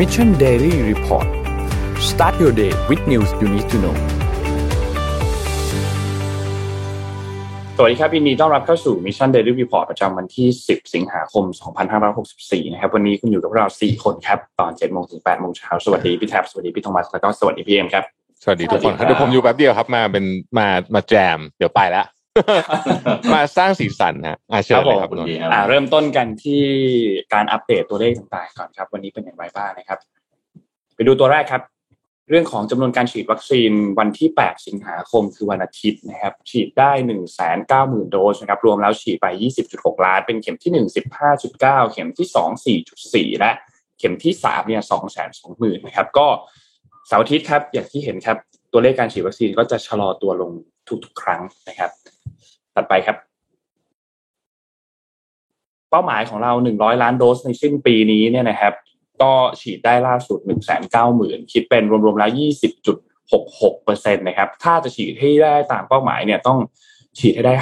Mission Daily Report start your day with news you need to know สวัสดีครับยินดีต้อนรับเข้าสู่ Mission Daily Report ประจำวันที่ 10 สิงหาคม 2564 นะครับ วันนี้คุณอยู่กับเรา 4 คนครับ ตอน7โมงถึง8โมงเช้า สวัสดีพี่แท็บ สวัสดีพี่โทมัส แล้วก็สวัสดีพี่เอ็มครับ สวัสดีทุกคนครับสวัสดีครับเดี๋ยวผมอยู่แป๊บเดียวครับ มาเป็นมามาแจม เดี๋ยวไปแล้ว มาสร้างสีสันฮะอาเชิญเลยครับคุณนนท์อ่าเริ่มต้นกันที่การอัปเดตตัวเลขต่างๆก่อนครับ วันนี้เป็นอย่างไรบ้างนะครับ ไปดูตัวแรกครับ เรื่องของจำนวนการฉีดวัคซีนวันที่ 8 สิงหาคมคือวันอาทิตย์นะครับ ฉีดได้ 190,000 โดสนะครับ รวมแล้วฉีดไป 20.6 ล้าน เป็นเข็มที่ 1 15.9 เข็มที่ 2 4.4 และ เข็มที่3เนี่ย220,000นะครับ ก็เสาร์อาทิตย์ครับ อย่างที่เห็นครับ ตัวเลขการฉีดวัคซีนก็จะชะลอตัวลงทุกๆ ครั้งนะครับ ถัดไปครับ เป้าหมายของเรา100ล้านโดสในสิ้นปีนี้เนี่ยนะครับ ก็ฉีดได้ล่าสุด190,000คิดเป็นรวมๆแล้ว20.66เปอร์เซ็นต์นะครับ ถ้าจะฉีดให้ได้ตามเป้าหมายเนี่ยต้องฉีดให้ได้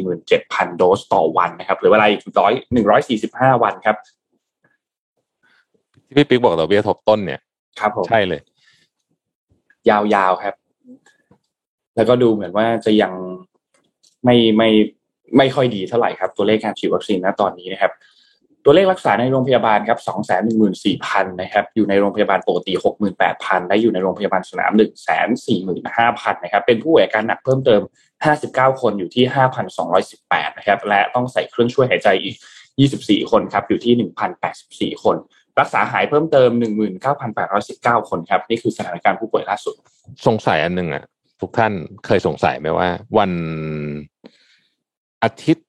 547,000โดสต่อวันนะครับ หรือเวลาอีกร้อย145วันครับ ที่พี่ปิ๊กบอกดอกเบี้ยทบต้นเนี่ย ครับผมใช่เลย ยาวๆครับ แล้วก็ดูเหมือนว่าจะยัง ไม่ไม่ไม่ค่อยดีเท่าไหร่ครับตัวเลขการฉีดวัคซีนณตอนนี้นะครับตัวเลขรักษาในโรงพยาบาลครับสองแสนหนึ่งหมื่นสี่พันนะครับ อยู่ในโรงพยาบาลปกติหกหมื่นแปดพันและอยู่ในโรงพยาบาลสนามหนึ่งแสนสี่หมื่นห้าพันนะครับ เป็นผู้ป่วยอาการหนักเพิ่มเติมห้าสิบเก้าคนอยู่ที่ห้าพันสองร้อยสิบแปดนะครับ และต้องใส่เครื่องช่วยหายใจอีกยี่สิบสี่คนครับ อยู่ที่หนึ่งพันแปดสิบสี่คน รักษาหายเพิ่มเติมหนึ่งหมื่นเก้าพันแปดร้อยสิบเก้าคนครับ นี่คือสถานการณ์ผู้ป่วยล่าสุด สงสัยอันหนึ่งอะ ทุกท่านเคยสงสัยไหมว่า วันอาทิตย์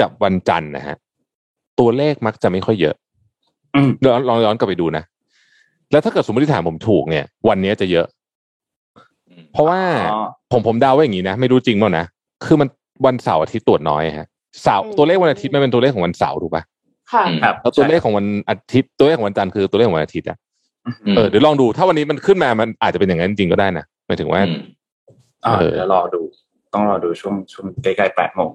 กับวันจันทร์นะฮะตัวเลขมักจะไม่ค่อยเยอะอืมลองลองย้อนกลับไปดูนะ แล้วถ้าเกิดสมมติฐานผมถูกเนี่ย วันนี้จะเยอะ เพราะว่าอ๋อผมผมเดาว่าอย่างนี้นะ ไม่รู้จริงเปล่านะ คือมันวันเสาร์อาทิตย์ตรวจน้อยฮะเสาร์อืมตัวเลขวันอาทิตย์มันเป็นตัวเลขของวันเสาร์ถูกปะค่ะครับแล้วตัวเลขของวันอาทิตย์ตัวเลขของวันจันทร์คือตัวเลขของวันอาทิตย์อะอืมเออเดี๋ยวลองดูถ้าวันนี้มันขึ้นมามันอาจจะเป็นอย่างนั้นจริงๆก็ได้นะหมายถึงว่าอ่า เออเดี๋ยวรอดู ต้องรอดูช่วงช่วงใกล้ๆแปดโมง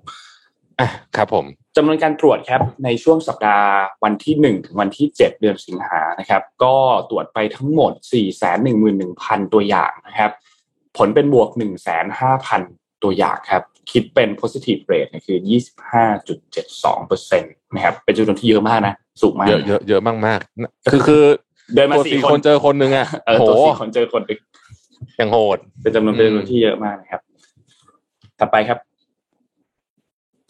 อะครับผมจำนวนการตรวจครับในช่วงสัปดาห์วันที่หนึ่งถึงวันที่เจ็ดเดือนสิงหานะครับ ก็ตรวจไปทั้งหมดสี่แสนหนึ่งหมื่นหนึ่งพันตัวอย่างนะครับ ผลเป็นบวกหนึ่งแสนห้าพันตัวอย่างครับ คิดเป็น positive rate เนี่ยคือยี่สิบห้าจุดเจ็ดสองเปอร์เซ็นต์นะครับเป็นจำนวนที่เยอะมากนะ สูงมาก เยอะเยอะเยอะมากๆคือคือเดินมาตัวสี่สี่คคนนเจอคนหนึ่งอะเออโหตัวสี่คนเจอคนหนึ่ง อย่างโหด เป็นจำนวนอืมเป็นจำนวนที่เยอะมากนะครับ ต่อไปครับ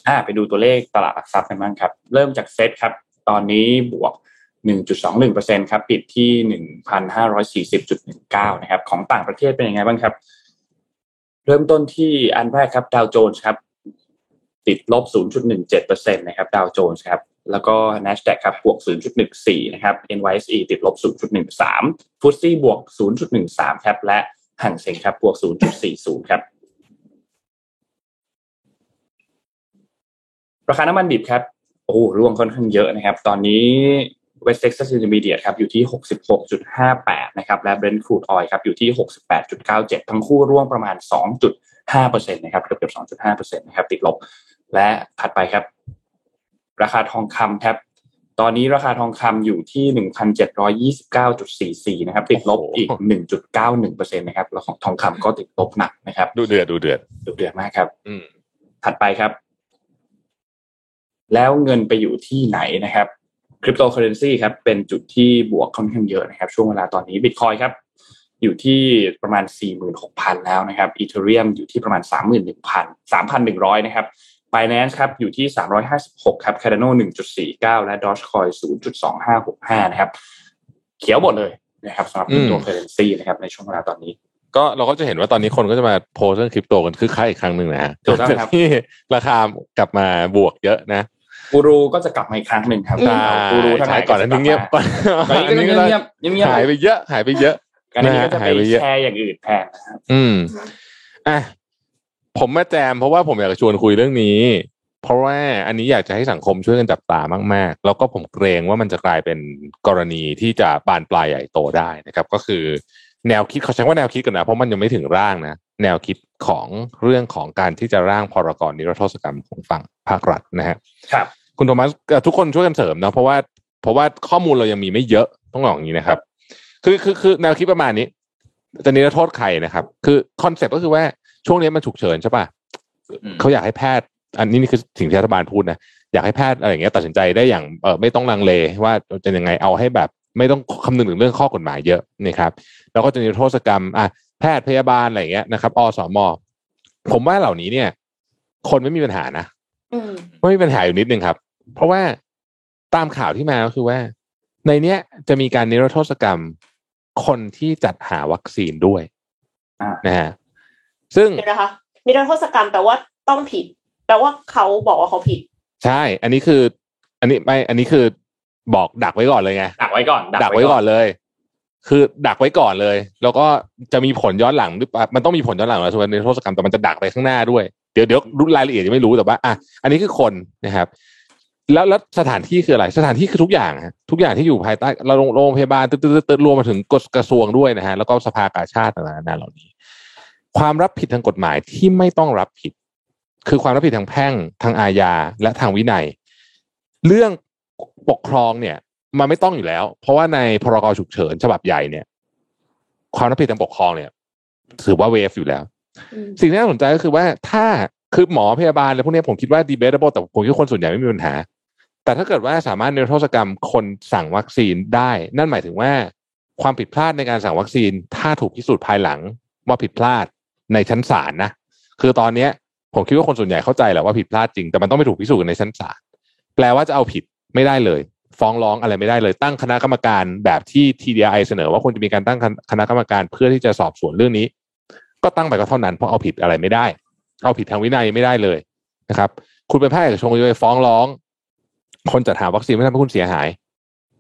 อ่า ไปดูตัวเลขตลาดหลักทรัพย์กันบ้างครับ เริ่มจากเซ็ตครับ ตอนนี้บวก 1.21%ครับ ปิดที่ 1,540.19 นะครับ ของต่างประเทศเป็นยังไงบ้างครับ เริ่มต้นที่อันแรกครับดาวโจนส์ครับ ติดลบ 0.17%นะครับดาวโจนส์ครับแล้วก็ NASDAQ ครับบวก 0.14 นะครับ NYSE ติดลบ 0.13ฟุตซี่บวก 0.13 ครับ และ ห่างเซ็งครับบวก 0.40 ครับ ราคาน้ำมันดิบครับ โอ้ร่วงค่อนข้างเยอะนะครับ ตอนนี้ West Texas Intermediate ครับอยู่ที่ 66.58 นะครับ และ Brent Crude Oil ครับอยู่ที่ 68.97 ทั้งคู่ร่วงประมาณ 2.5%นะครับเกือบเกือบ2.5%นะครับติดลบ และถัดไปครับ ราคาทองคำครับ ตอนนี้ราคาทองคำอยู่ที่1,729.44นะครับ ติดลบอีก1.91%นะครับ แล้วของทองคำก็ติดลบหนักนะครับ ดูเดือดดูเดือดดุเดือดมากครับ อืมถัดไปครับ แล้วเงินไปอยู่ที่ไหนนะครับคริปโตเคอเรนซีครับเป็นจุดที่บวกค่อนข้างเยอะนะครับ ช่วงเวลาตอนนี้บิตคอยน์ครับ อยู่ที่ประมาณ 46,000 แล้วนะครับ Ethereum อยู่ที่ประมาณ 31,000 3,100 นะครับ Binance ครับอยู่ที่ 356 ครับ Cardano 1.49 และ Dogecoin 0.2565 นะครับ เขียวหมดเลยนะครับสำหรับคริปโตเคอเรนซีนะครับในช่วงเวลาตอนนี้ ก็เราก็จะเห็นว่าตอนนี้คนก็จะมาโพสต์เรื่องคริปโตกันคึกคักอีกครั้งหนึ่งนะฮะถูกต้องครับที่ราคากลับมาบวกเยอะนะกูรูก็จะกลับมาอีกครั้งหนึ่งครับใช่กูรูทั้งหลายก่อนอันนี้เงียบก่อนตอนนี้ก็เงียบเงียบเงียบเงียบหายไปเยอะ หายไปเยอะกันนี้ก็จะหายไปไปเยอะแชร์อย่างอื่นแทนนะครับอืมอะ ผมมาแจมเพราะว่าผมอยากจะชวนคุยเรื่องนี้ เพราะว่าอันนี้อยากจะให้สังคมช่วยกันจับตามาก ๆ แล้วก็ผมเกรงว่ามันจะกลายเป็นกรณีที่จะบานปลายใหญ่โตได้นะครับ ก็คือแนวคิดเขาใช้ว่าแนวคิดกันนะเพราะมันยังไม่ถึงร่างนะแนวคิดของเรื่องของการที่จะร่างพรกนิรโทษกรรมของฝั่งภาครัฐนะฮะครับ คุณโทมัสเอ่อทุกคนช่วยกันเสริมนะเพราะว่าเพราะว่าข้อมูลเรายังมีไม่เยอะต้องบอกอย่างนี้นะครับ คือคือคือแนวคิดประมาณนี้จะนิรโทษใครนะครับ คือ concept ก็คือว่า ช่วงนี้มันฉุกเฉินใช่ป่ะอืมเขาอยากให้แพทย์ อันนี้นี่คือสิ่งที่รัฐบาลพูดนะอยากให้แพทย์อะไรอย่างเงี้ยตัดสินใจได้อย่างเออไม่ต้องลังเลว่าจะยังไงเอาให้แบบ ไม่ต้องคำนึงถึงเรื่องข้อกฎหมายเยอะนะครับ แล้วก็จะนิรโทษกรรมอะแพทย์พยาบาลอะไรอย่างเงี้ยนะครับอสมผมว่าเหล่านี้เนี่ย คนไม่มีปัญหานะอืมไม่มีปัญหาอยู่นิดนึงครับ เพราะว่าตามข่าวที่มาก็คือว่า ในเนี้ยจะมีการนิรโทษกรรมคนที่จัดหาวัคซีนด้วยอ่านะฮะ ซึ่งเดี๋ยวนะคะนิรโทษกรรมแปลว่าต้องผิด แปลว่าเขาบอกว่าเขาผิด ใช่ อันนี้คือ อันนี้ไม่อันนี้คือบอกดักไว้ก่อนเลยไงดักไว้ก่อน ดักไว้ก่อนเลย คือดักไว้ก่อนเลย แล้วก็จะมีผลย้อนหลังหรือเปล่ามันต้องมีผลย้อนหลังแล้วส่วนในโทษกรรมแต่มันจะดักไปข้างหน้าด้วย เดี๋ยวเดี๋ยวรู้รายละเอียดยังไม่รู้แต่ว่าอะอันนี้คือคนนะครับ แล้วแล้วสถานที่คืออะไร สถานที่คือทุกอย่างฮะทุกอย่างที่อยู่ภายใต้เราโรงโรงพยาบาลตึ๊ดตึ๊ดตึ๊ดตึ๊ดรวมมาถึงกฎกระทรวงด้วยนะฮะแล้วก็สภากาชาติต่างๆนานาเหล่านี้ ความรับผิดทางกฎหมายที่ไม่ต้องรับผิด คือความรับผิดทางแพ่งทางอาญาและทางวินัย เรื่องปกครองเนี่ยมันไม่ต้องอยู่แล้ว เพราะว่าในพรกฉุกเฉินฉบับใหญ่เนี่ย ความรับผิดทางปกครองเนี่ย ถือว่าเวฟอยู่แล้วอืมสิ่งที่น่าสนใจก็คือว่าถ้าคือหมอพยาบาลอะไรพวกเนี้ยผมคิดว่า debatable แต่ผมคิดว่าคนส่วนใหญ่ไม่มีปัญหา แต่ถ้าเกิดว่าสามารถนิรโทษกรรมคนสั่งวัคซีนได้ นั่นหมายถึงว่าความผิดพลาดในการสั่งวัคซีน ถ้าถูกพิสูจน์ภายหลังว่าผิดพลาด ในชั้นศาลนะคือตอนเนี้ย ผมคิดว่าคนส่วนใหญ่เข้าใจแหละว่าผิดพลาดจริงแต่มันต้องไปถูกพิสูจน์กันในชั้นศาลแปลว่าจะเอาผิดไม่ได้เลย ฟ้องร้องอะไรไม่ได้เลย ตั้งคณะกรรมการแบบที่ TDI เสนอว่าควรจะมีการตั้งคณะกรรมการเพื่อที่จะสอบสวนเรื่องนี้ ก็ตั้งไปก็เท่านั้นเพราะเอาผิดอะไรไม่ได้ เอาผิดทางวินัยไม่ได้เลยนะครับ คุณเป็นแพทย์เอกชนคุณจะไปฟ้องร้อง คนจัดหาวัคซีนไม่ทำให้คุณเสียหาย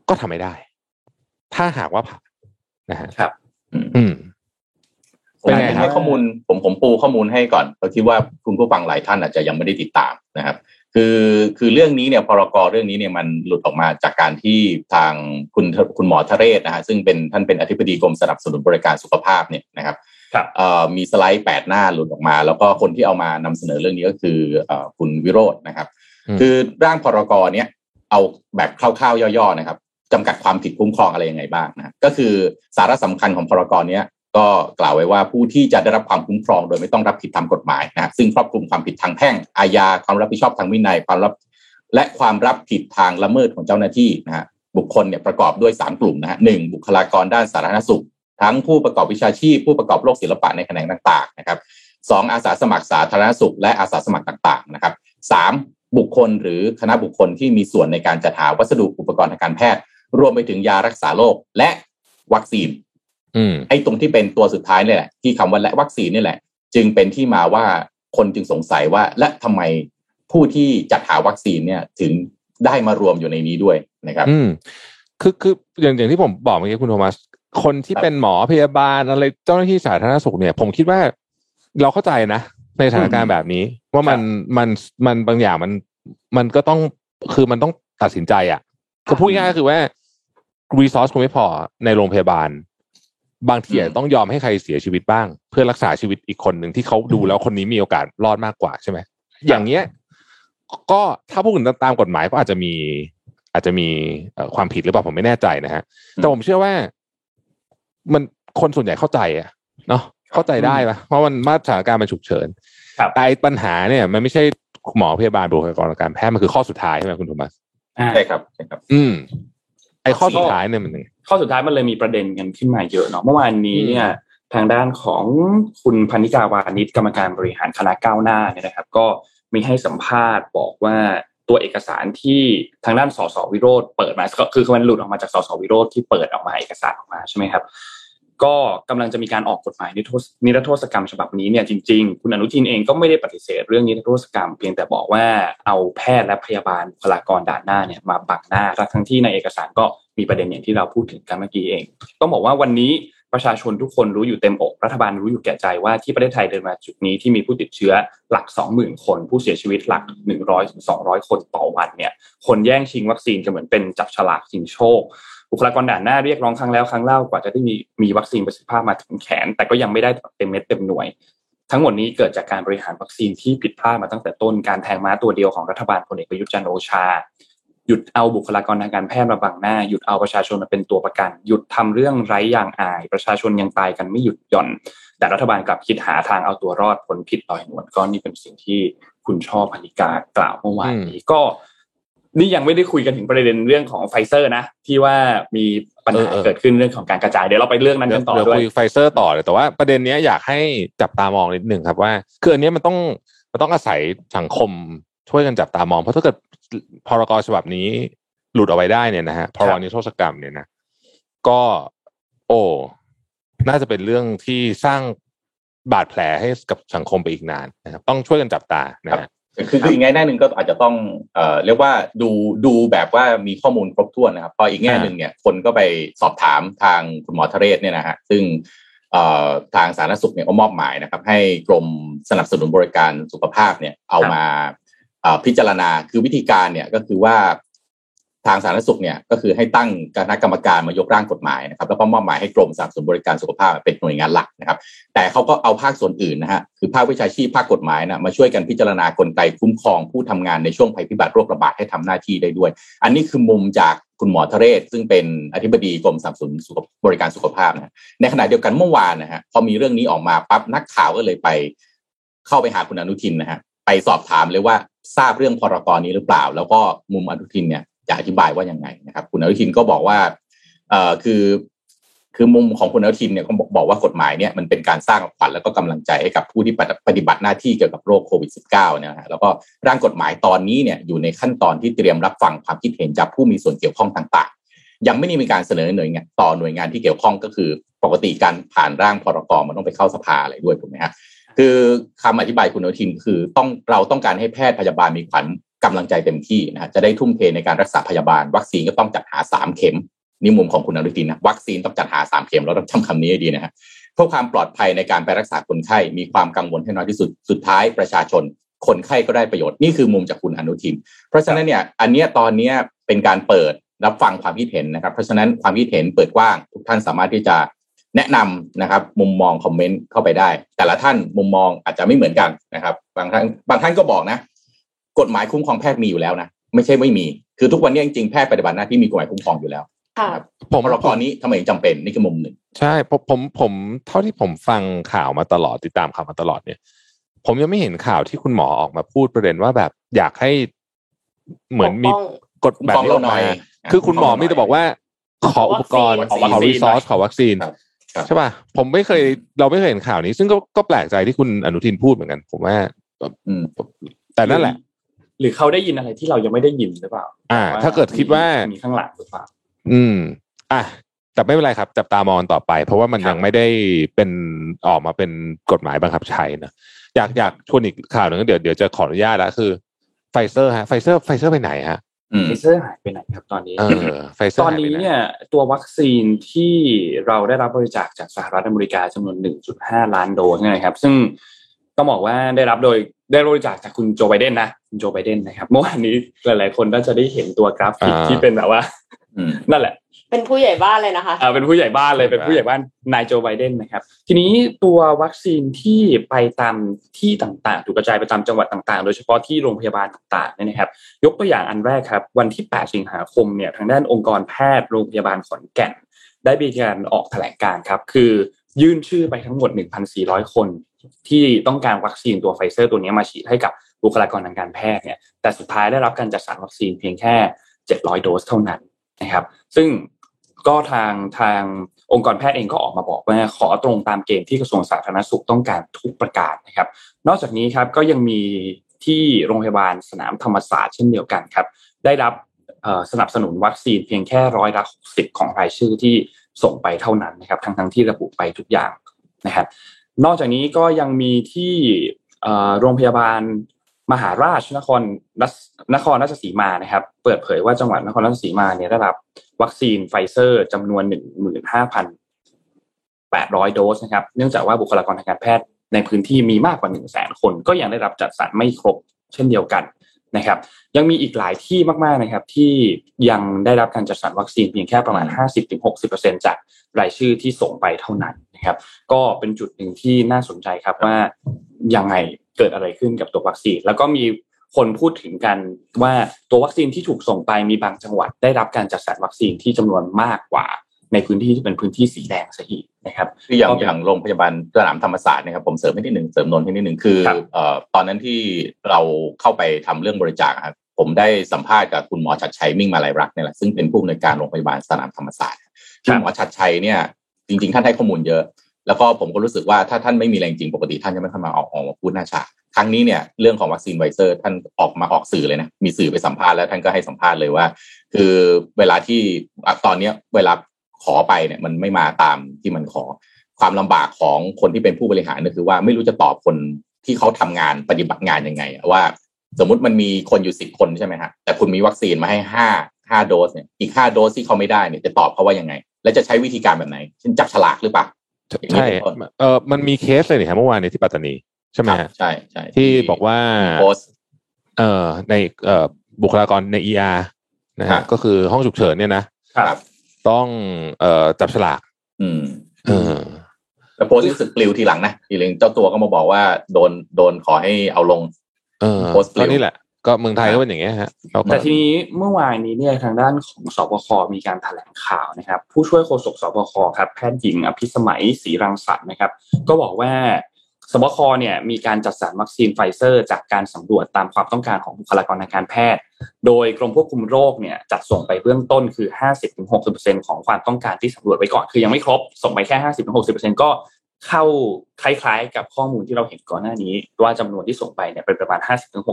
ก็ทำไม่ได้ ถ้าหากว่าผ่านนะฮะครับ อืมผม เป็นไงครับให้ข้อมูลผมผมปูข้อมูลให้ก่อนเพราะคิดว่าคุณผู้ฟังหลายท่านอาจจะยังไม่ได้ติดตามนะครับ คือคือเรื่องนี้เนี่ยพรกเรื่องนี้เนี่ยมันหลุดออกมาจากการที่ทางคุณคุณหมอทะเรศนะฮะซึ่งเป็นท่านเป็นอธิบดีกรมสนับสนุนบริการสุขภาพเนี่ยนะครับครับเอ่อมีสไลด์แปดหน้าหลุดออกมา แล้วก็คนที่เอามานำเสนอเรื่องนี้ก็คือเอ่อคุณวิโรจน์นะครับอืมคือร่างพรกเนี้ยเอาแบบคร่าวๆย่อๆนะครับจำกัดความผิดคุ้มครองอะไรยังไงบ้างนะก็คือสาระสำคัญของพรกเนี้ย ก็กล่าวไว้ว่าผู้ที่จะได้รับความคุ้มครอง โดยไม่ต้องรับผิดตามกฎหมายนะซึ่งครอบคลุมความผิดทางแพ่งอาญาความรับผิดชอบทางวินัยความรับและความรับผิดทางละเมิดของเจ้าหน้าที่นะฮะบุคคลเนี่ยประกอบด้วยสามกลุ่มนะฮะหนึ่งบุคลากรด้านสาธารณสุข ทั้งผู้ประกอบวิชาชีพ ผู้ประกอบโลกศิลปะในแขนงต่างๆนะครับสองอาสาสมัครสาธารณสุข และอาสาสมัครต่างๆนะครับสามบุคคลหรือคณะบุคคลที่มีส่วนในการจัดหาวัสดุอุปกรณ์ทางการแพทย์ รวมไปถึงยารักษาโรคและวัคซีน ไอ้ตรงที่เป็นตัวสุดท้ายเนี่ยแหละที่คำว่าและวัคซีนนี่แหละ จึงเป็นที่มาว่าคนจึงสงสัยว่า และทำไมผู้ที่จัดหาวัคซีนเนี่ยถึงได้มารวมอยู่ในนี้ด้วยนะครับ อืมคือคืออย่างอย่างที่ผมบอกเมื่อกี้คุณโทมัสคนที่ครับเป็นหมอพยาบาลอะไรเจ้าหน้าที่สาธารณสุขเนี่ย ผมคิดว่าเราเข้าใจนะ ในสถานการณ์แบบนี้ ว่ามันมันมันบางอย่างมันมันก็ต้องคือมันต้องตัดสินใจอะคือพูดง่ายๆก็คือว่ารีซอสคุณไม่พอในโรงพยาบาล บางทีอาจจะต้องยอมให้ใครเสียชีวิตบ้าง เพื่อรักษาชีวิตอีกคนหนึ่งที่เขาดูแล้วคนนี้มีโอกาสรอดมากกว่าใช่ไหมอย่างเงี้ยก็ถ้าพูดถึงตามกฎหมายก็อาจจะมี อาจจะมีเอ่อความผิดหรือเปล่าผมไม่แน่ใจนะฮะแต่ผมเชื่อว่า มันคนส่วนใหญ่เข้าใจอะเนาะเข้าใจได้ปะเพราะมันมาตรการณ์มันฉุกเฉินครับแต่ไอ้ปัญหาเนี่ย มันไม่ใช่หมอพยาบาลบุคลากรทางการแพทย์มันคือข้อสุดท้ายใช่ไหมคุณโทมัสอ่าใช่ครับใช่ครับ อืม ไอ้ข้อสุดท้ายเนี่ยมันยังไงข้อสุดท้ายมันเลยมีประเด็นกันขึ้นมาเยอะเนาะเมื่อวานนี้เนี่ยทางด้านของคุณพันิกาวานิชกรรมการบริหารคณะก้าวหน้าเนี่ยนะครับ ก็มีให้สัมภาษณ์บอกว่าตัวเอกสารที่ทางด้านสสวิโรธเปิดมา ก็คือมันหลุดออกมาจากสสวิโรธที่เปิดออกมาเอกสารออกมาใช่ไหมครับ ก็กำลังจะมีการออกกฎหมายนิรโทษนิรโทษกรรมฉบับนี้เนี่ยจริงๆ คุณอนุทินเองก็ไม่ได้ปฏิเสธเรื่องนิรโทษกรรมเพียงแต่บอกว่าเอาแพทย์และพยาบาลบุคลากรด่านหน้าเนี่ยมาบังหน้าทั้งที่ในเอกสารก็มีประเด็นอย่างที่เราพูดถึงกันเมื่อกี้เอง ต้องบอกว่าวันนี้ประชาชนทุกคนรู้อยู่เต็มอก รัฐบาลรู้อยู่แก่ใจว่าที่ประเทศไทยเดินมาจุดนี้ที่มีผู้ติดเชื้อหลัก 20,000 คน ผู้เสียชีวิตหลัก 100ถึง200 คนต่อวันเนี่ยคนแย่งชิงวัคซีนจะเหมือนเป็นจับฉลากชิงโชค บุคลากรด่านหน้าเรียกร้องครั้งแล้วครั้งเล่ากว่าจะได้มีมีวัคซีนประสิทธิภาพมาถึงแขน แต่ก็ยังไม่ได้เต็มเม็ดเต็มหน่วย ทั้งหมดนี้เกิดจากการบริหารวัคซีนที่ผิดพลาดมาตั้งแต่ต้นการแทงม้าตัวเดียวของรัฐบาลพลเอกประยุทธ์จันทร์โอชา หยุดเอาบุคลากรทางการแพทย์มาบังหน้า หยุดเอาประชาชนมาเป็นตัวประกัน หยุดทำเรื่องไร้ยางอาย ประชาชนยังตายกันไม่หยุดหย่อน แต่รัฐบาลกลับคิดหาทางเอาตัวรอดพ้นผิดลอยนวลก็นี่เป็นสิ่งที่คุณช่อพรรณิการ์กล่าวเมื่อวานนี้ก็ นี่ยังไม่ได้คุยกันถึงประเด็นเรื่องของไฟเซอร์นะ ที่ว่ามีปัญหาเออเออเกิดขึ้นเรื่องของการกระจายเดี๋ยวเราไปเรื่องนั้นเดี๋ยกัวนต่อเดี๋ยวด้วยคุยไฟเซอร์ต่อเลยแต่ว่าประเด็นเนี้ยอยากให้จับตามองนิดหนึ่งครับว่าคืออันเนี้ยมันต้องมันต้องอาศัยสังคมช่วยกันจับตามอง เพราะถ้าเกิดพรกฉบับนี้หลุดเอาไว้ได้เนี่ยนะฮะพรบนิรโทษกรรมเนี่ยนะก็โอ้น่าจะเป็นเรื่องที่สร้างบาดแผลให้กับสังคมไปอีกนานนะครับต้องช่วยกันจับตานะฮะ คือคืออีกแง่หนึ่งก็อาจจะต้องเอ่อเรียกว่าดูดูแบบว่ามีข้อมูลครบถ้วนนะครับพออีกแง่หนึ่งเนี่ยคนก็ไปสอบถามทางคุณหมอทะเรศเนี่ยนะฮะซึ่งเอ่อทางสาธารณสุขเนี่ยก็มอบหมายนะครับ ให้กรมสนับสนุนบริการสุขภาพเนี่ยเอามาเอ่อพิจารณาคือวิธีการเนี่ยก็คือว่า ทางสาธารณสุขเนี่ยก็คือให้ตั้งคณะกรรมการมายกร่างกฎหมายนะครับแล้วก็มอบหมายให้กรมสนับสนุนบริการสุขภาพเป็นหน่วยงานหลักนะครับ แต่เขาก็เอาภาคส่วนอื่นนะฮะคือภาควิชาชีพภาคกฎหมายนะมาช่วยกันพิจารณากลไกคุ้มครองผู้ทำงานในช่วงภัยพิบัติโรคระบาดให้ทำหน้าที่ได้ด้วย อันนี้คือมุมจากคุณหมอทะเรศ ซึ่งเป็นอธิบดีกรมสนับสนุนบริการสุขภาพนะฮะในขณะเดียวกันเมื่อวานนะฮะพอมีเรื่องนี้ออกมาปั๊บนักข่าวก็เลยไป เข้าไปหาคุณอนุทินนะฮะไปสอบถามเลยว่าทราบเรื่องพรกรนี้หรือเปล่า แล้วก็มุมอนุทินเนี่ย จะอธิบายว่ายังไงนะครับคุณอนุทินก็บอกว่าเอ่อคือคือมุมของคุณอนุทินเนี่ยเขาบอกบอกว่ากฎหมายเนี่ยมันเป็นการสร้างขวัญแล้วก็กำลังใจให้กับผู้ที่ปฏิบัติหน้าที่เกี่ยวกับโรคโควิด -19 เนี่ยนะฮะแล้วก็ร่างกฎหมายตอนนี้เนี่ยอยู่ในขั้นตอนที่เตรียมรับฟังความคิดเห็นจากผู้มีส่วนเกี่ยวข้องต่าง ๆ ยังไม่ได้มีการเสนอหน่วยงานต่อหน่วยงานที่เกี่ยวข้องก็คือปกติการผ่านร่างพรกมันต้องไปเข้าสภาอะไรด้วยถูกไหมฮะคือคำอธิบายคุณอนุทินคือต้องเราต้องการให้แพทย์พยาบาลมีขวัญ กำลังใจเต็มที่นะฮะจะได้ทุ่มเทในการรักษาพยาบาล วัคซีนก็ต้องจัดหาสามเข็มนี่มุมของคุณอนุทินนะวัคซีนต้องจัดหาสามเข็มเราต้องจำคำนี้ให้ดีนะฮะเพื่อความปลอดภัยในการไปรักษาคนไข้มีความกังวลให้น้อยที่สุดสุดท้ายประชาชน คนไข้ก็ได้ประโยชน์นี่คือมุมจากคุณอนุทิน เพราะฉะนั้นเนี่ยอันเนี้ยตอนเนี้ยเป็นการเปิดรับฟังความคิดเห็นนะครับ เพราะฉะนั้นความคิดเห็นเปิดกว้าง ทุกท่านสามารถที่จะแนะนำนะครับ มุมมองคอมเมนต์เข้าไปได้ แต่ละท่านมุมมองอาจจะไม่เหมือนกันนะครับ บางท่านบางท่านก็บอกนะ กฎหมายคุ้มครองแพทย์มีอยู่แล้วนะไม่ใช่ไม่มี คือทุกวันนี้จริงๆแพทย์ปฏิบัติหน้าที่มีกฎหมายคุ้มครองอยู่แล้วค่ะครับผมพรกนี้ทำไมถึงจำเป็นนี่คือมุมหนึ่งใช่ผมผมผมเท่าที่ผมฟังข่าวมาตลอดติดตามข่าวมาตลอดเนี่ย ผมยังไม่เห็นข่าวที่คุณหมอออกมาพูดประเด็นว่าแบบอยากให้เหมือนมีปกป้องกฎแบบนี้ออกมาคือคุณหมอมีแต่บอกว่า ขออุปกรณ์ขอวัคขอซีนรีซอสขอวัคซีนครับครับใช่ป่ะผมไม่เคยเราไม่เคยเห็นข่าวนี้ ซึ่งก็ก็แปลกใจที่คุณอนุทินพูดเหมือนกัน ผมว่าอืมแต่นั่นแหละ หรือเขาได้ยินอะไรที่เรายังไม่ได้ยินหรือเปล่า อ่า ถ้าเกิดคิดว่ามีข้างหลังหรือเปล่า อืม อะแต่ไม่เป็นไรครับ จับตามองต่อไป เพราะว่ามันครับยังไม่ได้เป็นออกมาเป็นกฎหมายบังคับใช้นะอยากอยากชวนอีกข่าวหนึ่งเดี๋ยวเดี๋ยวจะขออนุญาตแล้วคือไฟเซอร์ฮะไฟเซอร์ไฟเซอร์ไปไหนฮะอืมไฟเซอร์หายไปไหนครับตอนนี้เออไฟเซอร์ตอนหายไปนี้ไหเนี่ย ตัววัคซีนที่เราได้รับบริจาคจากสหรัฐอเมริกาจำนวน 1.5 ล้านโดสเนี่ยนะครับ ซึ่งต้องบอกว่าได้รับโดย ได้บริจาคจากคุณโจไบเดนนะคุณโจไบเดนนะครับเมื่อวานนี้หลาย ๆ คนน่าจะได้เห็นตัวกราฟิกที่เป็นแบบว่าอืมนั่นแหละ เป็นผู้ใหญ่บ้านเลยนะคะเออเป็นผู้ใหญ่บ้านเลยเป็นผู้ใหญ่บ้านนายโจไบเดนนะครับ ทีนี้ตัววัคซีนที่ไปตามที่ต่าง ๆ ถูกกระจายไปตามจังหวัดต่าง ๆ โดยเฉพาะที่โรงพยาบาลต่างๆเนี่ยนะครับ ยกตัวอย่างอันแรกครับ วันที่ 8 สิงหาคมเนี่ยทางด้านองค์กรแพทย์โรงพยาบาลขอนแก่น ได้มีการออกแถลงการณ์ครับ คือยื่นชื่อไปทั้งหมด 1,400 คน ที่ต้องการวัคซีนตัวไฟเซอร์ตัวนี้มาฉีดให้กับบุคลากรทางการแพทย์เนี่ยแต่สุดท้ายได้รับการจัดสรรวัคซีนเพียงแค่ 700 โดสเท่านั้นนะครับซึ่งก็ทางทางองค์กรแพทย์เองก็ออกมาบอกว่าขอตรงตามเกณฑ์ที่กระทรวงสาธารณสุขต้องการทุกประการนะครับ นอกจากนี้ครับก็ยังมีที่โรงพยาบาลสนามธรรมศาสตร์เช่นเดียวกันครับ ได้รับสนับสนุนวัคซีนเพียงแค่ร้อยละ60ของรายชื่อที่ส่งไปเท่านั้นนะครับ ทั้งทั้งที่ระบุไปทุกอย่างนะครับ นอกจากนี้ก็ยังมีที่โรงพยาบาลมหาราชนครรัชนครราชสีมานะครับ เปิดเผยว่าจังหวัดนครราชสีมาเนี่ยได้รับ วัคซีนไฟเซอร์จำนวน15,800โดสนะครับ เนื่องจากว่าบุคลากรทางการแพทย์ในพื้นที่มีมากกว่า1 0 0 0 0แสนคน ก็ยังได้รับจัดสรรไม่ครบเช่นเดียวกันนะครับ ยังมีอีกหลายที่มากๆนะครับ ที่ยังได้รับการจัดสรรวัคซีนเพียงแค่ประมาณ50-60%จากรายชื่อที่ส่งไปเท่านั้น นะครับ ก็เป็นจุดหนึ่งที่น่าสนใจครับว่ายังไงเกิดอะไรขึ้นกับตัววัคซีน แล้วก็มีคนพูดถึงกันว่าตัววัคซีนที่ถูกส่งไปมีบางจังหวัดได้รับการจัดสรรวัคซีนที่จำนวนมากกว่าในพื้นที่ที่เป็นพื้นที่สีแดงซะอีกนะครับคืออย่างก็เป็นอย่างโรงพยาบาลสนามธรรมศาสตร์นะครับผมเสริมให้นิดหนึ่งเสริมนนท์ให้นิดหนึ่งคือครับเอ่อตอนนั้นที่เราเข้าไปทำเรื่องบริจาคครับผมได้สัมภาษณ์กับคุณหมอชัดชัยมิ่งมาลัยรักเนี่ยแหละซึ่งเป็นผู้อำนวยการโรงพยาบาลสนามธรรมศาสตร์คุณหมอชัดชัยเนี่ย จริง ๆ ท่านให้ข้อมูลเยอะ แล้วก็ผมก็รู้สึกว่าถ้าท่านไม่มีแรงจริงปกติท่านจะไม่เข้ามาออกออกมาพูดหน้าฉากครั้งนี้เนี่ยเรื่องของวัคซีนไวเซอร์ท่านออกมาออกสื่อเลยนะมีสื่อไปสัมภาษณ์แล้วท่านก็ให้สัมภาษณ์เลยว่า คือเวลาที่ตอนเนี้ยเวลาขอไปเนี่ยมันไม่มาตามที่มันขอความลำบากของคนที่เป็นผู้บริหารก็คือว่าไม่รู้จะตอบคนที่เขาทำงานปฏิบัติงานยังไง ว่าสมมติมันมีคนอยู่สิบคนใช่ไหมฮะแต่คุณมีวัคซีนมาให้ห้า ห้าโดสเนี่ยอีกห้าโดสที่เขาไม่ได้เนี่ยจะตอบเขาว่ายังไง และจะใช้วิธีการแบบไหนเช่นจับฉลากหรือเปล่าอย่างนี้ใช่เป็นต้นเออมันมีเคสเลยนี่ครับเมื่อวานนี้ที่ปัตตานีใช่ไหมครับฮะใช่ใช่ที่บอกว่าโพสต์เอ่อในเอ่อบุคลากรใน ER นะครัฮะบก็คือห้องฉุกเฉินเนี่ยนะครับ ต้องเอ่อจับฉลาก อืมเออแล้วโพสต์รู้สึกปลิวทีหลังนะทีหลังเจ้าตัวก็มาบอกว่าโดนโดนขอให้เอาลงเออโพสต์ปลิวก็นี่แหละ ก็เมืองไทยก็เป็นอย่างเงี้ยฮะเราก็แต่ทีนี้เมื่อวานนี้เนี่ยทางด้านของสบคมีการแถลงข่าวนะครับ ผู้ช่วยโฆษกสบคครับแพทย์หญิงอภิสมัยศรีรังสรรค์นะครับ ก็บอกว่าสบคเนี่ยมีการจัดสรรวัคซีนไฟเซอร์ จากการสำรวจตามความต้องการของบุคลากรทางการแพทย์ โดยกรมควบคุมโรคเนี่ยจัดส่งไปเบื้องต้นคือ 50-60%ของความต้องการที่สำรวจไว้ก่อน คือยังไม่ครบ ส่งไปแค่ 50-60%ก็ เข้าคล้ายๆ กับข้อมูลที่เราเห็นก่อนหน้านี้ ว่าจำนวนที่ส่งไปเนี่ยเป็นประมาณ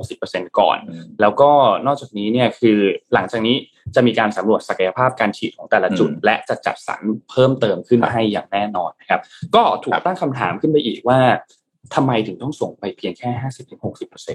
50-60%ก่อน แล้วก็นอกจากนี้เนี่ยคือหลังจากนี้จะมีการสำรวจศักยภาพการฉีดของแต่ละจุดอืมและจะจัดสรรเพิ่มเติมขึ้นครับให้อย่างแน่นอนนะครับ ก็ถูคกรับตั้งคำถามขึ้นไปอีกว่าทำไมถึงต้องส่งไปเพียงแค่ 50-60%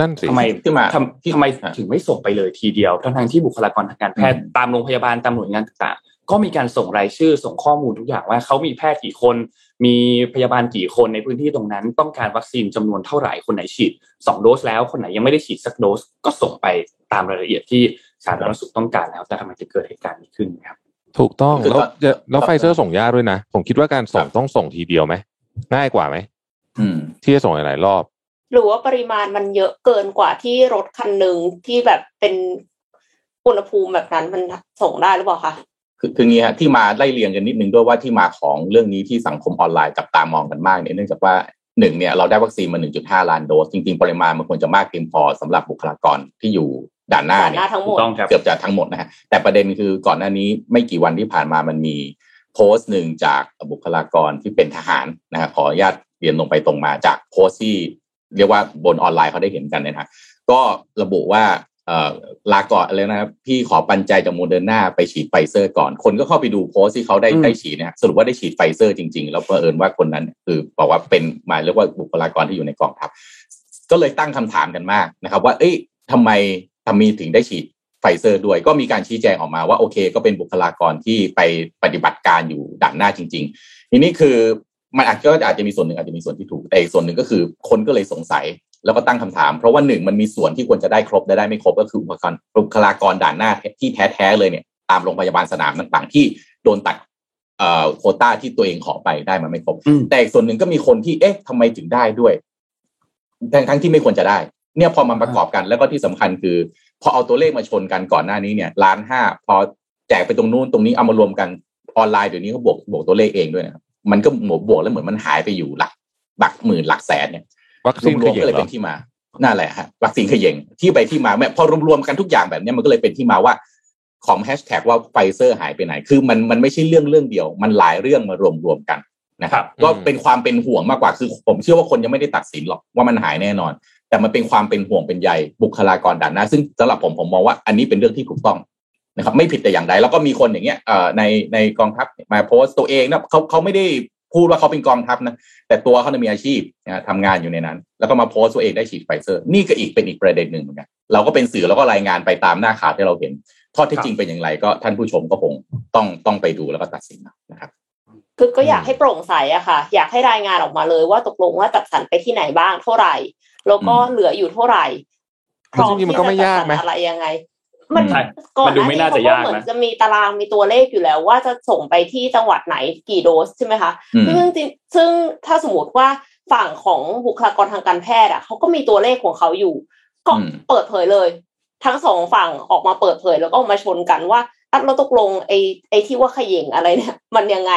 นั่นสิทำไมขึ้นมาทำที่ทำไมอะถึงไม่ส่งไปเลยทีเดียวทั้งทางๆที่บุคลากรทางการแพทย์อืมตามโรงพยาบาลตามหน่วยงานต่างๆ ก็มีการส่งรายชื่อส่งข้อมูลทุกอย่างว่าเขามีแพทย์กี่คน มีพยาบาลกี่คนในพื้นที่ตรงนั้น ต้องการวัคซีนจำนวนเท่าไหร่คนไหนฉีดสองโดสแล้วคนไหนยังไม่ได้ฉีดสักโดสก็ส่งไปตามรายละเอียดที่สาธารณสุขต้องการแล้ว แต่ทำไมถึงเกิดเหตุการณ์นี้ขึ้นครับ ถูกต้องคือแล้วตอนจะแล้วตอนไฟเซอร์ส่งยากด้วยนะ ผมคิดว่าการส่งครับต้องส่งทีเดียวไหมง่ายกว่าไหมอืมที่จะส่งหลายๆรอบ หรือว่าปริมาณมันเยอะเกินกว่าที่รถคันหนึ่งที่แบบเป็นอุณหภูมิแบบนั้นมันส่งได้หรือเปล่าคะ คือคืองี้ฮะที่มาไล่เรียงกันนิดนึงด้วยว่าที่มาของเรื่องนี้ที่สังคมออนไลน์จับตามองกันมากเนี่ยเนื่องจากว่าหนึ่งเนี่ยเราได้วัคซีนมา 1.5 ล้านโดส จริง ๆ ปริมาณมันควรจะมากเพียงพอสำหรับบุคลากรที่อยู่ด่านหน้าด่านหเนี่ยทั้งหมถูกต้องครับเกือบจะทั้งหมดนะฮะแต่ประเด็นคือก่อนหน้านี้ไม่กี่วันที่ผ่านมามันมีโพสต์หนึ่งจากบุคลากรที่เป็นทหารนะฮะขออนุญาตเรียนลงไปตรงมาจากโพสต์ที่เรียกว่าบนออนไลน์เขาได้เห็นกันเนี่ยนะฮะก็ระบุว่าเอ่อ ลาก่อนอะไรนะครับพี่ขอปันใจจากโมเดอร์นาไปฉีดไฟเซอร์ก่อน คนก็เข้าไปดูโพสต์ที่เขาได้อืมได้ฉีดเนี่ยสรุปว่าได้ฉีดไฟเซอร์จริงๆ แล้วเผอิญว่าคนนั้นคือบอกว่าเป็นหมายเรียกว่าบุคลากรที่อยู่ในกองทัพก็เลยตั้งคำถามกันมากนะครับ ว่า เอ้ยทำไมทำมีถึงได้ฉีดไฟเซอร์ด้วยก็มีการชี้แจงออกมาว่าโอเค ก็เป็นบุคลากรที่ไปปฏิบัติการอยู่ด่านหน้าจริง ๆ ทีนี้คือมันอาจก็อาจจะมีส่วนหนึ่งอาจจะมีส่วนที่ถูกแต่อีกส่วนหนึ่งก็คือคนก็เลยสงสัย แล้วก็ตั้งคำถาม เพราะว่าหนึ่งมันมีส่วนที่ควรจะได้ครบและได้ไม่ครบก็คือบุคลากรบุคลากรด่านหน้าที่แท้ๆเลยเนี่ยตามโรงพยาบาลสนามต่างๆ ที่โดนตัดเอ่อโควต้าที่ตัวเองขอไปได้มาไม่ครบอืมแต่อีกส่วนหนึ่งก็มีคนที่เอ๊ะทำไมถึงได้ด้วย ทั้งทั้งที่ไม่ควรจะได้ เนี่ยพอมาประกอบกันแล้วก็ที่สำคัญคือ พอเอาตัวเลขมาชนกันก่อนหน้านี้เนี่ยล้านห้าพอแจกไปตรงนู้นตรงนี้เอามารวมกันออนไลน์เดี๋ยวนี้เขาบวกบวกตัวเลขเองด้วยนะครับมันก็หมบวกแล้วเหมือนมันหายไปอยู่หลักหลักหมื่นหลักแสนเนี่ย วัคซีนรขวมๆย่งก็เลยเหรเป็อนที่มานั่นแหละฮะวัคซีนเขย่งที่ไปที่มาแม้พอรวมๆกันทุกอย่างแบบเนี้ยมันก็เลยเป็นที่มาว่าของแฮชแท็กว่าไฟเซอร์หายไปไหน คือมันมันไม่ใช่เรื่องเรื่องเดียว มันหลายเรื่องมารวมๆกันนะครับ ก็เป็นความเป็นห่วงมากกว่า คือผมเชื่อว่าคนยังไม่ได้ตัดสินหรอกว่ามันหายแน่นอน แต่มันเป็นความเป็นห่วงเป็นใยบุคลากรด่านหน้า ซึ่งสำหรับผมผมมองว่าอันนี้เป็นเรื่องที่ถูกต้องนะครับ ไม่ผิดแต่อย่างใด แล้วก็มีคนอย่างเงี้ยเอ่อในในกองทัพมาโพสต์ตัวเองนะเขาเขาไม่ได้ พูดว่าเขาเป็นกองทัพนะ แต่ตัวเขาเนี่ยมีอาชีพนะทำงานอยู่ในนั้น แล้วก็มาโพสต์ตัวเองได้ฉีดไฟเซอร์ นี่ก็อีกเป็นอีกประเด็นหนึ่งเหมือนกันเราก็เป็นสื่อแล้วก็รายงานไปตามหน้าข่าวที่เราเห็นข้อเท็จจริงเป็นอย่างไรก็ท่านผู้ชมก็คงต้องต้องไปดูแล้วก็ตัดสินเอานะครับคือก็อยากให้โปร่งใสอะค่ะ อยากให้รายงานออกมาเลยว่าตกลงว่าจัดสรรไปที่ไหนบ้างเท่าไหร่ แล้วก็อืมเหลืออยู่เท่าไหร่มันจริงๆมันก็ไม่ยากไหมพร้อที่จะจัดสรรอะไรยังไง มันใช่ก่อนมันดูไม่น่าจะยากนะเหมือนจะมีตารางมีตัวเลขอยู่แล้ว ว่าจะส่งไปที่จังหวัดไหนกี่โดสใช่ไหมคะอืมซึ่งจริงๆซึ่งถ้าสมมติว่าฝั่งของบุคลากรทางการแพทย์อะเขาก็มีตัวเลขของเขาอยู่ ก็อืมเปิดเผยเลย ทั้งสองฝั่งออกมาเปิดเผยแล้วก็ออกมาชนกันว่า อัดเราตกลงไอ้ไอ้ที่ว่าขย่งอะไรเนี่ย มันยังไง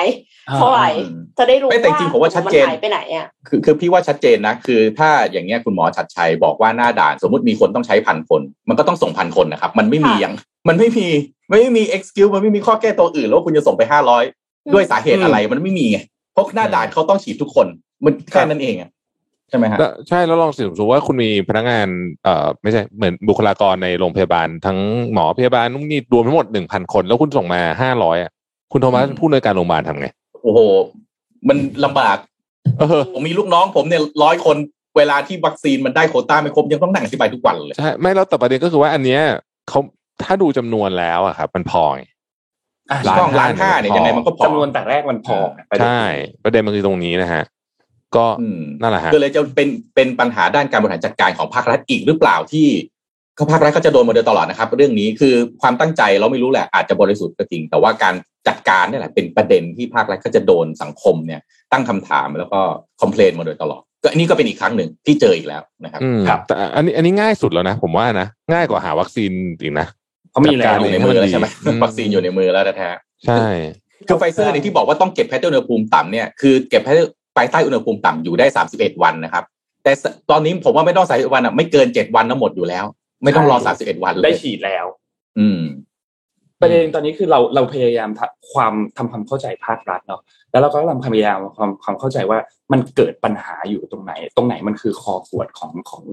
เท่าไหร่อืมจะได้รู้ไม่แต่จริงๆผมว่าชัดเจนหายไปไหนอะคือคือพี่ว่าชัดเจนนะ คือถ้าอย่างเงี้ยคุณหมอชัดชัยบอกว่าหน้าด่าน สมมติมีคนต้องใช้พันคน มันก็ต้องส่งพันคนนะครับ มันไม่มีค่ะอย่างมันไม่มีมันไม่มี excuse มันไม่มีข้อแก้ตัวอื่นแล้วว่าคุณจะส่งไปห้าร้อยด้วยสาเหตุอะไรมันไม่มีไงเพราะหน้าด่านเขาต้องฉีดทุกคน มันแค่นั้นเองอะ ใช่ไหมฮะแล้วใช่แล้วลองสิสมมติว่าคุณมีพนักงานเอ่อไม่ใช่เหมือนบุคลากรในโรงพยาบาล ทั้งหมอพยาบาลนุ่มนี่รวมทั้งหมดหนึ่งพันคน แล้วคุณส่งมาห้าร้อยอะคุณโทมัสอืมผู้ในวยการโรงพยาบาลทำไง โอ้โห มันลำบากเออผมมีลูกน้องผมเนี่ยร้อยคนเวลาที่วัคซีนมันได้โควต้าไม่ครบยังต้องนั่งอธิบายทุกวันเลย ใช่ ไม่แล้วแต่ประเด็นก็คือว่าอันเนี้ยเขาถ้าดูจำนวนแล้วอะครับมันพอไงอะล้านช่องล้านห้าเนี่ยยังไงมันก็พอจำนวนแต่แรกมันพอประเด็นใช่ ประเด็นมันคือตรงนี้นะฮะ ก็อืมนั่นแหละฮะก็เลยจะเป็นเป็นปัญหาด้านการบริหารจัดการของภาครัฐอีกหรือเปล่าที่เขาภาครัฐเขาจะโดนมาโดยตลอดนะครับ เรื่องนี้คือความตั้งใจเราไม่รู้แหละอาจจะบริสุทธิ์ก็จริง แต่ว่าการจัดการเนี่ยแหละเป็นประเด็นที่ภาครัฐก็จะโดนสังคมเนี่ย ตั้งคำถามแล้วก็คอมเพลนมาโดยตลอดก็อันนี้ก็เป็นอีกครั้งหนึ่งที่เจออีกแล้วนะครับอืมครับแต่อันนี้อันนี้ง่ายสุดแล้วนะ ผมว่านะง่ายกว่าหาวัคซีนอีกนะเขามีแล้การวอยู่ในมือแล้วใช่ไหมอืมววัคซีนอยู่ในมือแล้วแท้ใช่ๆคือไฟเซอร์เนี่ยที่บอกว่าต้องเก็บ pattern อุณหภูมิต่ำเนี่ยคือเก็บ ภายใต้อุณหภูมิต่ำอยู่ได้31วันนะครับ แต่ตอนนี้ผมว่าไม่ต้อง31วันอะไม่เกิน7วันทั้งหมดอยู่แล้ว ไม่ต้องรอ31วันเลย ได้ฉีดแล้ว อืม ประเด็นตอนนี้คือเราเราพยายามทำความทำความเข้าใจภาครัฐเนาะแล้วเราก็กำลังพยายามความความเข้าใจว่ามันเกิดปัญหาอยู่ตรงไหน ตรงไหนมันคือคอขวดของของ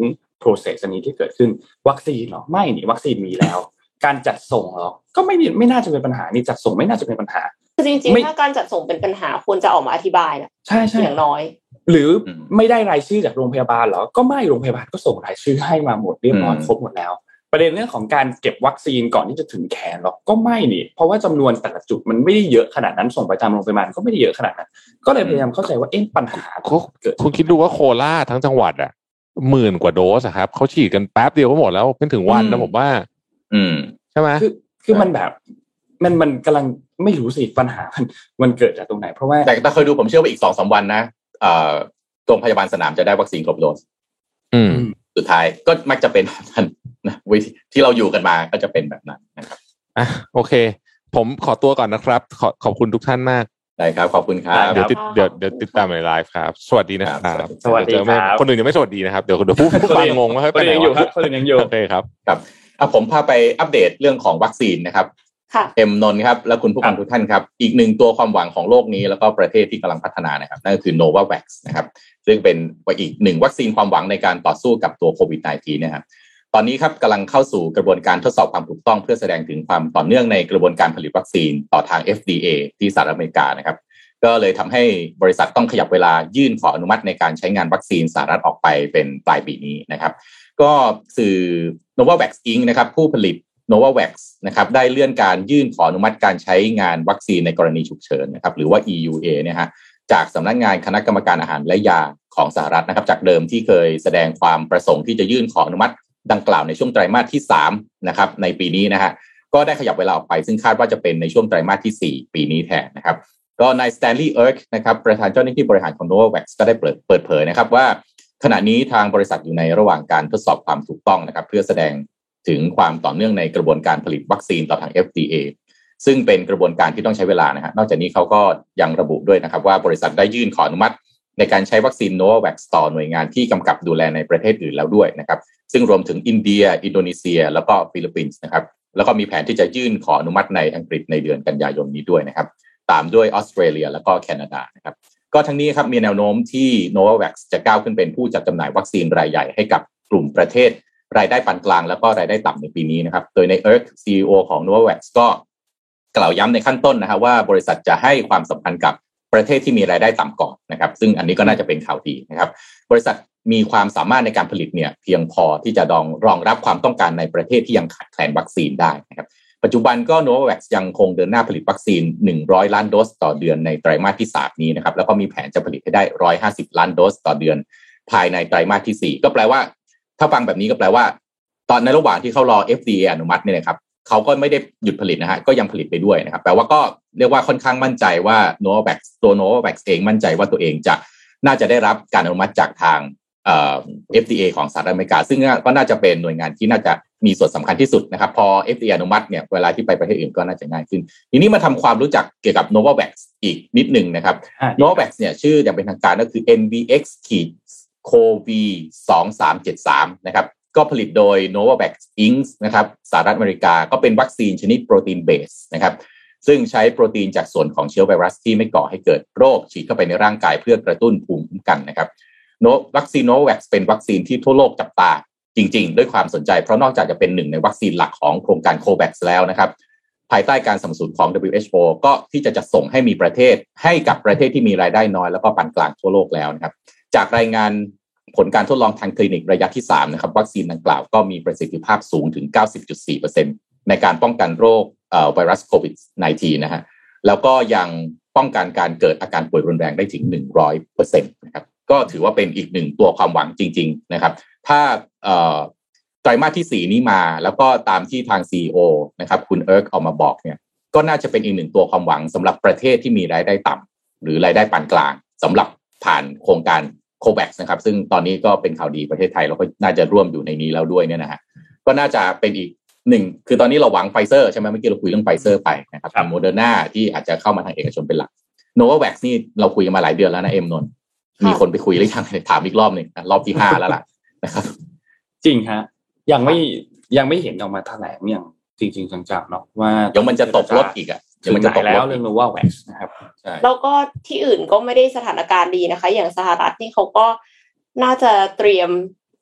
process อันนี้ที่เกิดขึ้นวัคซีนเหรอไม่นี่วัคซีนมีแล้ว การจัดส่งเหรอก็ไม่มีไม่น่าจะเป็นปัญหานี่จัดส่งไม่น่าจะเป็นปัญหา คือจริงไม่ๆถ้าการจัดส่งเป็นปัญหาควรจะออกมาอธิบายนะใช่ใช่อย่างน้อย หรืออมไม่ได้รายชื่อจากโรงพยาบาลเหรอ ก็ไม่โรงพยาบาลก็ส่งรายชื่อให้มาหมดเรียบร้อยอืมครบหมดแล้ว ประเด็นเรื่องของการเก็บวัคซีนก่อนที่จะถึงแขนหรอกก็ไม่นี่ เพราะว่าจำนวนแต่ละจุดมันไม่ได้เยอะขนาดนั้นส่งไปตามโรงพยาบาลก็ไม่ได้เยอะขนาดนั้นก็เลยพยายามเข้าใจว่าเอ๊ะปัญหาคุณเกิดคุณคิดดูว่าโคราชทั้งจังหวัดอะหมื่นกว่าโดสอะครับเขาฉีดกันแป๊บเดียวก็หมดแล้วเป็นถึงวันนะผมว่า อืมใช่ไหมคือคือมันแบบมันมันกำลัง ไม่รู้สิปัญหามันมันเกิดจากตรงไหน เพราะว่าแต่ถ้าเคยดูผมเชื่อว่าอีกสองสามวันนะเอ่อโรงพยาบาลสนามจะได้วัคซีนครบโดสอืมสุดท้ายก็มักจะเป็นแบบนั้นนะวิธีที่เราอยู่กันมาก็จะเป็นแบบนั้นนะครับอะโอเค ผมขอตัวก่อนนะครับ ขอขอบคุณทุกท่านมากได้ครับ ขอบคุณครับเดี๋ยวติดครับเดี๋ยวเดี๋ยวติดตามในไลฟ์ครับ สวัสดีนะครับสวัสดีเยวเจอไม่ครับคนอื่นยังไม่สวัสดีนะครับเดี๋ยวเดี๋ยวผู้ผู้ฟังงงว่าเฮ้ยคไปนไหนยังอยู่ครับวะคนยังอยู่โอเคครับครับอะผมพาไปอัปเดตเรื่องของวัคซีนนะครับค่ะ เอ็มนนท์ครับ และคุณผู้ฟังทุกท่านครับ อีกหนึ่งตัวความหวังของโลกนี้ แล้วก็ประเทศที่กำลังพัฒนานะครับ นั่นก็คือ Novavax นะครับ ซึ่งเป็นอีกหนึ่งวัคซีนความหวังในการต่อสู้กับตัวโควิด -19 นะครับตอนนี้ครับกำลังเข้าสู่กระบวนการทดสอบความถูกต้องเพื่อแสดงถึงความต่อเนื่องในกระบวนการผลิตวัคซีนต่อทาง FDA ที่สหรัฐอเมริกานะครับ ก็เลยทำให้บริษัทต้องขยับเวลายื่นขออนุมัติในการใช้งานวัคซีนสหรัฐออกไปเป็นปลายปีนี้นะครับ ก็สื่อ Novavax Inc. นะครับผู้ผลิต Novavax นะครับได้เลื่อนการยื่นขออนุมัติการใช้งานวัคซีนในกรณีฉุกเฉินนะครับหรือว่า EUA เนี่ยฮะจากสำนักงานคณะกรรมการอาหารและยาของสหรัฐนะครับ จากเดิมที่เคยแสดงความประสงค์ที่จะยื่นขออนุมัติดังกล่าวในช่วงไตรมาสที่3นะครับในปีนี้นะฮะก็ได้ขยับเวลาออกไป ซึ่งคาดว่าจะเป็นในช่วงไตรมาสที่ 4 ปีนี้แทนนะครับ ก็นายสแตนลีย์เอิร์กนะครับประธานเจ้าหน้าที่บริหารของ Novavax ก็ได้เปิดเปิดเผยนะครับว่า ขณะนี้ทางบริษัทอยู่ในระหว่างการทดสอบความถูกต้องนะครับ เพื่อแสดง ถึงความต่อเนื่องในกระบวนการผลิตวัคซีนต่อทาง FDA ซึ่งเป็นกระบวนการที่ต้องใช้เวลานะฮะนอกจากนี้เขาก็ยังระบุด้วยนะครับ ว่าบริษัทได้ยื่นขออนุมัติ ในการใช้วัคซีน Novavax ต่อหน่วยงานที่กำกับดูแลในประเทศอื่นแล้วด้วยนะครับ ซึ่งรวมถึงอินเดีย อินโดนีเซีย แล้วก็ฟิลิปปินส์นะครับแล้วก็มีแผนที่จะยื่นขออนุมัติในอังกฤษในเดือนกันยายนนี้ด้วยนะครับ ตามด้วยออสเตรเลีย แล้วก็แคนาดานะครับก็ทั้งนี้ครับมีแนวโน้มที่ Novavax จะก้าวขึ้นเป็นผู้จัดจำหน่ายวัคซีนรายใหญ่ให้กับกลุ่มประเทศ รายได้ปานกลางแล้วก็รายได้ต่ำในปีนี้นะครับ โดยน าย Erck CEO ของ Novavax ก็กล่าวย้ำในขั้นต้นนะครับว่าบริษัทจะให้ความสำคัญกับประเทศที่มีรายได้ต่ำก่อนนะครับ ซึ่งอันนี้ก็น่าจะเป็นข่าวดีนะครับ บริษัทมีความสามารถในการผลิตเนี่ยเพียงพอที่จะรองรองรับความต้องการในประเทศที่ยังขาดแคลนวัคซีนได้นะครับปัจจุบันก็ Novavax ยังคงเดินหน้าผลิตวัคซีน 100 ล้านโดสต่อเดือนในไตรมาสที่ 3 นี้นะครับ แล้วก็มีแผนจะผลิตให้ได้ 150 ล้านโดสต่อเดือน ภายในไตรมาสที่ 4 ก็แปลว่า ถ้าฟังแบบนี้ก็แปลว่า ตอนในระหว่างที่เขารอ FDA อนุมัติเนี่ยนะครับเขาก็ไม่ได้หยุดผลิตนะฮะก็ยังผลิตไปด้วยนะครับแปลว่าก็เรียกว่าค่อนข้างมั่นใจว่า Novavax ตัว Novavax เองมั่นใจว่าตัวเองจะน่าจะได้รับการอนุมัติจากทางเอ่อ FDA ของสหรัฐอเมริกา ซึ่งก็น่าจะเป็นหน่วยงานที่น่าจะมีส่วนสำคัญที่สุดนะครับ พอ FDA อนุมัติเนี่ยเวลาที่ไปประเทศอื่นก็น่าจะง่ายขึ้น ทีนี้มาทำความรู้จักเกี่ยวกับ Novavax อีกนิดหนึ่งนะครับ Novavax เนี่ยชื่ออย่างเป็นทางการก็คือ NVX ขีด CoV 2 3 7 3นะครับก็ผลิตโดย Novavax Inc. นะครับสหรัฐอเมริกาก็เป็นวัคซีนชนิดโปรตีนเบสนะครับซึ่งใช้โปรตีนจากส่วนของเชื้อไวรัสที่ไม่ก่อให้เกิดโรค ฉีดเข้าไปในร่างกายเพื่อกระตุ้นภูมิคุ้มกันนะครับโนวัคซีนโนแวคเป็นวัคซีนที่ทั่วโลกจับตาจริง ๆ ด้วยความสนใจ เพราะนอกจากจะเป็นหนึ่งในวัคซีนหลักของโครงการโควัคแล้วนะครับภายใต้การสนับสนุนของ WHO ก็ที่จะจัดส่งให้มีประเทศให้กับประเทศที่มีรายได้น้อยแล้วก็ปานกลางทั่วโลกแล้วนะครับ จากรายงานผลการทดลองทางคลินิกระยะที่ 3 นะครับ วัคซีนดังกล่าวก็มีประสิทธิภาพสูงถึง 90.4%ในการป้องกันโรคไวรัสโควิด -19 นะฮะแล้วก็ยังป้องกันการเกิดอาการป่วยรุนแรงได้ถึง 100%นะครับก็ถือว่าเป็นอีกหนึ่งตัวความหวังจริง ๆ นะครับ ถ้าไตรมาสที่สีนี้มา แล้วก็ตามที่ทางซีอนะครับคุณเอิร์กออกมาบอกเนี่ยก็น่าจะเป็นอีกหนึ่งตัวความหวังสำหรับประเทศที่มีรายได้ต่ำหรือรายได้ปานกลางสำหรับ ผ่านโครงการโควัคนะครับ ซึ่งตอนนี้ก็เป็นข่าวดีประเทศไทยเราก็น่าจะร่วมอยู่ในนี้แล้วด้วยเนี่ยนะฮะก็น่าจะเป็นอีกหนึ่งคือตอนนี้เราหวังไฟเซอร์ใช่ไหมเมื่อกี้เราคุยเรื่องไฟเซอร์ไปนะครับโมเดอร์นาที่อาจจะเข้ามาทางเอกชนเป็นหลักโนวาแว็กนี่เราคุยกันมาหลายเดือนแล้วนะเอ็มนนมีคนไปคุยหรือยังถามอีกรอบหนึ่งรอบที่ห้าแล้วล่ะนะครับ จริงฮะ ยังไม่ยังไม่เห็นออกมาแถลงอย่างจริงๆจังๆเนาะว่าเดี๋ยวมันจะตกรถอีกอะ เดี๋ยวมันจะตกแล้วเรื่องโนวาแว็กนะครับแล้วก็ที่อื่นก็ไม่ได้สถานการณ์ดีนะคะ อย่างสหรัฐนี่เขาก็น่าจะเตรียม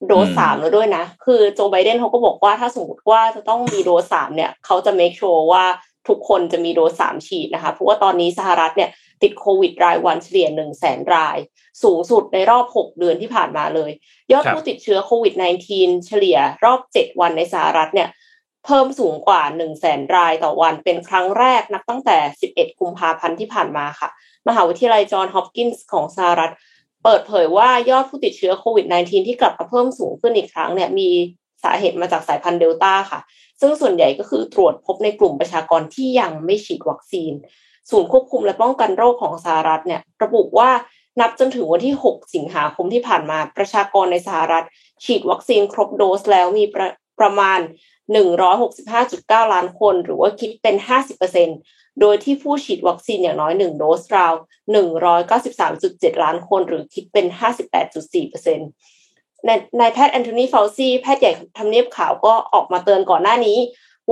โดสสามแล้วด้วยนะ คือโจไบเดนเขาก็บอกว่าถ้าสมมติว่าจะต้องมีโดสสามเนี่ย เขาจะ make sure ว่าทุกคนจะมีโดสสามฉีดนะคะ เพราะว่าตอนนี้สหรัฐเนี่ยติดโควิดรายวันเฉลี่ยหนึ่งแสนราย สูงสุดในรอบหกเดือนที่ผ่านมาเลย ยอดผู้ติดเชื้อโควิด -19 เฉลี่ยรอบเจ็ดวันในสหรัฐเนี่ย เพิ่มสูงกว่า 1 0 0 0 0แสนรายต่อวันเป็นครั้งแรกนับตั้งแต่ 11 กุมภาพันธ์ที่ผ่านมาค่ะ มหาวิทยาลัยจอห์นฮอปกินส์ของสหรัฐ เปิดเผยว่ายอดผู้ติดเชื้อโควิด -19 ที่กลับมาเพิ่มสูงขึ้นอีกครั้งเนี่ยมีสาเหตุมาจากสายพันธุ์เดลต้าค่ะ ซึ่งส่วนใหญ่ก็คือตรวจพบในกลุ่มประชากรที่ยังไม่ฉีดวัคซีน ศูนย์ควบคุมและป้องกันโรคของสหรัฐเนี่ยระบุว่านับจนถึงวันที่ 6 สิงหาคมที่ผ่านมาประชากรในสหรัฐ ฉีดวัคซีนครบโดสแล้วมีประประมาณ 165.9 ล้านคน หรือว่าคิดเป็น 50%โดยที่ผู้ฉีดวัคซีนอย่างน้อย 1 โดสราว 193.7 ล้านคน หรือคิดเป็น 58.4% นายแพทย์แอนโทนีฟาวซีแพทย์ใหญ่ทำเนียบขาวก็ออกมาเตือนก่อนหน้านี้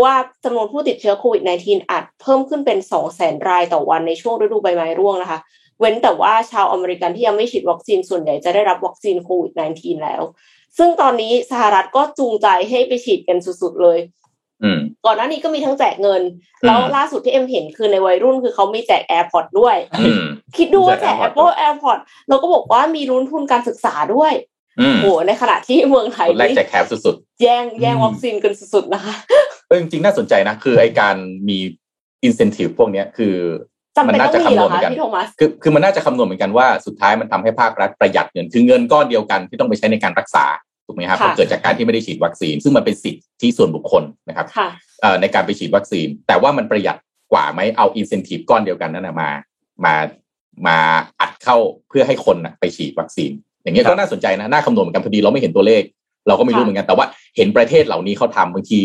ว่าจำนวนผู้ติดเชื้อโควิด -19 อาจเพิ่มขึ้นเป็น 200,000 รายต่อวันในช่วงฤดูใบไม้ร่วงนะคะ เว้นแต่ว่าชาวอเมริกันที่ยังไม่ฉีดวัคซีนส่วนใหญ่จะได้รับวัคซีนโควิด -19 แล้ว ซึ่งตอนนี้สหรัฐก็จูงใจให้ไปฉีดกันสุดๆเลย ก่อนหน้านี้ก็มีทั้งแจกเงิน แล้วล่าสุดที่เอ็มเห็นคือในวัยรุ่นคือเขามีแจกแอร์พอร์ตด้วย คิดดูว่าแจก Apple AirPods เราก็บอกว่ามีรุ้นทุนการศึกษาด้วยโหในขณะที่เมืองไทยแรกแจกแคปสุดๆ แย่งแย่งวัคซีนกันสุดๆนะคะเออจริงๆน่าสนใจนะ คือไอการมีอินเซนティブพวกนี้คือ มันน่าจะคำนวณเหมือนกันคือคือมันน่าจะคำนวณเหมือนกันว่าสุดท้ายมันทำให้ภาครัฐประหยัดเงินคือเงินก้อนเดียวกันที่ต้องไปใช้ในการรักษาถูกไหมครับเกิดจากการที่ไม่ได้ฉีดวัคซีน ซึ่งมันเป็นสิทธิส่วนบุคคลนะครับในการไปฉีดวัคซีน แต่ว่ามันประหยัดกว่าไหมเอาอินเซนティブก้อนเดียวกันนั้นมามามาอัดเข้าเพื่อให้คนไปฉีดวัคซีน อย่างเงี้ยก็น่าสนใจนะน่าคำนวณเหมือนกันพอดีเราไม่เห็นตัวเลข เราก็ไม่รู้เหมือนกัน แต่ว่าเห็นประเทศเหล่านี้เขาทำบางที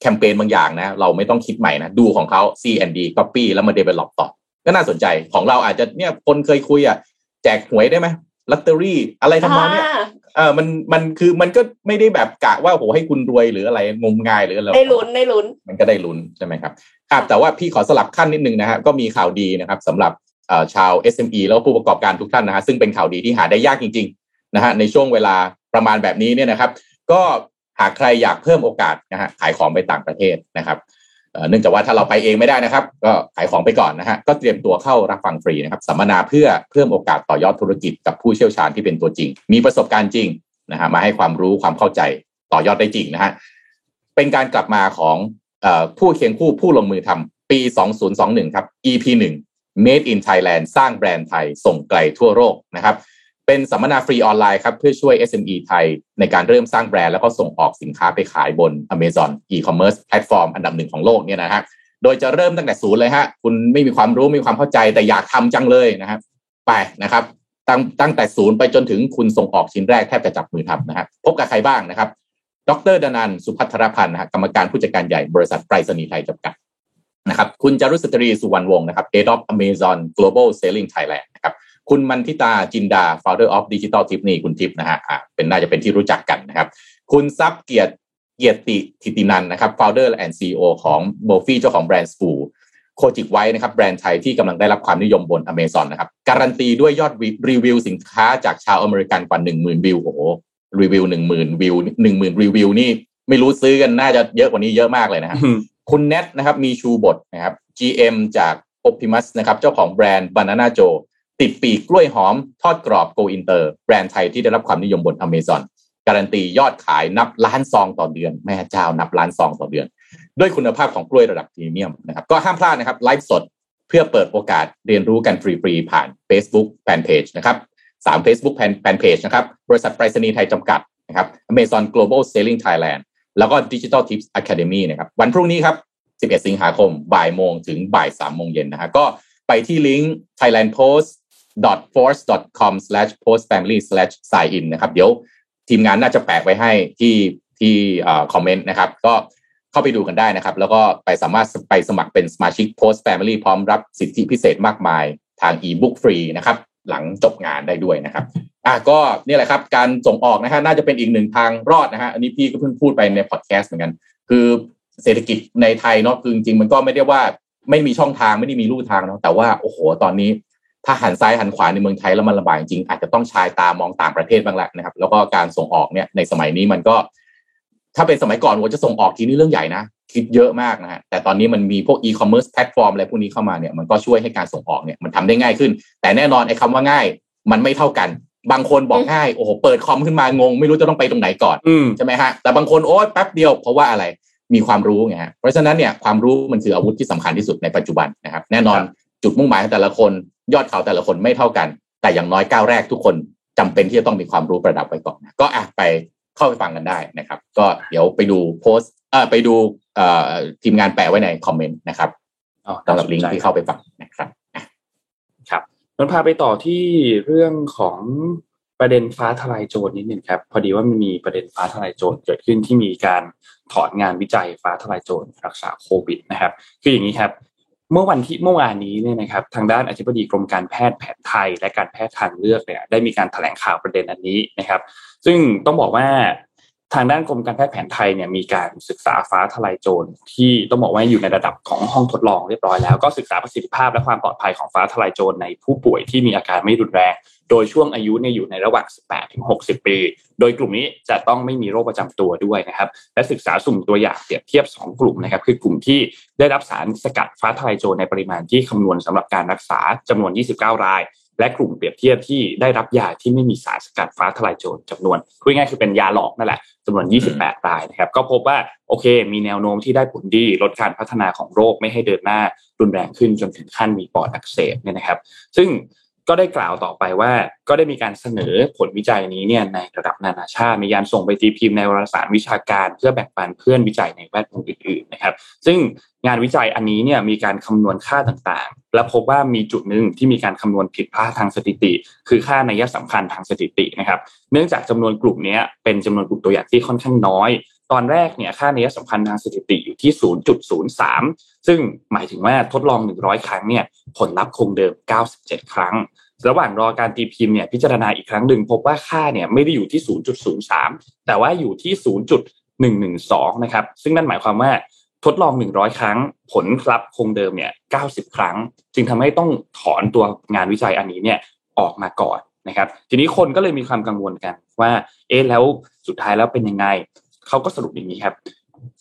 แคมเปญบางอย่างนะ เราไม่ต้องคิดใหม่นะ ดูของเขา C&D copy แล้วมา develop ต่อ ก็น่าสนใจของเราอาจจะเนี่ยคนเคยคุยอะแจกหวยได้ไหมลอตเตอรี่อะไรทำนองเนี้ยเออมันมันคือมันก็ไม่ได้แบบกะว่าโหให้คุณรวยหรืออะไรงมงายหรืออะไรได้ลุ้นได้ลุ้น มันก็ได้ลุ้นใช่ไหมครับครับแต่ว่าพี่ขอสลับขั้นนิดนึงนะฮะก็มีข่าวดีนะครับสำหรับชาว SME แล้วผู้ประกอบการทุกท่านนะฮะซึ่งเป็นข่าวดีที่หาได้ยากจริงๆนะฮะในช่วงเวลาประมาณแบบนี้เนี่ยนะครับ ก็ หากใครอยากเพิ่มโอกาสนะฮะขายของไปต่างประเทศนะครับเนื่องจากว่าถ้าเราไปเองไม่ได้นะครับ ก็ขายของไปก่อนนะฮะก็เตรียมตัวเข้ารับฟังฟรีนะครับสัมมนาเพื่อเพิ่มโอกาสต่อยอดธุรกิจกับผู้เชี่ยวชาญที่เป็นตัวจริง มีประสบการณ์จริงนะฮะมาให้ความรู้ความเข้าใจต่อยอดได้จริงนะฮะเป็นการกลับมาของผู้เคียงคู่ผู้ลงมือทำปี 2021 ครับ EP 1 Made in Thailand สร้างแบรนด์ไทยส่งไกลทั่วโลกนะครับ เป็นสัมมนาฟรีออนไลน์ครับ เพื่อช่วย SME ไทย ในการเริ่มสร้างแบรนด์แล้วก็ส่งออกสินค้าไปขายบน Amazon e-commerce แพลตฟอร์มอันดับหนึ่งของโลกเนี่ยนะฮะโดยจะเริ่มตั้งแต่ศูนย์เลยฮะ คุณไม่มีความรู้ไม่มีความเข้าใจแต่อยากทำจังเลยนะครับไปนะครับ ตั้งตั้งแต่ศูนย์ไปจนถึงคุณส่งออกชิ้นแรกแทบจะจับมือทำนะฮะพบกับใครบ้างนะครับ ดรดนันสุพัทรพันธ์นะฮะกรรมการผู้จัดการใหญ่บริษัทไปรษณีย์ไทยจำกัดนะครับ คุณจารุสตรีสุวรรณวงศ์นะครับ Head of Amazon Global Selling Thailand นะ ครับคุณมันทิตาจินดา Founder of Digital Tip นี่คุณทิปนะฮะอ่าเป็นน่าจะเป็นที่รู้จักกันนะครับ คุณซับเกียรติเกียรติทิตินันนะครับ Founder and CEO ของโบฟี่เจ้าของแบรนด์สปูโคจิกไว้นะครับแบรนด์ไทยที่กำลังได้รับความนิยมบน Amazon นะครับ การันตีด้วยยอดรีวิวสินค้าจากชาวอเมริกันกว่าหนึ่งหมื่นวิวโอ้โหรีวิวหนึ่งหมื่นวิวหนึ่งหมื่นรีวิวนี่ไม่รู้ซื้อกันน่าจะเยอะกว่านี้เยอะมากเลยนะฮะคุณเน็ตนะครับมีชูบทนะครับ GM จาก Optimus นะครับเจ้าของแบรนด์ Banana Joe ติดปีกกล้วยหอมทอดกรอบ Go Inter แบรนด์ไทยที่ได้รับความนิยมบน Amazon การันตียอดขายนับล้านซองต่อเดือน แม่เจ้านับล้านซองต่อเดือน ด้วยคุณภาพของกล้วยระดับพรีเมียมนะครับก็ห้ามพลาดนะครับไลฟ์สดเพื่อเปิดโอกาสเรียนรู้กันฟรีๆผ่าน Facebook Fanpage นะครับสาม Facebook Fanpage นะครับบริษัทไปรษณีย์ไทยจำกัดนะครับ Amazon Global Selling Thailand แล้วก็ Digital Tips Academy นะครับวันพรุ่งนี้ครับ 11 สิงหาคมบ่ายโมงถึงบ่าย3โมงเย็นนะฮะก็ไปที่ลิงก์ force com post family sign in นะครับ เดี๋ยวทีมงานน่าจะแปะไว้ให้ที่ที่คอมเมนต์นะครับ ก็เข้าไปดูกันได้นะครับ แล้วก็ไปสามารถไปสมัครเป็นสมาชิก Post Family พร้อมรับสิทธิพิเศษมากมายทาง e-book ฟรีนะครับ หลังจบงานได้ด้วยนะครับอะก็นี่แหละครับ การส่งออกนะฮะน่าจะเป็นอีกหนึ่งทางรอดนะฮะอันนี้พี่ก็เพิ่งพูดไปในพอดแคสต์เหมือนกัน คือเศรษฐกิจในไทยเนาะคือจริงๆมันก็ไม่ได้ว่าไม่มีช่องทางไม่ได้มีลู่ทางเนาะแต่ว่าโอ้โหตอนนี้ ถ้าหันซ้ายหันขวาในเมืองไทยแล้วมันลำบากจริงอาจจะต้องชายตามองต่างประเทศบ้างแหละนะครับ แล้วก็การส่งออกเนี่ยในสมัยนี้มันก็ ถ้าเป็นสมัยก่อนว่าจะส่งออกทีนี้เรื่องใหญ่นะคิดเยอะมากนะฮะแต่ตอนนี้มันมีพวกอีคอมเมิร์ซแพลตฟอร์มอะไรพวกนี้เข้ามาเนี่ยมันก็ช่วยให้การส่งออกเนี่ยมันทำได้ง่ายขึ้น แต่แน่นอนไอ้คำว่าง่าย มันไม่เท่ากัน บางคนบอกง่ายโอ้โหเปิดคอมขึ้นมางง ไม่รู้จะต้องไปตรงไหนก่อนอืมใช่ไหมฮะแต่บางคนโอ้ยแป๊บเดียวเพราะว่าอะไรมีความรู้ไงฮะเพราะฉะนั้นเนี่ยความรู้มันคืออาวุธที่สำคัญที่สุดในปัจจุบันนะครับ แน่นอนจุดมุ่งหมายของแต่ละคน ยอดเขาแต่ละคนไม่เท่ากัน แต่อย่างน้อยก้าวแรกทุกคนจำเป็นที่จะต้องมีความรู้ประดับไว้ก่อนนะก็อะไปเข้าไปฟังกันได้นะครับ ก็เดี๋ยวไปดูโพสต์เอ่อไปดูเอ่อทีมงานแปะไว้ในคอมเมนต์นะครับอ๋อสำหรับลิงก์ที่เข้าไปฟังนะครับอะครับนนพาไปต่อที่เรื่องของประเด็นฟ้าทลายโจรนิดหนึ่งครับ พอดีว่ามันมีประเด็นฟ้าทลายโจรเกิดขึ้นที่มีการถอนงานวิจัยฟ้าทลายโจรรักษาโควิดนะครับ คืออย่างนี้ครับ เมื่อวันที่เมื่อวานนี้เนี่ยนะครับทางด้านอธิบดีกรมการแพทย์แผนไทย และการแพทย์ทางเลือกเนี่ยได้มีการแถลงข่าวประเด็นอันนี้นะครับ ซึ่งต้องบอกว่าทางด้านกรมการแพทย์แผนไทยเนี่ยมีการศึกษาฟ้าทลายโจรที่ต้องบอกว่าอยู่ในระดับของห้องทดลองเรียบร้อยแล้วก็ศึกษาประสิทธิภาพและความปลอดภัยของฟ้าทลายโจรในผู้ป่วยที่มีอาการไม่รุนแรง โดยช่วงอายุเนี่ยอยู่ในระหว่าง 18ถึง60 ปี โดยกลุ่มนี้จะต้องไม่มีโรคประจำตัวด้วยนะครับ และศึกษาสุ่มตัวอย่างเปรียบเทียบ 2 กลุ่มนะครับ คือกลุ่มที่ได้รับสารสกัดฟ้าทลายโจรในปริมาณที่คำนวณสำหรับการรักษาจำนวน 29 ราย และกลุ่มเปรียบเทียบที่ได้รับยาที่ไม่มีสารสกัดฟ้าทลายโจรจำนวนคุยง่ายๆคือเป็นยาหลอกนั่นแหละจำนวน 28 รายนะครับ ก็พบว่าโอเค มีแนวโน้มที่ได้ผลดีลดการพัฒนาของโรคไม่ให้เดินหน้ารุนแรงขึ้นจนถึงขั้นมีปอดอักเสบเนี่ยนะครับ ซึ่ง ก็ได้กล่าวต่อไปว่า ก็ได้มีการเสนอผลวิจัยนี้เนี่ยในระดับนานาชาติ มีการส่งไปตีพิมพ์ในวารสารวิชาการเพื่อแบ่งปันเพื่อนวิจัยในแวดวงอื่นๆนะครับ ซึ่งงานวิจัยอันนี้เนี่ยมีการคำนวณค่าต่างๆ และพบว่ามีจุดหนึ่งที่มีการคำนวณผิดพลาดทางสถิติ คือค่านัยสำคัญทางสถิตินะครับ เนื่องจากจำนวนกลุ่มนี้เป็นจำนวนกลุ่มตัวอย่างที่ค่อนข้างน้อย ตอนแรกเนี่ยค่านัยสำคัญทางสถิติอยู่ที่ 0.03 ซึ่งหมายถึงว่าทดลอง 100 ครั้งเนี่ยผลลัพธ์คงเดิม 97 ครั้ง ระหว่างรอการตีพิมพ์เนี่ยพิจารณาอีกครั้งหนึ่งพบว่าค่าเนี่ยไม่ได้อยู่ที่ 0.03 แต่ว่าอยู่ที่ 0.112 นะครับ ซึ่งนั่นหมายความว่าทดลอง 100 ครั้ง ผลลัพธ์คงเดิมเนี่ย 90 ครั้ง จึงทำให้ต้องถอนตัวงานวิจัยอันนี้เนี่ยออกมาก่อนนะครับ ทีนี้คนก็เลยมีความกังวลกันว่า เอ๊ะแล้วสุดท้ายแล้วเป็นยังไง เขาก็สรุปอย่างนี้ครับ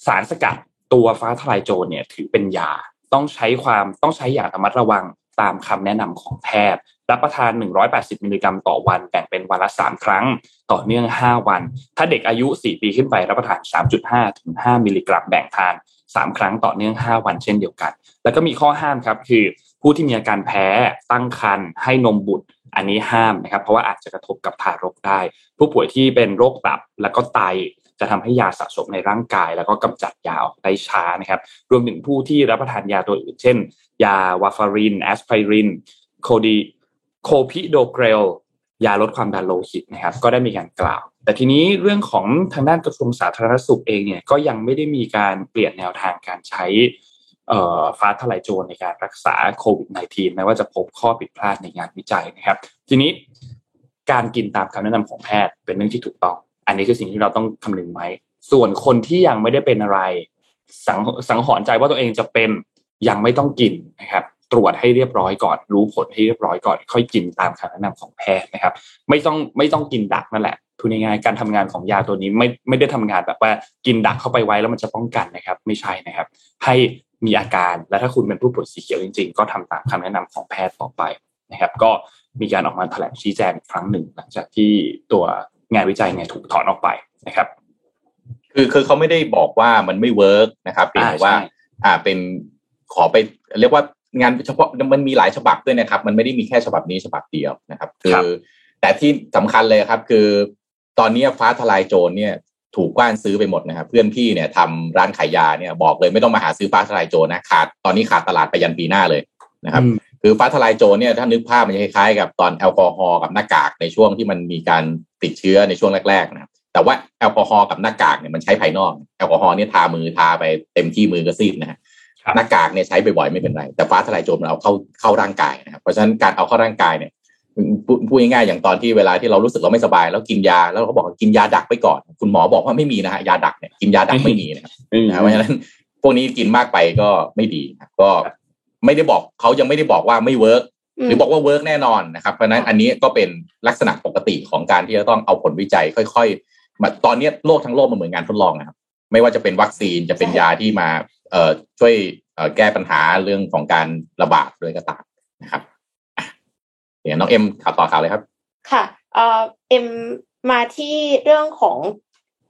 สารสกัดตัวฟ้าทลายโจรเนี่ยถือเป็นยาต้องใช้ความต้องใช้อย่างระมัดระวังตามคำแนะนำของแพทย์ รับประทาน 180 มิลลิกรัมต่อวันแบ่งเป็นวันละ 3 ครั้ง ต่อเนื่อง 5 วัน ถ้าเด็กอายุ 4 ปีขึ้นไปรับประทาน 3.5 ถึง 5 มิลลิกรัมแบ่งทาน 3 ครั้งต่อเนื่อง 5 วันเช่นเดียวกัน แล้วก็มีข้อห้ามครับคือผู้ที่มีอาการแพ้ตั้งครรภ์ให้นมบุตรอันนี้ห้ามนะครับ เพราะว่าอาจจะกระทบกับทารกได้ ผู้ป่วยที่เป็นโรคตับแล้วก็ไต จะทำให้ยาสะสมในร่างกาย แล้วก็กำจัดยาออกได้ช้านะครับ รวมถึงผู้ที่รับประทานยาตัวอื่น เช่น ยาวาฟารินแอสไพรินโคดีโคพิโดเกรลยาลดความดันโลหิตนะครับ ก็ได้มีการกล่าว แต่ทีนี้เรื่องของทางด้านกระทรวงสาธารณสุขเองเนี่ยก็ยังไม่ได้มีการเปลี่ยนแนวทางการใช้ฟ้าทลายโจรในการรักษาโควิด -19 แม้ว่าจะพบข้อผิดพลาดในงานวิจัยนะครับ ทีนี้การกินตามคำแนะนำของแพทย์เป็นเรื่องที่ถูกต้อง อันนี้คือสิ่งที่เราต้องคำนึงไว้ ส่วนคนที่ยังไม่ได้เป็นอะไร สังสังหรณ์ใจว่าตัวเองจะเป็นยังไม่ต้องกินนะครับ ตรวจให้เรียบร้อยก่อน รู้ผลให้เรียบร้อยก่อน ค่อยกินตามคำแนะนำของแพทย์นะครับ ไม่ต้องไม่ต้องกินดักนั่นแหละพูดง่ายๆการทำงานของยาตัวนี้ไม่ไม่ได้ทำงานแบบว่ากินดักเข้าไปไว้แล้วมันจะป้องกันนะครับ ไม่ใช่นะครับ ให้มีอาการและถ้าคุณเป็นผู้ป่วยสีเขียวจริง ๆ ก็ทำตามคำแนะนำของแพทย์ต่อไปนะครับ ก็มีการออกมาแถลงชี้แจงครั้งหนึ่ง หลังจากที่ตัว งานวิจัยเนี่ยถูกถอนออกไปนะครับ คือคือเขาไม่ได้บอกว่ามันไม่ work นะครับเพียงแต่ว่า อ่าเป็นขอไปเรียกว่างานเฉพาะมันมีหลายฉบับด้วยนะครับ มันไม่ได้มีแค่ฉบับนี้ฉบับเดียวนะครับ คือแต่ที่สำคัญเลยครับ คือตอนนี้ฟ้าทลายโจรเนี่ยถูกกว้านซื้อไปหมดนะครับเพื่อนพี่เนี่ยทำร้านขายยาเนี่ยบอกเลยไม่ต้องมาหาซื้อฟ้าทลายโจรนะขาดตอนนี้ขาดตลาดไปยันปีหน้าเลยนะครับ คือฟ้าทลายโจรเนี่ยถ้านึกภาพมันคล้ายๆกับตอนแอลกอฮอล์กับหน้ากากในช่วงที่มันมีการติดเชื้อในช่วงแรกๆนะครับแต่ว่าแอลกอฮอล์กับหน้ากากเนี่ยมันใช้ภายนอกแอลกอฮอล์เนี่ยทามือทาไปเต็มที่มือก็ซีดนะฮะหน้ากากเนี่ยใช้บ่อยๆไม่เป็นไร แต่ฟ้าทลายโจรมันเอาเข้าเข้าร่างกายนะครับเพราะฉะนั้นการเอาเข้าร่างกายเนี่ยพูดง่ายๆอย่างตอนที่เวลาที่เรารู้สึกเราไม่สบาย แล้วกินยาแล้วเขาบอกกินยาดักไปก่อน คุณหมอบอกว่าไม่มีนะฮะยาดักเนี่ยกินยาดักไม่มีนะครับเพราะฉะนั้นพวกนี้กินมากไปก็ไม่ดีก็ ไม่ได้บอกเขายังไม่ได้บอกว่าไม่ workหรือบอกว่า work แน่นอนนะครับ เพราะนั้นอันนี้ก็เป็นลักษณะปกติของการที่จะต้องเอาผลวิจัยค่อยๆมาตอนนี้โลกทั้งโลกมันเหมือนงานทดลองนะครับ ไม่ว่าจะเป็นวัคซีนจะเป็นยาที่มาเอ่อช่วยแก้ปัญหาเรื่องของการระบาดด้วยก็ตามนะครับเดี๋ยวน้องเอ็มข่าวต่อข่าวเลยครับ ค่ะเอ่อเอ็มมาที่เรื่องของ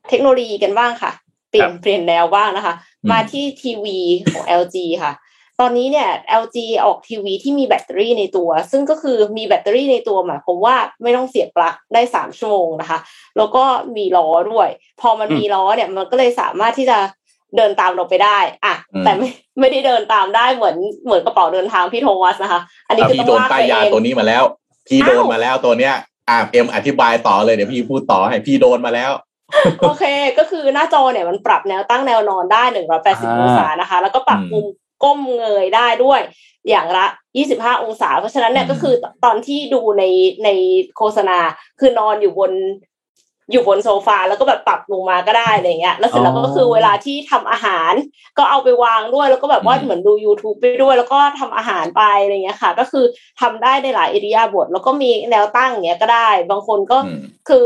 เทคโนโลยีกันบ้างค่ะ เปลี่ยนเปลี่ยนแนวบ้างนะคะ มาที่ทีวีของ LG ค่ะ ตอนนี้เนี่ย LG ออกทีวีที่มีแบตเตอรี่ในตัว ซึ่งก็คือมีแบตเตอรี่ในตัวหมายความว่าไม่ต้องเสียบปลั๊กได้สามชั่วโมงนะคะ แล้วก็มีล้อด้วย พอมันมีล้อเนี่ยมันก็เลยสามารถที่จะเดินตามเราไปได้อะแต่ไม่ไม่ได้เดินตามได้เหมือนเหมือนกระเป๋าเดินทางพี่โทมัสนะคะ อันนี้คือต้องว่าไปเองตัวนี้มาแล้ว พี่โดนมาแล้วตัวเนี้ยอ่าเอ็มอธิบายต่อเลยเดี๋ยวพี่พูดต่อให้พี่โดนมาแล้วโอเค ก็คือหน้าจอเนี่ยมันปรับแนวตั้งแนวนอนได้หนึ่งร้อยแปดสิบองศานะคะ แล้วก็ปรับมุม ก้มเงยได้ด้วย อย่างละยี่สิบห้าองศา เพราะฉะนั้นเนี่ยก็คือตอนที่ดูในในโฆษณาคือนอนอยู่บนอยู่บนโซฟาแล้วก็แบบปรับลงมาก็ได้อะไรเงี้ย แล้วเสร็จแล้วก็คือเวลาที่ทำอาหาร ก็เอาไปวางด้วยแล้วก็แบบว่าเหมือนดู youtube ไปด้วย แล้วก็ทำอาหารไปอะไรเงี้ยค่ะ ก็คือทำได้ในหลายอิริยาบถแล้วก็มีแนวตั้งเงี้ยก็ได้ บางคนก็คือ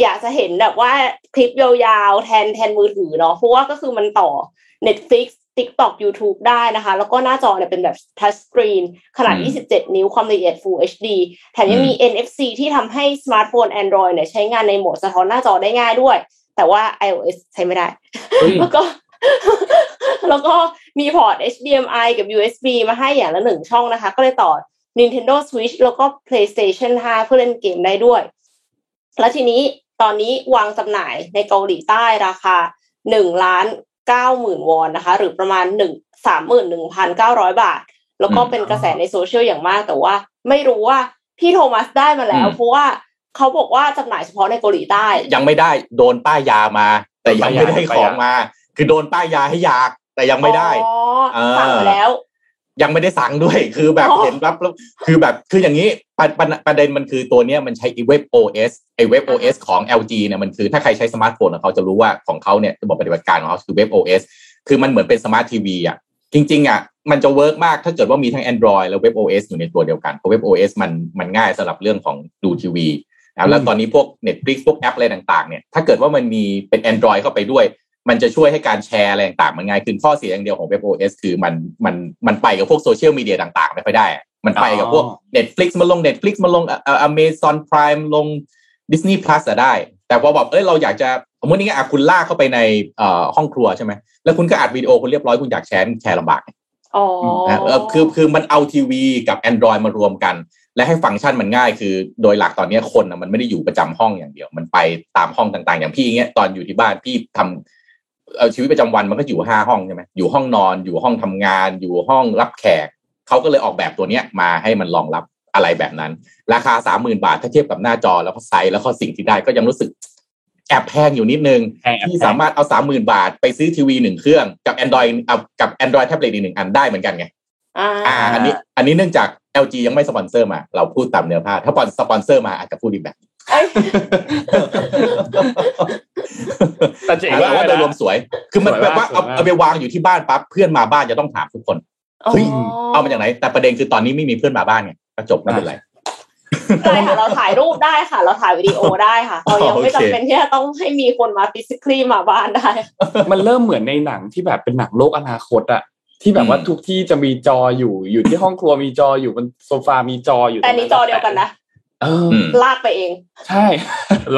อยากจะเห็นแบบว่าคลิปยาวๆแทนแทนมือถือเนาะเพราะว่าก็คือมันต่อ Netflix TikTok YouTube ได้นะคะ แล้วก็หน้าจอเนี่ยเป็นแบบ touch screen ขนาด 27 นิ้วความละเอียด Full HD แถมยังมี NFC ที่ทำให้สมาร์ทโฟน Android เนี่ยใช้งานในโหมดสะท้อนหน้าจอได้ง่ายด้วย แต่ว่า iOS ใช้ไม่ได้ แล้วก็แล้วก็มีพอร์ต HDMI กับ USB มาให้อย่างละหนึ่งช่องนะคะ ก็เลยต่อ Nintendo Switch แล้วก็ PlayStation 5 เพื่อเล่นเกมได้ด้วย แล้วทีนี้ตอนนี้วางจำหน่ายในเกาหลีใต้ราคาหนึ่งล้าน 90,000 วอนนะคะ หรือประมาณ1 31,900 บาท แล้วก็เป็นกระแสในโซเชียลอย่างมาก แต่ว่าไม่รู้ว่าพี่โทมัสได้มาแล้ว เพราะว่าเขาบอกว่าจำหน่ายเฉพาะในเกาหลีใต้ ยังไม่ได้โดนป้ายยามา แต่ยังไม่ได้ของมา คือโดนป้ายยาให้อยากแต่ยังไม่ได้สั่งแล้ว ยังไม่ได้สั่งด้วย คือแบบเห็นรับแล้วคือแบบคืออย่างนี้ประประเด็นมันคือตัวเนี้ยมันใช้เว็บ OS ไอเว็บ OS ของ LG เนี่ยมันคือถ้าใครใช้สมาร์ทโฟนเขาจะรู้ว่าของเขาเนี่ยระบบปฏิบัติการของเขาคือเว็บ OS คือมันเหมือนเป็นสมาร์ททีวีอะจริง ๆอะมันจะ work มากถ้าเกิดว่ามีทั้ง Android แล้วเว็บ OS อยู่ในตัวเดียวกันเพราะเว็บ OS มันมันง่ายสำหรับเรื่องของดูทีวีแล้วตอนนี้พวก Netflix พวกแอปอะไรต่างๆเนี่ยถ้าเกิดว่ามันมีเป็น Android เข้าไปด้วย มันจะช่วยให้การแชร์อะไรต่างๆมันง่ายขึ้นข้อเสียอย่างเดียวของ WebOS คือมันมันมันไปกับพวกโซเชียลมีเดียต่างๆ ไม่ค่อยได้ มันไปกับพวก Netflix มาลง Netflix มาลง Amazon Prime ลง Disney Plus ได้ แต่พอบอกเอ้ยเราอยากจะสมมตินี้อะคุณลากเข้าไปในห้องครัวใช่ไหมแล้วคุณก็อัดวิดีโอคุณเรียบร้อยคุณอยากแชร์แชร์ลำบากอ๋อคือคือมันเอาทีวีกับ Android มารวมกัน และให้ฟังก์ชันมันง่ายคือโดยหลักตอนนี้คนมันไม่ได้อยู่ประจำห้องอย่างเดียว มันไปตามห้องต่างๆ อย่างพี่เงี้ยตอนอยู่ที่บ้านพี่ทำ เอาชีวิตประจำวันมันก็อยู่ห้าห้องใช่ไหมอยู่ห้องนอนอยู่ห้องทำงาน อยู่ห้องรับแขกเขาก็เลยออกแบบตัวเนี้ยมาให้มันรองรับอะไรแบบนั้น ราคาสามหมื่นบาทถ้าเทียบกับหน้าจอแล้วก็ไซส์แล้วก็สิ่งที่ได้ก็ยังรู้สึกแอบแพงอยู่นิดนึงแพงแอบที่แพงสามารถเอาสามหมื่นบาทไปซื้อทีวีหนึ่งเครื่องกับ Android เอากับ Android แท็บเล็ตอีกหนึ่งอันได้เหมือนกันไงอ่าอ่าอันนี้อันนี้เนื่องจาก LG ยังไม่สปอนเซอร์มา เราพูดตามเนื้อผ้าถ้าสปอนเซอร์มาอาจจะพูดอีกแบบเอ้ย แต่เจ๋งแต่มากว่าเลยโดยรวมนะสวย คือมันสวยแบมากแบบว่าเอาสวยมากเอาไปวางอยู่ที่บ้านปั๊บเพื่อนมาบ้านจะต้องถามทุกคนเฮ้ยเอามาจากไหน แต่ประเด็นคือตอนนี้ไม่มีเพื่อนมาบ้านไงก็จบไม่เป็นไรได้ค่ะเราถ่ายรูปได้ค่ะ เราถ่ายวิดีโอได้ค่ะเรายังไม่โอเคจำเป็นที่จะต้องให้มีคนมาฟิสิก a l มาบ้านได้ มันเริ่มเหมือนในหนังที่แบบเป็นหนังโลกอนาคตอะที่แบบว่าอืมทุกที่จะมีจออยู่อยู่ที่ห้องครัวมีจออยู่บนโซฟามีจออยู่แต่อันนี้จอเดียวกันนะเออออืม ลากไปเอง ใช่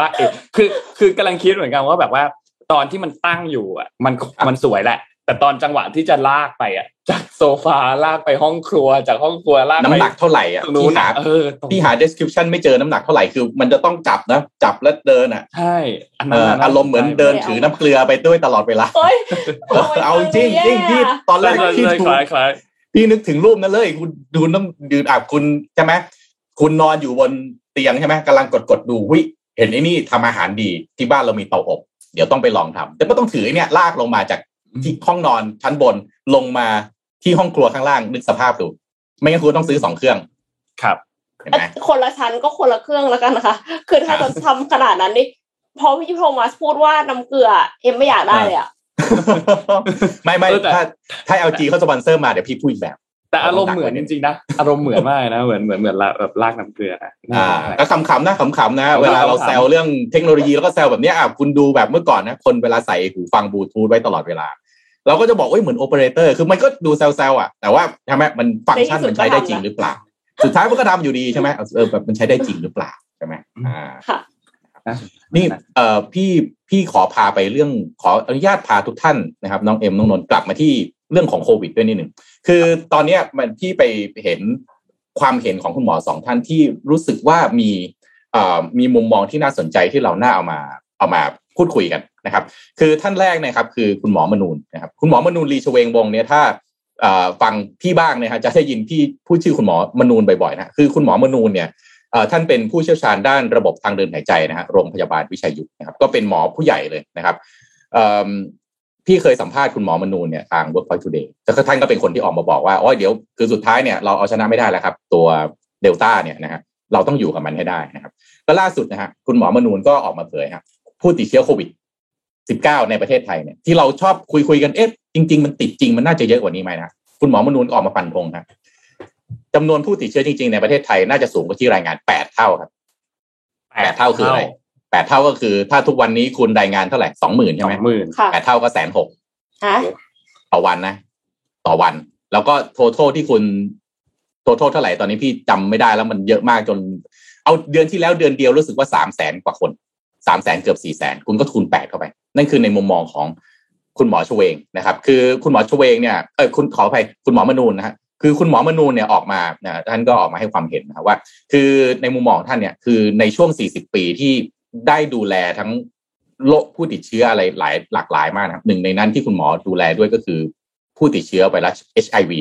ละเองคือคือกำลังคิดเหมือนกันว่าแบบว่า ตอนที่มันตั้งอยู่อะ มันมันสวยแหละ แต่ตอนจังหวะที่จะลากไปอะ จากโซฟาลากไปห้องครัว จากห้องครัวลากไปน้ำหนักเท่าไหร่อะตรงนู้พี่นหาอะเออตรงพี่หา description ไม่เจอน้ำหนักเท่าไหร่คือ มันจะต้องจับนะจับแล้วเดินอะใช่อันเอนั้นออารมณ์เหมือนเดินถือน้ำเกลือไปด้วยตลอดเวลาเฮ้ยเออเอาจริงจริงพี่ตอนแรใช่กใช่พี่ใช่ดูคล้ายคล้ายพี่นึกถึงรูปนั้นเลย คุณดูน้ำยืนอะคุณใช่ไหม คุณนอนอยู่บนเตียงใช่ไหมกำลังกดกดๆดูวิเห็นไอ้นี่ทำอาหารดีที่บ้านเรามีเตาอบเดี๋ยวต้องไปลองทำแต่ก็ต้องถือไอ้เนี่ยลากลงมาจากที่ห้องนอนชั้นบนลงมาที่ห้องครัวข้างล่างนึกสภาพดู ไม่งั้นคุณต้องซื้อสองเครื่องครับเห็นไหมคนละชั้นก็คนละเครื่องแล้วกันนะคะ คือถ้าจะทำขนาดนั้นนี่พอพี่โทมัสพูดว่าน้ำเกลือ เอ็มไม่อยากได้เลยอะไม่ไม่เออแต่ถ้าถ้า LG เขาสปอนเซอร์มาเดี๋ยวพี่พูดอีกแบบ แต่อารมณ์เหมือนจริงๆนะอารมณ์เหมือนมากนะเหมือนเหมือนเหมือนละแบบลากน้ำเกลือนะอ่าก็ขำๆนะขำๆนะขำๆเวลาเราแซวเรื่องเทคโนโลยีแล้วก็แซวแบบเนี้ยอะคุณดูแบบเมื่อก่อนนะ คนเวลาใส่หูฟังบลูทูธไว้ตลอดเวลา เราก็จะบอกว่าเหมือนโอเปอเรเตอร์คือมันก็ดูแซวๆอะ แต่ว่าใช่ไหมมันฟังก์ชันในที่สุดมันใช้ได้ก็ทำจริงนะหรือเปล่า สุดท้ายมันก็ทำอยู่ดีใช่ไหมเออแบบมันใช้ได้จริงหรือเปล่าใช่ไหมอ่าค่ะนี่เอ่อพี่พี่ขอพาไปเรื่องขออนุญาตพาทุกท่านนะครับ น้องเอ็มน้องนนท์กลับมาที่ เรื่องของโควิดด้วยนิดหนึ่งคือตอนนี้มันพี่ไปเห็นความเห็นของคุณหมอสองท่านที่รู้สึกว่ามีมีมุมมองที่น่าสนใจที่เราน่าเอามาเอามาพูดคุยกันนะครับ คือท่านแรกนะครับ คือคุณหมอมนูนนะครับ คุณหมอมนูนลีชเวงวงเนี่ยถ้าเอ่อฟังพี่บ้างนะฮะจะได้ยินพี่พูดชื่อคุณหมอมนูนบ่อยๆนะคือคุณหมอมนูนเนี่ยท่านเป็นผู้เชี่ยวชาญด้านระบบทางเดินหายใจนะฮะโรงพยาบาลวิชัยยุทธนะครับ ก็เป็นหมอผู้ใหญ่เลยนะครับ พี่เคยสัมภาษณ์คุณหมอมนูนเนี่ยทาง Workpoint Today แต่ก็ท่านก็เป็นคนที่ออกมาบอกว่าโอ๋อเดี๋ยวคือสุดท้ายเนี่ยเราเอาชนะไม่ได้แล้วครับ ตัวเดลต้าเนี่ยนะฮะเราต้องอยู่กับมันให้ได้นะครับก็ล่าสุดนะฮะคุณหมอมนูนก็ออกมาเผยครับผู้ติดเชื้อโควิด 19 ในประเทศไทยเนี่ยที่เราชอบคุยคุยๆกันเอ๊ะจริง ๆ มันติดจริงมันน่าจะเยอะกว่านี้ไหมนะคุณหมอมนูนก็ออกมาฟันธงครับจำนวนผู้ติดเชื้อจริง ๆ ในประเทศไทยน่าจะสูงกว่าที่รายงานแปดเท่าครับแปดเท่าคืออะไร แปดเท่าก็คือถ้าทุกวันนี้คุณรายงานเท่าไหร่สองหมื่นสใช่อไหมงหมื่นค่ะแปดเท่าก็แสนหกฮะต่อวันนะ ต่อวัน แล้วก็โทโทที่คุณโทโทเท่าไหร่ตอนนี้พี่จำไม่ได้แล้วมันเยอะมากจน เอาเดือนที่แล้วเดือนเดียวรู้สึกว่าสามแสนกว่าคนสามแสนเกือบสี่แสนคุณก็คูณแปดเข้าไป นั่นคือในมุมมองของคุณหมอชเวงนะครับ คือคุณหมอชเวงเนี่ยเออคุณขออภัยคุณหมอมนูนนะฮะคือคุณหมอมนูนเนี่ยออกมานะท่านก็ออกมาให้ความเห็นนะครับว่า คือในมุมมองของท่านเนี่ยคือในช่วง 40 ปีที่ ได้ดูแลทั้งโรคผู้ติดเชื้ออะไรหลายหลากหลายมากนะครับหนึ่งในนั้นที่คุณหมอดูแลด้วยก็คือผู้ติดเชื้อไวรัส HIV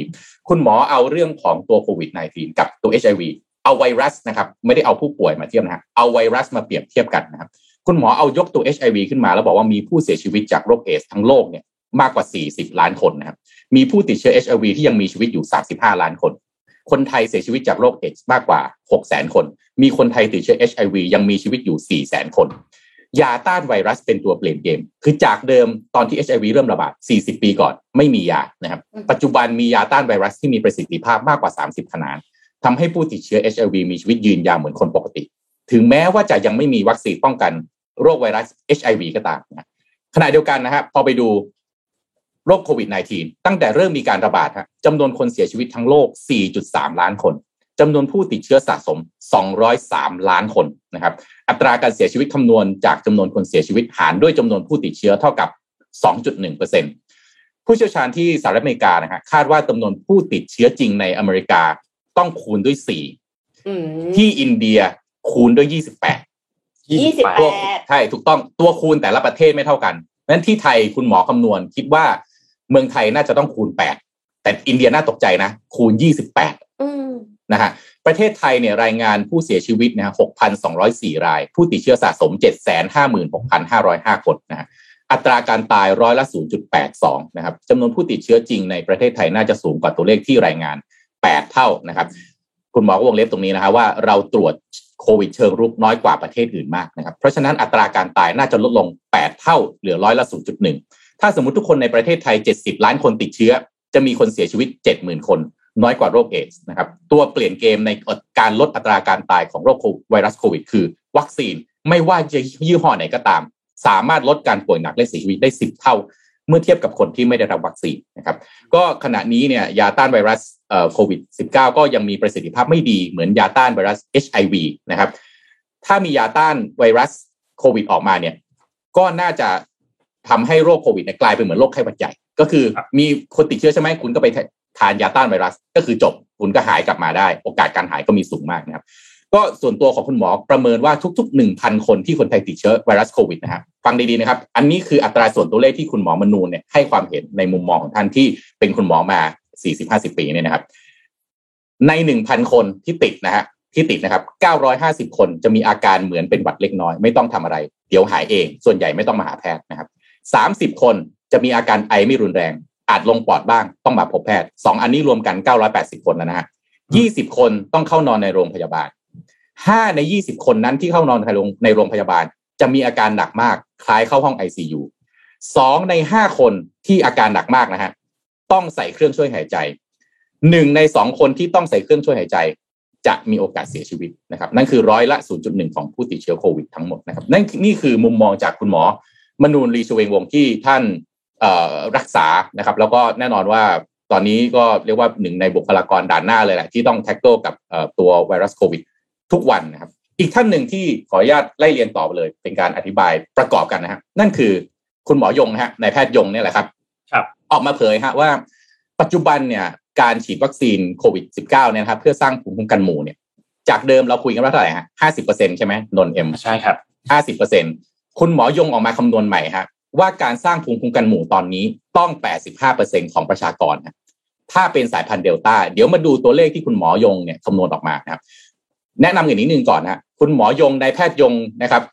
คุณหมอเอาเรื่องของตัวโควิด -19 กับตัว HIV เอาไวรัสนะครับ ไม่ได้เอาผู้ป่วยมาเทียบนะฮะเอาไวรัสมาเปรียบเทียบกันนะครับ คุณหมอเอายกตัว HIV ขึ้นมาแล้วบอกว่ามีผู้เสียชีวิตจากโรคเอสทั้งโลกเนี่ยมากกว่า 40 ล้านคนนะครับ มีผู้ติดเชื้อ HIV ที่ยังมีชีวิตอยู่ 35 ล้านคน คนไทยเสียชีวิตจากโรคเอดส์มากกว่า 600,000 คน มีคนไทยติดเชื้อ HIV ยังมีชีวิตอยู่400,000 คน ยาต้านไวรัสเป็นตัวเปลี่ยนเกม คือจากเดิมตอนที่ HIV เริ่มระบาด 40 ปีก่อน ไม่มียานะครับ ปัจจุบันมียาต้านไวรัสที่มีประสิทธิภาพมากกว่า 30 ขนาดทำให้ผู้ติดเชื้อ HIV มีชีวิตยืนยาวเหมือนคนปกติ ถึงแม้ว่าจะยังไม่มีวัคซีนป้องกันโรคไวรัส HIV ก็ตามนะขณะเดียวกันนะครับพอไปดูโรคโควิด -19 ตั้งแต่เริ่มมีการระบาดฮะจำนวนคนเสียชีวิตทั้งโลก 4.3 ล้านคน จำนวนผู้ติดเชื้อสะสม 203 ล้านคนนะครับ อัตราการเสียชีวิตคำนวณจากจำนวนคนเสียชีวิตหารด้วยจำนวนผู้ติดเชื้อเท่ากับ 2.1%ผู้เชี่ยวชาญที่สหรัฐอเมริกานะฮะคาดว่าจำนวนผู้ติดเชื้อจริงในอเมริกาต้องคูณด้วย4อืมที่อินเดียคูณด้วย 28ยี่สิบแปตัวดใช่ถูกต้องตัวคูณแต่ละประเทศไม่เท่ากันนั้นที่ไทยคุณหมอคำนวณคิดว่าเมืองไทยน่าจะต้องคูณ 8 แต่อินเดียน่าตกใจนะ คูณ 28อืม นะฮะประเทศไทยเนี่ยรายงานผู้เสียชีวิตนะฮะ6,204 ราย ผู้ติดเชื้อสะสม 756,505 คนนะฮะอัตราการตายร้อยละ 0.82 นะครับจำนวนผู้ติดเชื้อจริงในประเทศไทยน่าจะสูงกว่าตัวเลขที่รายงาน 8 เท่านะครับ คุณหมอก็วงเล็บตรงนี้นะครับว่าเราตรวจโควิดเชิงรุกน้อยกว่าประเทศอื่นมากนะครับ เพราะฉะนั้นอัตราการตายน่าจะลดลง 8 เท่า เหลือร้อยละ 0.1 ถ้าสมมติทุกคนในประเทศไทย 70 ล้านคนติดเชื้อ จะมีคนเสียชีวิต 70,000 คน น้อยกว่าโรคเอสนะครับตัวเปลี่ยนเกมในการลดอัตราการตายของโรคไวรัสโควิด คือ วัคซีนไม่ว่าจะยี่ห้อไหนก็ตาม สามารถลดการป่วยหนักและเสียชีวิตได้10เท่า เมื่อเทียบกับคนที่ไม่ได้รับวัคซีนนะครับก็ขณะนี้เนี่ยยาต้านไวรัสโควิด -19 ก็ยังมีประสิทธิภาพไม่ดีเหมือนยาต้านไวรัส HIV นะครับถ้ามียาต้านไวรัสโควิดออกมาเนี่ยก็น่าจะทำให้โรคโควิดกลายเป็นเหมือนโรคไข้หวัดใหญ่ ก็คือมีคนติดเชื้อใช่ไหมคุณก็ไป ทานยาต้านไวรัสก็คือจบคุณก็หายกลับมาได้ โอกาสการหายก็มีสูงมากนะครับ ก็ส่วนตัวของคุณหมอประเมินว่าทุกๆ1,000คนที่คนไทยติดเชื้อไวรัสโควิดนะครับฟังดีๆนะครับ อันนี้คืออัตราส่วนตัวเลขที่คุณหมอมนูนเนี่ยให้ความเห็นในมุมมองของท่านที่เป็นคุณหมอมา40-50ปีเนี่ยนะครับ ใน1,000คนที่ติดนะฮะที่ติดนะครับ 950 คนจะมีอาการเหมือนเป็นหวัดเล็กน้อย ไม่ต้องทำอะไร เดี๋ยวหายเอง ส่วนใหญ่ไม่ต้องมาหาแพทย์นะครับ 30 คนจะมีอาการไอไม่รุนแรง อาจลงปอดบ้างต้องมาพบแพทย์2อันนี้รวมกัน 980 คนแล้วนะฮะ20 คนต้องเข้านอนในโรงพยาบาล 5 ใน 20 คนนั้นที่เข้านอนในโรงพยาบาล จะมีอาการหนักมาก คล้ายเข้าห้อง ICU 2 ใน 5 คนที่อาการหนักมากนะฮะต้องใส่เครื่องช่วยหายใจ 1 ใน 2 คนที่ต้องใส่เครื่องช่วยหายใจ จะมีโอกาสเสียชีวิตนะครับ นั่นคือร้อยละ 0.1 ของผู้ติดเชื้อโควิดทั้งหมดนะครับนั่นนี่คือมุมมองจากคุณหมอ มนูนรีชเวงวงที่ท่าน รักษานะครับ แล้วก็แน่นอนว่าตอนนี้ก็เรียกว่าหนึ่งในบุคลากรด่านหน้าเลยแหละที่ต้อง tackle กับตัวไวรัสโควิดทุกวันนะครับ อีกท่านหนึ่งที่ขออนุญาตไล่เรียงต่อไปเลย เป็นการอธิบายประกอบกันนะฮะนั่นคือคุณหมอยงฮะนายแพทย์ยงเนี่ยแหละครับ ครับ ออกมาเผยฮะว่า ปัจจุบันเนี่ยการฉีดวัคซีนโควิด -19 เนี่ยครับเพื่อสร้างภูมิคุ้มกันหมู่เนี่ย จากเดิมเราคุยกันว่าเท่าไหร่ฮะห้าสิบเปอร์เซ็นใช่ไหมนนเอ็มใช่ครับห้าสิบเปอร์เซ็นคุณหมอยงออกมาคำนวณใหม่ฮะ ว่าการสร้างภูมิคุ้มกันหมู่ตอนนี้ต้องแปดสิบห้าเปอร์เซ็นของประชากรนะถ้าเป็นสายพันธุ์เดลต้าเดี๋ยวมาดูตัวเลขที่คุณหมอยงเนี่ยคำนวณออกมานะครับ แนะนำอย่างนี้หนึ่งก่อนนะคุณหมอยงนายแพทย์ยงนะครับ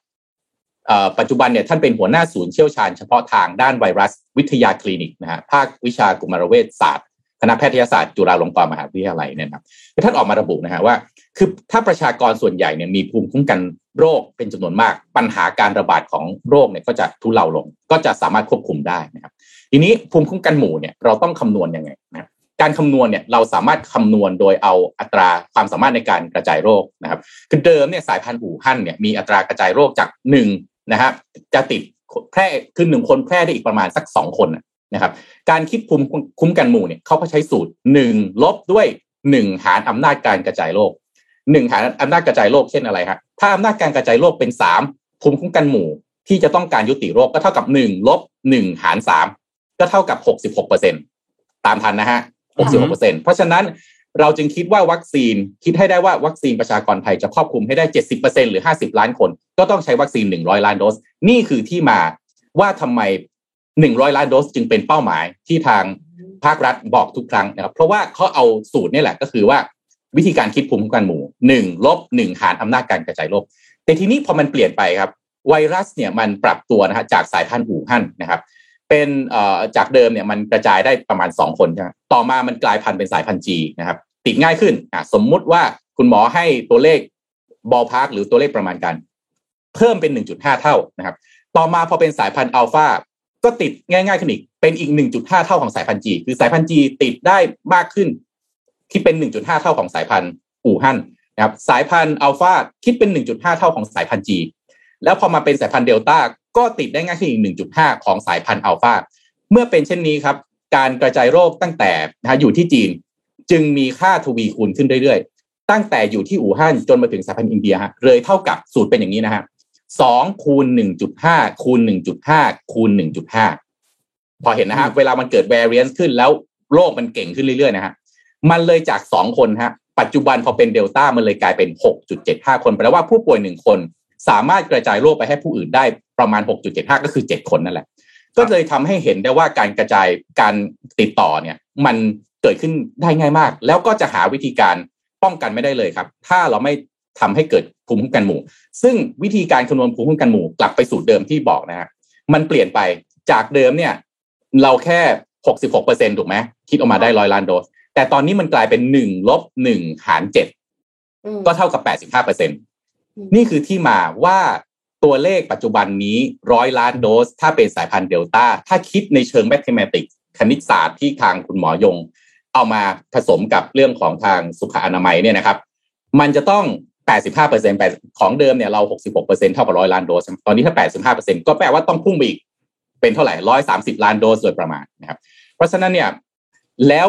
ปัจจุบันเนี่ยท่านเป็นหัวหน้าศูนย์เชี่ยวชาญเฉพาะทางด้านไวรัสวิทยาคลินิกนะฮะภาควิชากุมารเวชศาสตร์คณะแพทยศาสตร์จุฬาลงกรณ์มหาวิทยาลัยเนี่ยครับท่านออกมาระบุนะฮะว่า คือถ้าประชากรส่วนใหญ่เนี่ยมีภูมิคุ้มกัน โรคเป็นจำนวนมาก ปัญหาการระบาดของโรคเนี่ยก็จะทุเลาลง ก็จะสามารถควบคุมได้นะครับ ทีนี้ภูมิคุ้มกันหมู่เนี่ยเราต้องคำนวณยังไงนะการคำนวณเนี่ยเราสามารถคำนวณโดยเอาอัตราความสามารถในการกระจายโรคนะครับคือเดิมเนี่ยสายพันธุ์อู่ฮั่นเนี่ยมีอัตรากระจายโรคจากหนึ่งนะครับจะติดแพร่คือหนึ่งคนแพร่ได้อีกประมาณสักสองคนนะครับ การคิดภูมิคุ้มกันหมู่เนี่ยเขาก็ใช้สูตรหนึ่งลบด้วยหนึ่งหารอำนาจการกระจายโรค หนึ่งหารอำนาจกระจายโรคเช่นอะไรครับถ้าอำนาจการกระจายโรคเป็นสามภูมิคุ้มกันหมู่ที่จะต้องการยุติโรคก็เท่ากับหนึ่งลบหนึ่งหารสามก็เท่ากับหกสิบหกเปอร์เซ็นตามทันนะฮะหกสิบหกเปอร์เซ็นเพราะฉะนั้นเราจึงคิดว่าวัคซีนคิดให้ได้ว่าวัคซีนประชากรไทยจะครอบคลุมให้ได้เจ็ดสิบเปอร์เซ็นหรือห้าสิบล้านคน ก็ต้องใช้วัคซีนหนึ่งร้อยล้านโดส นี่คือที่มาว่าทำไมหนึ่งร้อยล้านโดสจึงเป็นเป้าหมายที่ทางภาครัฐบอกทุกครั้งนะครับ เพราะว่าเขาเอาสูตรนี่แหละก็คือว่า วิธีการคิดภูมิคุ้มกันหมู่หนึ่งลบหนึ่งหารอำนาจการกระจายโรคแต่ทีนี้พอมันเปลี่ยนไปครับ ไวรัสเนี่ยมันปรับตัวนะฮะจากสายพันธุ์อู่ฮั่นนะครับ เป็นเอ่อจากเดิมเนี่ยมันกระจายได้ประมาณ 2 คนใช่ไหมต่อมามันกลายพันธุ์เป็นสายพันธุ์จีนะครับ ติดง่ายขึ้นสมมุติว่าคุณหมอให้ตัวเลขballpark หรือตัวเลขประมาณกันเพิ่มเป็น 1.5 เท่านะครับ ต่อมาพอเป็นสายพันธุ์อัลฟาก็ติดง่ายๆขึ้นอีก เป็นอีก 1.5 เท่าของสายพันธุ์ G คือสายพันธุ์ G ติดได้มากขึ้น ที่เป็น 1.5 เท่าของสายพันธุ์อู่ฮั่นนะครับสายพันธุ์อัลฟาคิดเป็น 1.5 เท่าของสายพันธุ์ G แล้วพอมาเป็นสายพันธุ์เดลต้าก็ติดได้ง่ายขึ้นอีก 1.5 ของสายพันธุ์อัลฟาเมื่อเป็นเช่นนี้ครับ การกระจายโรคตั้งแต่นะอยู่ที่จีน จึงมีค่าทวีคูณขึ้นเรื่อยๆ ตั้งแต่อยู่ที่อู่ฮั่นจนมาถึงสายพันธุ์อินเดียฮะเลยเท่ากับสูตรเป็นอย่างนี้นะฮะสองคูณหนึ่งจุดห้าคูณหนึ่งจุดห้าคูณหนึ่งจุดห้าพอเห็นนะฮะเวลามันเกิด variance ขึ้นแล้วโรคมันเก่งขึ้นเรื่อยๆนะฮะ มันเลยจากสองคนฮะปัจจุบันพอเป็นเดลต้ามันเลยกลายเป็นหกจุดเจ็ดห้าคนแปลว่าผู้ป่วยหนึ่งคน สามารถกระจายโรคไปให้ผู้อื่นได้ประมาณ 6.75 ก็คือ 7 คนนั่นแหละ ก็เลยทำให้เห็นได้ว่าการกระจายการติดต่อเนี่ย มันเกิดขึ้นได้ง่ายมาก แล้วก็จะหาวิธีการป้องกันไม่ได้เลยครับ ถ้าเราไม่ทำให้เกิดภูมิคุ้มกันหมู่ ซึ่งวิธีการคำนวณภูมิคุ้มกันหมู่กลับไปสู่เดิมที่บอกนะฮะมันเปลี่ยนไปจากเดิมเนี่ย เราแค่หกสิบหกเปอร์เซ็นถูกไหมคิดออกมาได้ร้อยล้านโดส แต่ตอนนี้มันกลายเป็นหนึ่งลบหนึ่งหารเจ็ดอืมก็เท่ากับแปดสิบห้าเปอร์เซ็นอืมนี่คือที่มาว่าตัวเลขปัจจุบันนี้ร้อยล้านโดส ถ้าเป็นสายพันธุ์เดลต้า ถ้าคิดในเชิงแมทริเมติกคณิตศาสตร์ที่ทางคุณหมอยง เอามาผสมกับเรื่องของทางสุขอนามัยเนี่ยนะครับ มันจะต้อง 85เปอร์เซ็นต์ของเดิมเนี่ยเรา 66เปอร์เซ็นต์เท่ากับร้อยล้านโดส ตอนนี้ถ้า 85เปอร์เซ็นต์ก็แปลว่าต้องพุ่งไปอีก เป็นเท่าไหร่ร้อยสามสิบล้านโดสโดยประมาณนะครับ เพราะฉะนั้นเนี่ยแล้ว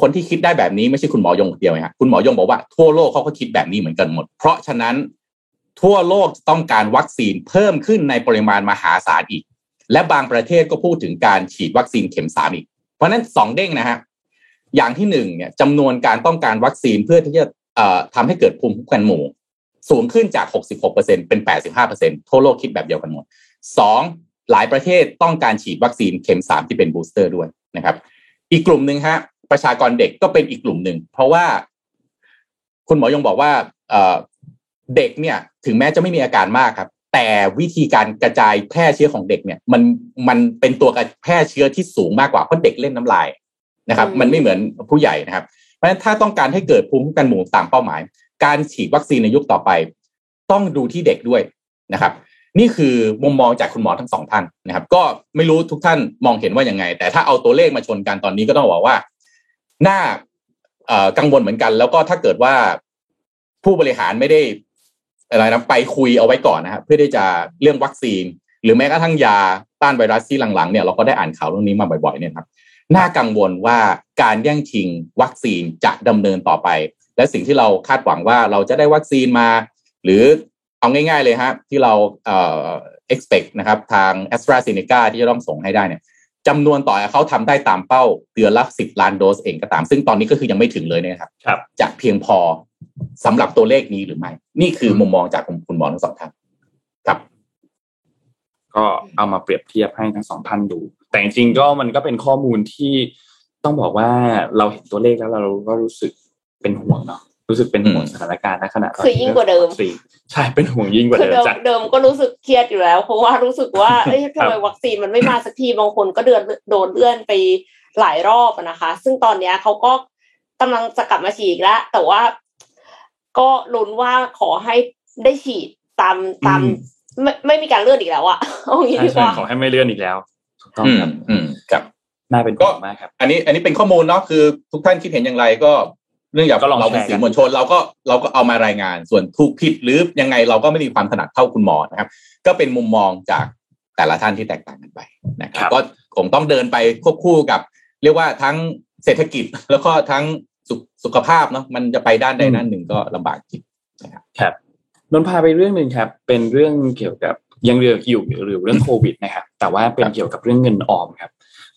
คนที่คิดได้แบบนี้ไม่ใช่คุณหมอยงคนเดียวนะฮะคุณหมอยงบอกว่าทั่วโลกเขาก็คิดแบบนี้เหมือนกันหมด เพราะฉะนั้นทั่วโลกต้องการวัคซีนเพิ่มขึ้นในปริมาณมหาศาลอีก และบางประเทศก็พูดถึงการฉีดวัคซีนเข็มสามอีก เพราะฉะนั้นสองเด้งนะฮะอย่างที่หนึ่งเนี่ยจำนวนการต้องการวัคซีนเพื่อที่จะทำให้เกิดภูมิคุ้มกันหมู่ สูงขึ้นจาก 66%เป็น 85%ทั่วโลกคิดแบบเดียวกันหมดสองหลายประเทศต้องการฉีดวัคซีนเข็มสามที่เป็นบูสเตอร์ด้วยนะครับ อีกกลุ่มหนึ่งฮะ ประชากรเด็กก็เป็นอีกกลุ่มหนึ่ง เพราะว่าคุณหมอยงบอกว่าเอ่อเด็กเนี่ย ถึงแม้จะไม่มีอาการมากครับ แต่วิธีการกระจายแพร่เชื้อของเด็กเนี่ย มันมันเป็นตัวกระแพร่เชื้อที่สูงมากกว่าเพราะเด็กเล่นน้ำลายนะครับอืมมันไม่เหมือนผู้ใหญ่นะครับ เพราะฉะนั้นถ้าต้องการให้เกิดภูมิคุ้มกันหมู่ตามเป้าหมาย การฉีดวัคซีนในยุคต่อไป ต้องดูที่เด็กด้วยนะครับ นี่คือมุมมองจากคุณหมอทั้งสองท่านนะครับ ก็ไม่รู้ทุกท่านมองเห็นว่ายังไง แต่ถ้าเอาตัวเลขมาชนกันตอนนี้ก็ต้องบอกว่า น่ากังวลเหมือนกัน แล้วก็ถ้าเกิดว่าผู้บริหารไม่ได้อะไรนะไปคุยเอาไว้ก่อนนะครับเพื่อที่จะเรื่องวัคซีน หรือแม้กระทั่งยาต้านไวรัสที่หลังๆเนี่ยเราก็ได้อ่านข่าวเรื่องนี้มาบ่อยๆเนี่ยครับน่ากังวลว่าการแย่งชิงวัคซีนจะดำเนินต่อไป และสิ่งที่เราคาดหวังว่าเราจะได้วัคซีนมา หรือเอาง่าย ๆเลยฮะที่เราเอ่อ expect นะครับทาง a s t r a z เซ e c a ที่จะต้องส่งให้ได้เนี่ย จำนวนต่อให้เขาทำได้ตามเป้าเดือนละสิบล้านโดสเองก็ตาม ซึ่งตอนนี้ก็คือยังไม่ถึงเลยเนะครับครับจะเพียงพอสำหรับตัวเลขนี้หรือไม่ นี่คือมุมมองจากคุณหมอทั้งสองท่านครับ ก็เอามาเปรียบเทียบให้ทั้งสองท่านดู แต่จริงๆก็มันก็เป็นข้อมูลที่ต้องบอกว่าเราเห็นตัวเลขแล้วเราก็รู้สึกเป็นห่วงเนาะ รู้สึกเป็นห่วงอืมสถานการณ์ณขณะตนคือยิ่งกว่าเดิมวัคซีนใช่เป็นห่วงยิ่งกว่าคือเดิมเดิมจากเดิมก็รู้สึกเครียดอยู่แล้ว เพราะว่ารู้สึกว่าเอ้ยทำไมวัคซีนมันไม่มาสักทีบางคนก็เดือนโดนเลื่อนไปหลายรอบอะนะคะ ซึ่งตอนเนี้ยเขาก็กำลังจะกลับมาฉีดอีกแล้วแต่ว่าก็ลุ้นว่าขอให้ได้ฉีดตามตามอืมไม่ไม่มีการเลื่อนอีกแล้วอะเอาอย่างนี้ใช่ดีกใช่ว่าขอให้ไม่เลื่อนอีกแล้วถูกต้องอืมครับอืมครับน่าเป็นห่วงมากครับ อันนี้อันนี้เป็นข้อมูลเนาะคือทุกท่านคิดเห็นอย่างไรก็ เนื่องจากก็ลองเราเป็นแชร์กันสื่อมวลชนเราก็เราก็เอามารายงานส่วนถูกผิดหรือยังไงเราก็ไม่มีความถนัดเท่าคุณหมอนะครับ ก็เป็นมุมมองจากแต่ละท่านที่แตกต่างกันไปนะครับ ก็คงต้องเดินไปควบคู่กับ เรียกว่าทั้งเศรษฐกิจแล้วก็ทั้งสุขสุขภาพเนาะมันจะไปด้านใดด้านหนึ่งก็ลำบากจริงครับนนท์พาไปเรื่องหนึ่งครับ เป็นเรื่องเกี่ยวกับยังเรื่องอยู่หรือเรื่องโควิดนะครับแต่ว่าเป็นครับเกี่ยวกับเรื่องเงินออมครับ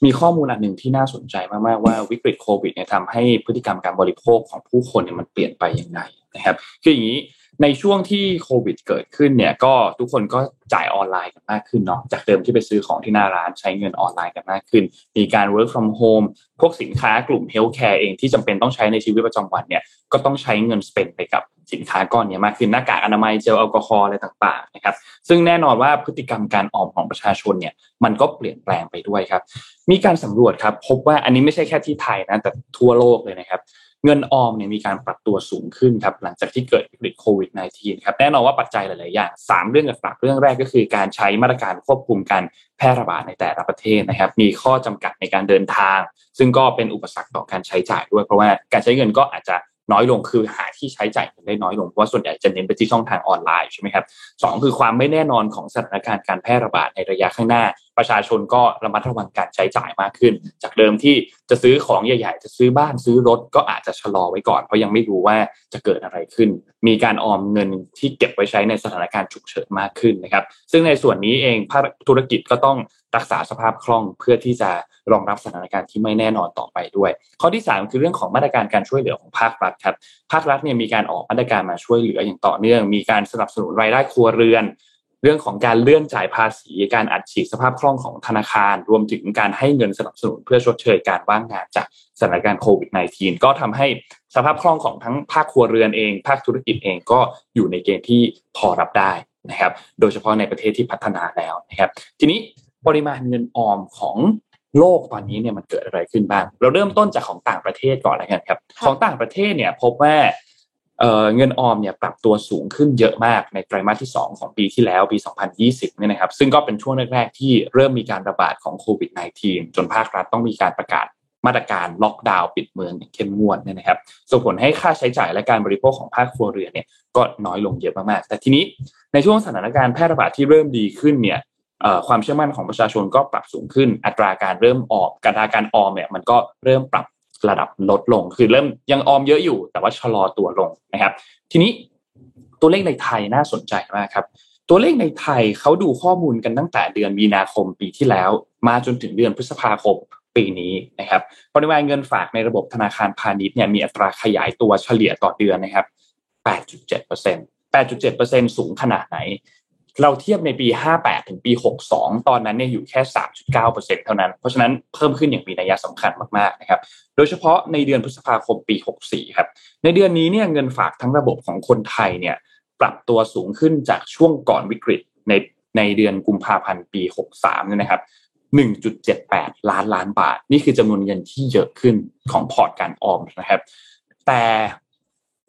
มีข้อมูลอันหนึ่งที่น่าสนใจมาก ๆ ว่าวิกฤตโควิดเนี่ยทำให้พฤติกรรมการบริโภคของผู้คนเนี่ยมันเปลี่ยนไปอย่างไรนะครับคืออย่างนี้ในช่วงที่โควิดเกิดขึ้นเนี่ยก็ทุกคนก็จ่ายออนไลน์กันมากขึ้นเนาะจากเดิมที่ไปซื้อของที่หน้าร้านใช้เงินออนไลน์กันมากขึ้น มีการ work from home พวกสินค้ากลุ่ม healthcare เองที่จำเป็นต้องใช้ในชีวิตประจำวันเนี่ยก็ต้องใช้เงิน spend ไปกับ สินค้าก้อนเนี้มากขึ้นหน้ากากอนามัยเจลแอลกอฮอล์อะไรต่างๆนะครับซึ่งแน่นอนว่าพฤติกรรมการออมของประชาชนเนี่ยมันก็เปลี่ยนแปลงไปด้วยครับ มีการสำรวจครับพบว่าอันนี้ไม่ใช่แค่ที่ไทยนะแต่ทั่วโลกเลยนะครับเงินออมเนี่ยมีการปรับตัวสูงขึ้นครับหลังจากที่เกิดวิกฤตโควิด -19 ครับแน่นอนว่าปัจจัยหลาย ๆ อย่างสามเรื่องหลักเรื่องแรกก็คือการใช้มาตรการควบคุมการแพร่ระบาดในแต่ละประเทศนะครับ มีข้อจำกัดในการเดินทาง ซึ่งก็เป็นอุปสรรคต่อการใช้จ่ายด้วยเพราะว่าการใช้เงินก็อาจจะ น้อยลงคือหาที่ใช้จ่ายเงินได้น้อยลงเพราะว่าส่วนใหญ่จะเน้นไปที่ช่องทางออนไลน์ใช่ไหมครับสองคือความไม่แน่นอนของสถานการณ์การแพร่ระบาดในระยะข้างหน้า ประชาชนก็ระมัดระวังการใช้จ่ายมากขึ้น จากเดิมที่จะซื้อของใหญ่ๆ จะซื้อบ้านซื้อรถก็อาจจะชะลอไว้ก่อน เพราะยังไม่รู้ว่าจะเกิดอะไรขึ้น มีการออมเงินที่เก็บไว้ใช้ในสถานการณ์ฉุกเฉินมากขึ้นนะครับซึ่งในส่วนนี้เองภาคธุรกิจก็ต้อง รักษาสภาพคล่องเพื่อที่จะรองรับสถานการณ์ที่ไม่แน่นอนต่อไปด้วย ข้อที่ 3 คือเรื่องของมาตรการการช่วยเหลือของภาครัฐครับภาครัฐเนี่ยมีการออกมาตรการมาช่วยเหลืออย่างต่อเนื่อง มีการสนับสนุนรายได้ครัวเรือน เรื่องของการเลื่อนจ่ายภาษี การอัดฉีดสภาพคล่องของธนาคาร รวมถึงการให้เงินสนับสนุนเพื่อชดเชยการว่างงานจากสถานการณ์โควิด -19 ก็ทำให้สภาพคล่องของทั้งภาคครัวเรือนเอง ภาคธุรกิจเองก็อยู่ในเกณฑ์ที่พอรับได้นะครับ โดยเฉพาะในประเทศที่พัฒนาแล้วนะครับ ทีนี้ ปริมาณเงินออมของโลกตอนนี้เนี่ยมันเกิดอะไรขึ้นบ้าง เราเริ่มต้นจากของต่างประเทศก่อนแล้วกันครับ ของต่างประเทศเนี่ยพบว่าเงินออมเนี่ยปรับตัวสูงขึ้นเยอะมากในไตรมาสที่ 2 ของปีที่แล้วปี 2020เนี่ยนะครับ ซึ่งก็เป็นช่วงแรกๆที่เริ่มมีการระบาดของโควิด -19 จนภาครัฐต้องมีการประกาศมาตรการล็อกดาวน์ปิดเมืองอย่างเข้มงวดเนี่ยนะครับ ส่งผลให้ค่าใช้จ่ายและการบริโภคของภาคครัวเรือนเนี่ยก็น้อยลงเยอะมากๆ แต่ทีนี้ในช่วงสถานการณ์แพร่ระบาดที่เริ่มดีขึ้นเนี่ย ความเชื่อมั่นของประชาชนก็ปรับสูงขึ้น อัตราการเริ่มออมกการาการออมเนี่ยมันก็เริ่มปรับระดับลดลง คือเริ่มยังออมเยอะอยู่ แต่ว่าชะลอตัวลงนะครับ ทีนี้ตัวเลขในไทยน่าสนใจมากครับ ตัวเลขในไทยเขาดูข้อมูลกันตั้งแต่เดือนมีนาคมปีที่แล้ว มาจนถึงเดือนพฤษภาคมปีนี้นะครับปริมาณเงินฝากในระบบธนาคารพาณิชย์เนี่ยมีอัตราขยายตัวเฉลี่ยต่อเดือนนะครับ 8.7% 8.7%สูงขนาดไหน เราเทียบในปี 58 ถึงปี 62 ตอนนั้นเนี่ยอยู่แค่ 3.9%เท่านั้น เพราะฉะนั้นเพิ่มขึ้นอย่างมีนัยสำคัญมากๆนะครับ โดยเฉพาะในเดือนพฤษภาคมปี 64 ครับ ในเดือนนี้เนี่ยเงินฝากทั้งระบบของคนไทยเนี่ยปรับตัวสูงขึ้นจากช่วงก่อนวิกฤตในในเดือนกุมภาพันธ์ปี 63เนี่ยนะครับ 1.78 ล้านล้านบาท นี่คือจำนวนเงินที่เยอะขึ้นของพอร์ตการออมนะครับ แต่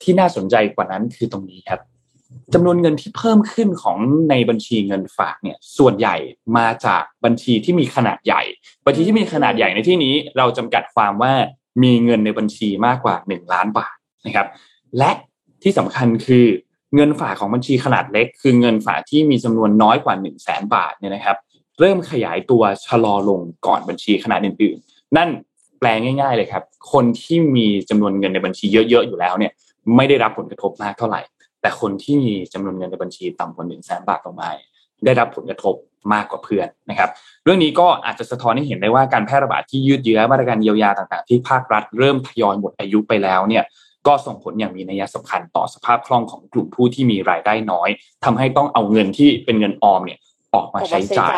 ที่น่าสนใจกว่านั้นคือตรงนี้ครับ จำนวนเงินที่เพิ่มขึ้นของในบัญชีเงินฝากเนี่ยส่วนใหญ่มาจากบัญชีที่มีขนาดใหญ่ บัญชีที่มีขนาดใหญ่ในที่นี้เราจำกัดความว่ามีเงินในบัญชีมากกว่าหนึ่งล้านบาทนะครับ และที่สำคัญคือเงินฝากของบัญชีขนาดเล็ก คือเงินฝากที่มีจำนวนน้อยกว่าหนึ่งแสนบาทเนี่ยนะครับ เริ่มขยายตัวชะลอลงก่อนบัญชีขนาดอื่นๆ นั่นแปลง่ายๆเลยครับ คนที่มีจำนวนเงินในบัญชีเยอะๆอยู่แล้วเนี่ยไม่ได้รับผลกระทบมากเท่าไหร่ แต่คนที่มีจำนวนเงินในบัญชีต่ำกว่าหนึ่งแสนบาทต่อมาได้รับผลกระทบมากกว่าเพื่อนนะครับ เรื่องนี้ก็อาจจะสะท้อนให้เห็นได้ว่าการแพร่ระบาดที่ยืดเยื้อมาตรการเยียวยาต่างๆ ที่ภาครัฐเริ่มทยอยหมดอายุไปแล้วเนี่ยก็ส่งผลอย่างมีนัยสำคัญต่อสภาพคล่องของกลุ่มผู้ที่มีรายได้น้อยทำให้ต้องเอาเงินที่เป็นเงินออมเนี่ยออกมาใช้จ่าย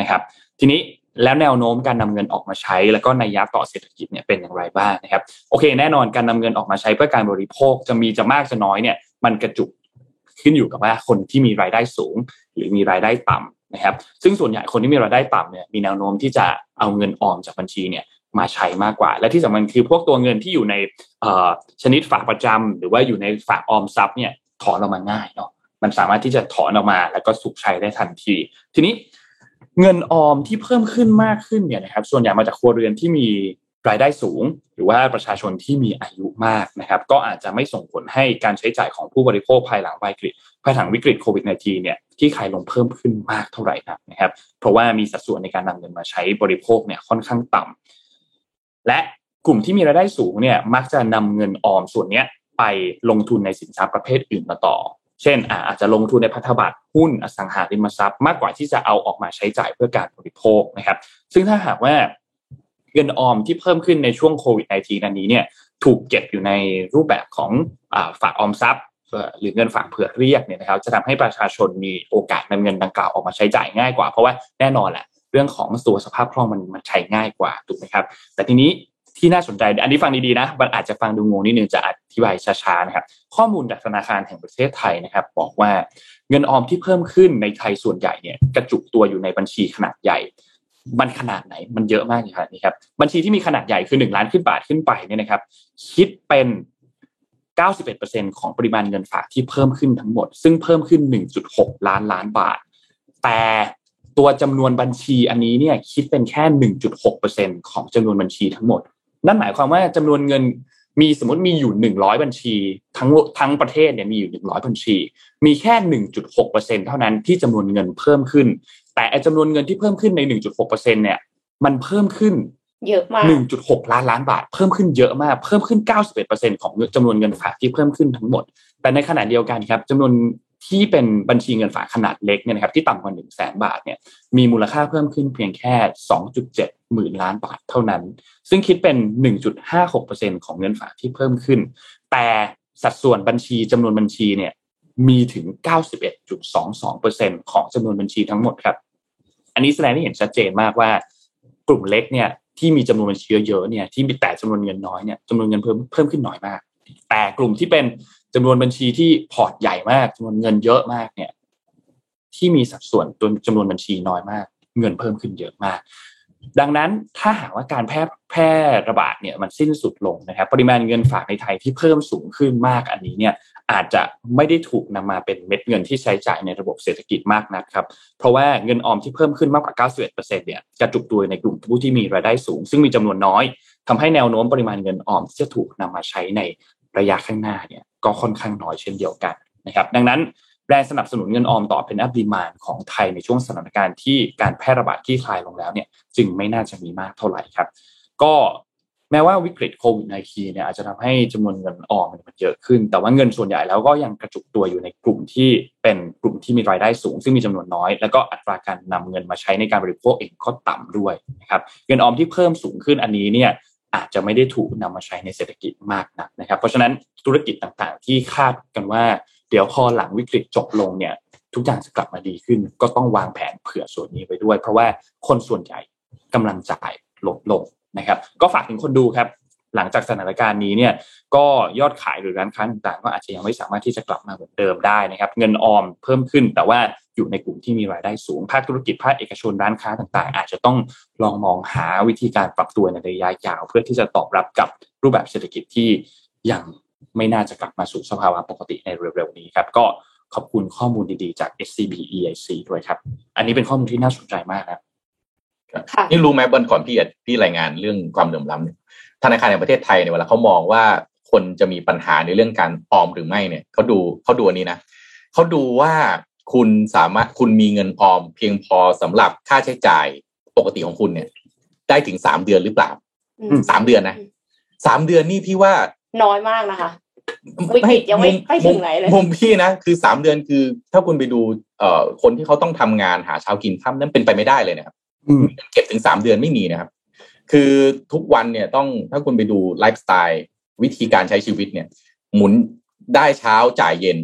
นะครับ ทีนี้แล้วแนวโน้มการนำเงินออกมาใช้ แล้วก็นัยยะต่อเศรษฐกิจเนี่ยเป็นอย่างไรบ้างนะครับ โอเค แน่นอนการนำเงินออกมาใช้เพื่อการบริโภคจะมีจะมากจะน้อยเนี่ย มันกระจุกขึ้นอยู่กับว่าคนที่มีรายได้สูง หรือมีรายได้ต่ำนะครับ ซึ่งส่วนใหญ่คนที่มีรายได้ต่ำเนี่ยมีแนวโน้มที่จะเอาเงินออมจากบัญชีเนี่ยมาใช้มากกว่า และที่สำคัญคือพวกตัวเงินที่อยู่ในชนิดฝากประจำหรือว่าอยู่ในฝากออมทรัพย์เนี่ยถอนออกมาง่ายเนาะมันสามารถที่จะถอนออกมาแล้วก็สุกใช้ได้ทันที ทีนี้เงินออมที่เพิ่มขึ้นมากขึ้นเนี่ยนะครับ ส่วนใหญ่มาจากครัวเรือนที่มี รายได้สูง หรือว่าประชาชนที่มีอายุมากนะครับก็อาจจะไม่ส่งผลให้การใช้จ่ายของผู้บริโภคภายหลังวิกฤตภายหลังวิกฤตโควิด -19 เนี่ยที่ขายลงเพิ่มขึ้นมากเท่าไหร่นะครับ เพราะว่ามีสัดส่วนในการนำเงินมาใช้บริโภคเนี่ยค่อนข้างต่ำและกลุ่มที่มีรายได้สูงเนี่ยมักจะนำเงินออมส่วนเนี้ยไปลงทุนในสินทรัพย์ประเภทอื่นมาต่อ เช่น อาจจะลงทุนในพันธบัตรหุ้นอสังหาริมทรัพย์ มากกว่าที่จะเอาออกมาใช้จ่ายเพื่อการบริโภคนะครับ ซึ่งถ้าหากว่า เงินออมที่เพิ่มขึ้นในช่วงโควิด -19 อันนี้เนี่ยถูกเก็บอยู่ในรูปแบบของฝากออมทรัพย์ หรือเงินฝากเผื่อเรียกเนี่ยนะครับจะทำให้ประชาชนมีโอกาสนำเงินดังกล่าวออกมาใช้จ่ายง่ายกว่าเพราะว่าแน่นอนแหละเรื่องของตัวสภาพคล่องมันมันใช้ง่ายกว่าถูกไหมครับ แต่ทีนี้ที่น่าสนใจอันนี้ฟังดีๆนะมันอาจจะฟังดูงงนิดนึงจะอธิบายช้าๆนะครับ ข้อมูลจากธนาคารแห่งประเทศไทยนะครับ บอกว่าเงินออมที่เพิ่มขึ้นในไทยส่วนใหญ่เนี่ยกระจุกตัวอยู่ในบัญชีขนาดใหญ่ มันขนาดไหนมันเยอะมากเลยครับนี่ครับบัญชีที่มีขนาดใหญ่คือหนึ่งล้านขึ้นบาทขึ้นไปเนี่ยนะครับ คิดเป็น 91%ของปริมาณเงินฝากที่เพิ่มขึ้นทั้งหมด ซึ่งเพิ่มขึ้น 1.6 ล้านล้านบาท แต่ตัวจำนวนบัญชีอันนี้เนี่ยคิดเป็นแค่ 1.6%ของจำนวนบัญชีทั้งหมด นั่นหมายความว่าจำนวนเงินมีสมมติมีอยู่ 100 บัญชี ทั้งทั้งประเทศเนี่ยมีอยู่ 100 บัญชี มีแค่ 1.6%เท่านั้นที่จำนวนเงินเพิ่มขึ้น แต่จำนวนเงินที่เพิ่มขึ้นใน 1.6%เนี่ยมันเพิ่มขึ้นเยอะมาก 1.6 ล้านล้านบาท เพิ่มขึ้นเยอะมาก เพิ่มขึ้น 91%ของจำนวนเงินฝากที่เพิ่มขึ้นทั้งหมด แต่ในขณะเดียวกันครับจำนวนที่เป็นบัญชีเงินฝากขนาดเล็กเนี่ยนะครับที่ต่ำกว่า1 0 0 0 0แสนบาทเนี่ยมีมูลค่าเพิ่มขึ้นเพียงแค่ 2.7 หมื่นล้านบาทเท่านั้น ซึ่งคิดเป็น 1.56%ของเงินฝากที่เพิ่มขึ้น แต่สัดส่วนบัญชีจำนวนบัญชีเนี่ยมีถึง 91.22%ของจำนวนบัญชีทั้งหมดครับ อันนี้แสดงให้เห็นชัดเจนมากว่ากลุ่มเล็กเนี่ยที่มีจำนวนบัญชีเยอะๆเนี่ยที่มีแต่จำนวนเงินน้อยเนี่ยจำนวนเงินเพิ่มเพิ่มขึ้นน้อยมาก แต่กลุ่มที่เป็นจำนวนบัญชีที่พอร์ตใหญ่มากจำนวนเงินเยอะมากเนี่ยที่มีสัดส่วนตัวจำนวนบัญชีน้อยมาก เงินเพิ่มขึ้นเยอะมาก ดังนั้นถ้าหากว่าการแพร่แพร่ระบาดเนี่ยมันสิ้นสุดลงนะครับ ปริมาณเงินฝากในไทยที่เพิ่มสูงขึ้นมากอันนี้เนี่ย อาจจะไม่ได้ถูกนำมาเป็นเม็ดเงินที่ใช้จ่ายในระบบเศรษฐกิจมากนักครับ เพราะว่าเงินออมที่เพิ่มขึ้นมากกว่า 91%เนี่ยกระจุกตัวในกลุ่มผู้ที่มีรายได้สูง ซึ่งมีจำนวนน้อยทำให้แนวโน้มปริมาณเงินออมที่จะถูกนำมาใช้ในระยะข้างหน้าเนี่ยก็ค่อนข้างน้อยเช่นเดียวกันนะครับ ดังนั้นแรงสนับสนุนเงินออมต่อเป็นอัพดีมานของไทยในช่วงสถานการณ์ที่การแพร่ระบาดที่คลายลงแล้วเนี่ยจึงไม่น่าจะมีมากเท่าไหร่ครับ ก็ แม้ว่าวิกฤตโควิด -19 เนี่ยอาจจะทำให้จำนวนเงินออมมันเยอะขึ้น แต่ว่าเงินส่วนใหญ่แล้วก็ยังกระจุกตัวอยู่ในกลุ่มที่เป็นกลุ่มที่มีรายได้สูง ซึ่งมีจำนวนน้อย แล้วก็อัตราการนำเงินมาใช้ในการบริโภคเองก็ต่ำด้วยนะครับเงินออมที่เพิ่มสูงขึ้นอันนี้เนี่ยอาจจะไม่ได้ถูกนำมาใช้ในเศรษฐกิจมากนักนะครับ เพราะฉะนั้นธุรกิจต่างๆ ที่คาดกันว่า เดี๋ยวพอหลังวิกฤตจบลงเนี่ยทุกอย่างจะกลับมาดีขึ้น ก็ต้องวางแผนเผื่อส่วนนี้ไว้ด้วย เพราะว่าคนส่วนใหญ่กำลังจ่ายลดลง นะครับก็ฝากถึงคนดูครับ หลังจากสถานการณ์นี้เนี่ยก็ยอดขายหรือร้านค้าต่างๆ ก็อาจจะยังไม่สามารถที่จะกลับมาเหมือนเดิมได้นะครับ เงินออมเพิ่มขึ้น แต่ว่าอยู่ในกลุ่มที่มีรายได้สูงภาคธุรกิจภาคเอกชนร้านค้าต่างๆ อาจจะต้องลองมองหาวิธีการปรับตัวในระยะยาว เพื่อที่จะตอบรับกับรูปแบบเศรษฐกิจที่ยังไม่น่าจะกลับมาสู่สภาวะปกติในเร็วๆนี้ครับก็ขอบคุณข้อมูลดีๆจาก SCB EIC ด้วยครับ อันนี้เป็นข้อมูลที่น่าสนใจมากครับ นี่รู้ไหมบนก่อนพี่พี่รายงานเรื่องความเหลื่อมล้ำเนี่ยธนาคารแห่งประเทศไทยเนี่ยเวลาเขามองว่าคนจะมีปัญหาในเรื่องการออมหรือไม่เนี่ยเขาดูเขาดูอันนี้นะเขาดูว่าคุณสามารถคุณมีเงินออมเพียงพอสำหรับค่าใช้จ่ายปกติของคุณเนี่ย ได้ถึงสามเดือนหรือเปล่าอืมสามเดือนนะสามเดือนนี่พี่ว่าน้อยมากนะคะวิกฤตยังไม่ไปถึงไหนเลยมุมพี่นะคือสามเดือนคือ ถ้าคุณไปดูเอ่อคนที่เขาต้องทำงานหาเช้ากินค่ำนั้นเป็นไปไม่ได้เลยนะครับอืม เก็บถึงสามเดือนไม่มีนะครับ คือทุกวันเนี่ยต้องถ้าคุณไปดูไลฟ์สไตล์วิธีการใช้ชีวิตเนี่ย หมุนได้เช้าจ่ายเย็น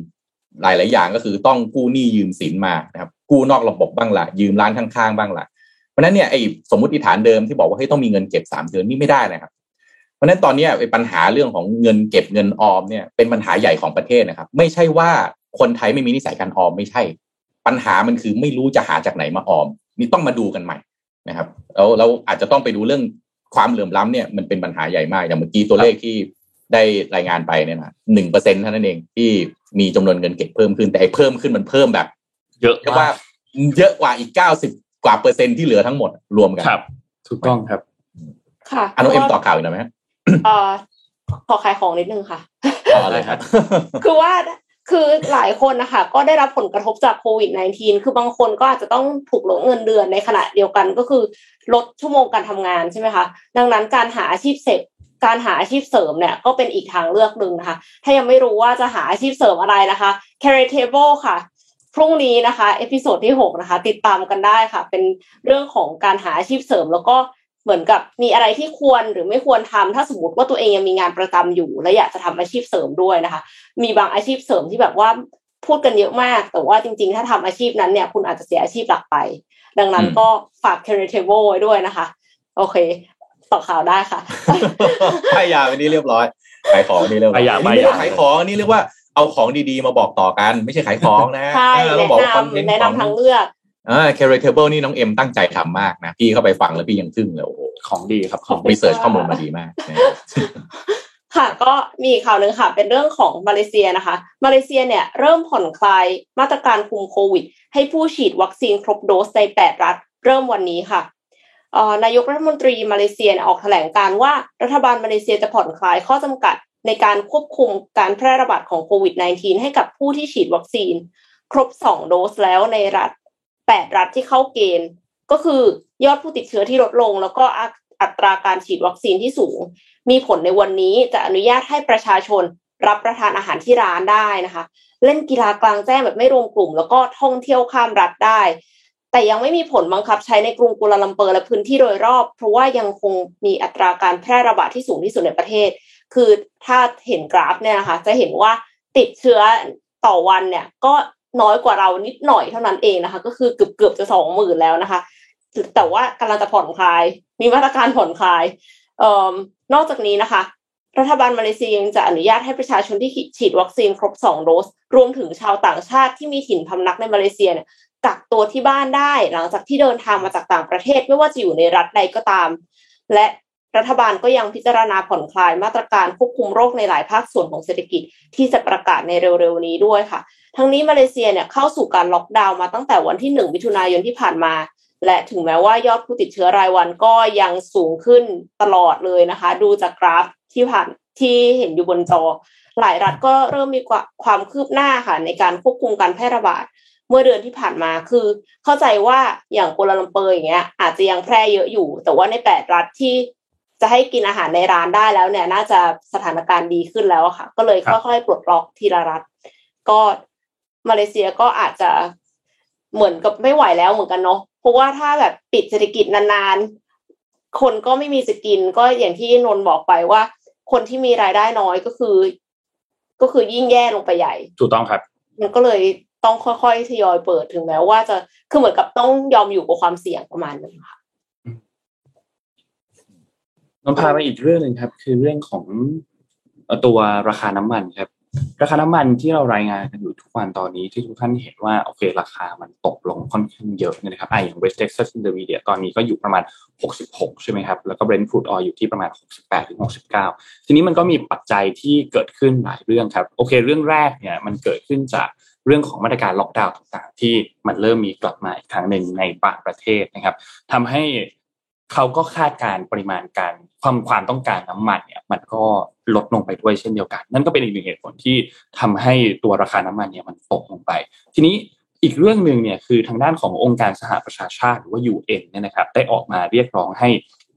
หลายหลายอย่างก็คือต้องกู้หนี้ยืมสินมานะครับ กู้นอกระบบบ้างละยืมร้านข้างๆบ้างละเพราะนั้นเนี่ยไอ้สมมติฐานเดิมที่บอกว่าให้ยต้องมีเงินเก็บสามเดือนนี่ไม่ได้นะครับ เพราะนั้นตอนนี้ไอ้ปัญหาเรื่องของเงินเก็บเงินออมเนี่ยเป็นปัญหาใหญ่ของประเทศนะครับ ไม่ใช่ว่าคนไทยไม่มีนิสัยการออมไม่ใช่ ปัญหามันคือไม่รู้จะหาจากไหนมาออม นี่ต้องมาดูกันใหม่นะครับแล้วเราอาจจะต้องไปดูเรื่องความเหลื่อมล้ำเนี่ยมันเป็นปัญหาใหญ่มากอย่างเมื่อกี้ตัวเลขที่ได้รายงานไปเนี่ยนะหนึ่งเปอร์เซ็นเท่านั้นเองที่มีจำนวนเงินเก็บเพิ่มขึ้นแต่ไอ้เพิ่มขึ้นมันเพิ่มแบบ เยอะเรียกว่าเยอะกว่าอีกเก้าสิบกว่าเปอร์เซ็นต์ที่เหลือทั้งหมดรวมกันครับถูกต้องครับ ค่ะอันน้องเอ็มต่อข่าวอีกหน่อยไหมฮะเอ่อขอขายของนิดนึงค่ะต่อเลยครับ คือว่า คือหลายคนนะคะก็ได้รับผลกระทบจากโควิด -19 คือบางคนก็อาจจะต้องถูกลดเงินเดือนในขณะเดียวกันก็คือลดชั่วโมงการทำงานใช่ไหมคะดังนั้นการหาอาชีพเสร็จการหาอาชีพเสริมเนี่ยก็เป็นอีกทางเลือกหนึ่งนะคะ ถ้ายังไม่รู้ว่าจะหาอาชีพเสริมอะไรนะคะ Career Table ค่ะ พรุ่งนี้นะคะ episode ที่หกนะคะ ติดตามกันได้ค่ะ เป็นเรื่องของการหาอาชีพเสริมแล้วก็ เหมือนกับมีอะไรที่ควรหรือไม่ควรทำถ้าสมมติว่าตัวเองยังมีงานประจำอยู่ และอยากจะทำอาชีพเสริมด้วยนะคะ มีบางอาชีพเสริมที่แบบว่าพูดกันเยอะมาก แต่ว่าจริงๆ ถ้าทำอาชีพนั้นเนี่ย คุณอาจจะเสียอาชีพหลักไป ดังนั้นอืมก็ฝาก career table ไว้ด้วยนะคะ โอเคต่อข่าวได้ค่ะป้ายยาวันนี้เรียบร้อยขายของนี่เรียบร้อยป้ายยาอันนี้ไม่ได้ป้ายยาขายของอันนี่เรียกว่าเอาของดีๆ มาบอกต่อกัน ไม่ใช่ขายของนะใช่เออต้อแนะงบอกว่าคอนเทนนำต์แนะของนำทางเลือก อ่า Career Table นี่น้องเอ็มตั้งใจทำมากนะ พี่เข้าไปฟังแล้วพี่ยังทึ่งเลยโอ้โหของดีครับ ของรีเสิร์ชข้อมูลมาดีมากนะค่ะ ก็มีอีกข่าวหนึ่งค่ะ เป็นเรื่องของมาเลเซียนะคะ มาเลเซียเนี่ยเริ่มผ่อนคลายมาตรการคุมโควิด ให้ผู้ฉีดวัคซีนครบโดสใน 8 รัฐ เริ่มวันนี้ค่ะเอ่อนายกรัฐมนตรีมาเลเซียเนี่ยออกแถลงการณ์ว่ารัฐบาลมาเลเซียจะผ่อนคลายข้อจำกัดในการควบคุมการแพร่ระบาดของโควิด -19 ให้กับผู้ที่ฉีดวัคซีน ครบ 2 โดสแล้วในรัฐ 8รัฐที่เข้าเกณฑ์ ก็คือยอดผู้ติดเชื้อที่ลดลง แล้วก็อัอัตราการฉีดวัคซีนที่สูง มีผลในวันนี้จะอนุญาตให้ประชาชนรับประทานอาหารที่ร้านได้นะคะ เล่นกีฬากลางแจ้งแบบไม่รวมกลุ่ม แล้วก็ท่องเที่ยวข้ามรัฐได้ แต่ยังไม่มีผลบังคับใช้ในกรุงกัวลาลัมเปอร์และพื้นที่โดยรอบ เพราะว่ายังคงมีอัตราการแพร่ระบาดที่สูงที่สุดในประเทศ คือถ้าเห็นกราฟเนี่ยนะคะจะเห็นว่าติดเชื้อต่อวันเนี่ยก็ น้อยกว่าเรานิดหน่อยเท่านั้นเองนะคะ ก็คือเกือบเกือบจะสองหมื่นแล้วนะคะ แต่ว่ากำลังจะผ่อนคลาย มีมาตรการผ่อนคลายเอ่อนอกจากนี้นะคะ รัฐบาลมาเลเซียยังจะอนุญาตให้ประชาชนที่ฉีดวัคซีนครบสองโดส รวมถึงชาวต่างชาติที่มีถิ่นพำนักในมาเลเซียเนี่ยกักตัวที่บ้านได้หลังจากที่เดินทางมาจากต่างประเทศไม่ว่าจะอยู่ในรัฐใดก็ตาม และรัฐบาลก็ยังพิจารณาผ่อนคลายมาตรการควบคุมโรคในหลายภาคส่วนของเศรษฐกิจที่จะประกาศในเร็วๆนี้ด้วยค่ะ ทั้งนี้มาเลเซียเนี่ยเข้าสู่การล็อกดาวน์มาตั้งแต่วันที่หนึ่งมิถุนายนที่ผ่านมา และถึงแม้ว่ายอดผู้ติดเชื้อรายวันก็ยังสูงขึ้นตลอดเลยนะคะ ดูจากกราฟที่ผ่านที่เห็นอยู่บนจอ หลายรัฐก็เริ่มมีความคืบหน้าค่ะในการควบคุมการแพร่ระบาดเมื่อเดือนที่ผ่านมาคือ เข้าใจว่าอย่างกลาลัมเปอร์อย่างเงี้ย อาจจะยังแพร่เยอะอยู่ แต่ว่าในแปดรัฐที่จะให้กินอาหารในร้านได้แล้วเนี่ย น่าจะสถานการณ์ดีขึ้นแล้วค่ะ ก็เลยค่อยๆปลดล็อกทีละรัฐ ก็ มาเลเซียก็อาจจะเหมือนกับไม่ไหวแล้วเหมือนกันเนาะเพราะว่าถ้าแบบปิดเศรษฐกิจนานๆ คนก็ไม่มีจะกินก็อย่างที่นนบอกไปว่า คนที่มีรายได้น้อยก็คือ ก็คือยิ่งแย่ลงไปใหญ่ ถูกต้องครับ มันก็เลยต้องค่อยๆทยอยเปิดถึงแม้ว่าจะคือเหมือนกับต้องยอมอยู่กับความเสี่ยงประมาณนึงค่ะนนพาไปอีกเรื่องหนึ่งครับ คือเรื่องของตัวราคาน้ำมันครับ ราคาน้ำมันที่เรารายงานกันอยู่ทุกวันตอนนี้ที่ทุกท่านเห็นว่าโอเค ราคามันตกลงค่อนข้างเยอะนะครับไออย่าง West Texas Intermediate ตอนนี้ก็อยู่ประมาณ 66 ใช่ไหมครับ แล้วก็ Brent crude oil อยู่ที่ประมาณ 68ถึง69 ทีนี้มันก็มีปัจจัยที่เกิดขึ้นหลายเรื่องครับโอเค เรื่องแรกเนี่ยมันเกิดขึ้นจากเรื่องของมาตรการล็อกดาวน์ต่างๆ ที่มันเริ่มมีกลับมาอีกครั้งหนึ่งในบางประเทศนะครับทำให้เขาก็คาดการปริมาณการ ความความต้องการน้ำมันเนี่ยมันก็ลดลงไปด้วยเช่นเดียวกัน นั่นก็เป็นอีกหนึ่งเหตุผลที่ทำให้ตัวราคาน้ำมันเนี่ยมันตกลงไป ทีนี้อีกเรื่องหนึ่งเนี่ยคือทางด้านขององค์การสหประชาชาติหรือว่า UN เนี่ยนะครับได้ออกมาเรียกร้องให้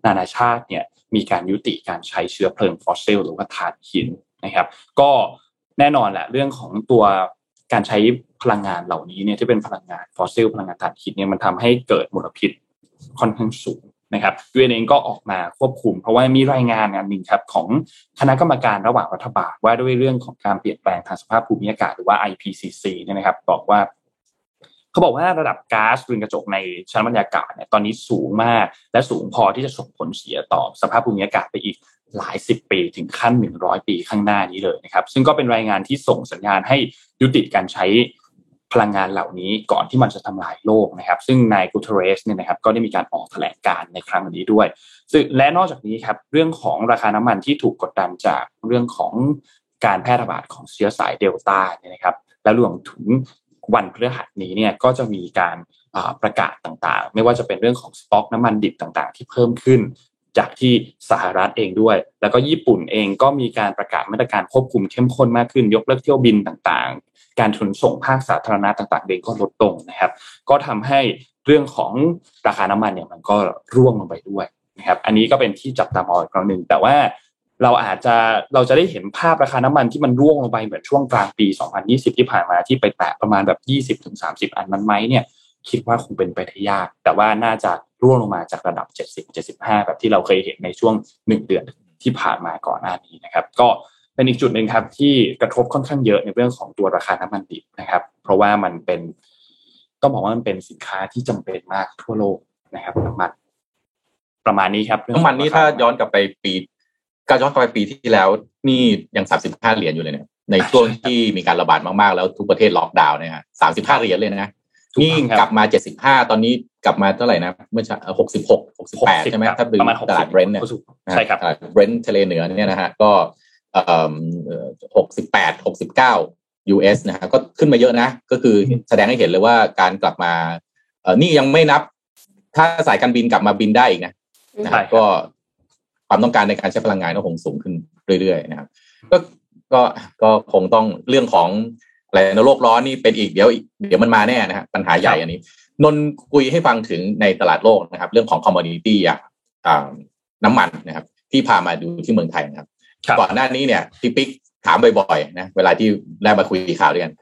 นานาชาติเนี่ยมีการยุติการใช้เชื้อเพลิงฟอสซิลหรือว่าถ่านหินนะครับ ก็แน่นอนแหละเรื่องของตัวการใช้พลังงานเหล่านี้เนี่ยที่เป็นพลังงานฟอสซิลพลังงานถ่านหินเนี่ยมันทำให้เกิดมลพิษค่อนข้างสูง นะครับ UN เองก็ออกมาควบคุม เพราะว่ามีรายงานงานหนึ่งครับของคณะกรรมการระหว่างรัฐบาลว่าด้วยเรื่องของการเปลี่ยนแปลงทางสภาพภูมิอากาศหรือว่า IPCC เนี่ยนะครับ บอกว่าเขาบอกว่าระดับก๊าซเรือนกระจกในชั้นบรรยากาศเนี่ยตอนนี้สูงมาก และสูงพอที่จะส่งผลเสียต่อสภาพภูมิอากาศไปอีกหลายสิบปีถึงขั้นหนึ่งร้อยปีข้างหน้านี้เลยนะครับ ซึ่งก็เป็นรายงานที่ส่งสัญญาณให้ยุติการใช้ พลังงานเหล่านี้ก่อนที่มันจะทำลายโลกนะครับ ซึ่งนายกูเทเรสเนี่ยนะครับก็ได้มีการออกแถลงการในครั้งนี้ด้วย ซึ่งและนอกจากนี้ครับเรื่องของราคาน้ำมันที่ถูกกดดันจากเรื่องของการแพร่ระบาดของเชื้อสายเดลต้าเนี่ยนะครับ และรวมถึงวันพฤหัสนี้เนี่ยก็จะมีการประกาศต่างๆ ไม่ว่าจะเป็นเรื่องของสต็อกน้ำมันดิบต่างๆ ที่เพิ่มขึ้น จากที่สหรัฐเองด้วย แล้วก็ญี่ปุ่นเองก็มีการประกาศมาตรการควบคุมเข้มข้นมากขึ้น ยกเลิกเที่ยวบินต่างๆ การขนส่งภาคสาธารณะต่างๆเองก็ลดลงนะครับ ก็ทำให้เรื่องของราคาน้ำมันเนี่ยมันก็ร่วงลงไปด้วยนะครับอันนี้ก็เป็นที่จับตามองอีกครั้งหนึ่งแต่ว่าเราอาจจะเราจะได้เห็นภาพราคาน้ำมันที่มันร่วงลงไปเหมือนช่วงกลางปี 2020 ที่ผ่านมาที่ไปแตะประมาณแบบ 20-30 อันนั้นไหมเนี่ย คิดว่าคงเป็นไปได้ยาก แต่ว่าน่าจะ ร่วงลงมาจากระดับ 70-75 แบบที่เราเคยเห็นในช่วง 1 เดือนที่ผ่านมาก่อนหน้านี้นะครับ ก็เป็นอีกจุดหนึ่งครับที่กระทบค่อนข้างเยอะในเรื่องของตัวราคาน้ำมันดิบนะครับ เพราะว่ามันเป็นต้องบอกว่ามันเป็นสินค้าที่จำเป็นมากทั่วโลกนะครับน้ำมันประมาณนี้ครับนน้ำมันนี่ถ้าย้อนกลับไปปีการย้อนกลับไปปีที่แล้ว นี่ยังสามสิบห้าเหรียญอยู่เลยเนี่ยในช่วงที่มีการระบาดมากๆ แล้วทุกประเทศล็อกดาวน์เนี่ยสามสิบห้าเหรียญเลยนะ นี่กลับมาเจ็ดสิบห้าตอนนี้กลับมาเท่าไหร่นะเมื่อหกสิบหกหกสิบแปดใช่ไหมถ้าดูตลาดเบรนท์เนี่ยใช่ครับเบรนท์ทะเลเหนือเนี่ยนะฮะก็หกสิบแปดหกสิบเก้า US นะฮะก็ขึ้นมาเยอะนะ ก็คือแสดงให้เห็นเลยว่าการกลับมาเออนี่ยังไม่นับ ถ้าสายการบินกลับมาบินได้อีกนะนะก็ความต้องการในการใช้พลังงานก็คงสูงขึ้นเรื่อยๆนะครับก็ก็ก็คงต้องเรื่องของ อะไรในโลกร้อนนี่เป็นอีกเดี๋ยวเดี๋ยวมันมาแน่นะฮะปัญหาใหญ่อันนี้นนคุยให้ฟังถึงในตลาดโลกนะครับ เรื่องของคอมมอดิตี้อย่างน้ำมันนะครับ ที่พามาดูที่เมืองไทยนะครับก่อนหน้านี้เนี่ยพี่ปิ๊กถามบ่อยๆนะเวลาที่ได้มาคุยข่าวด้วยกัน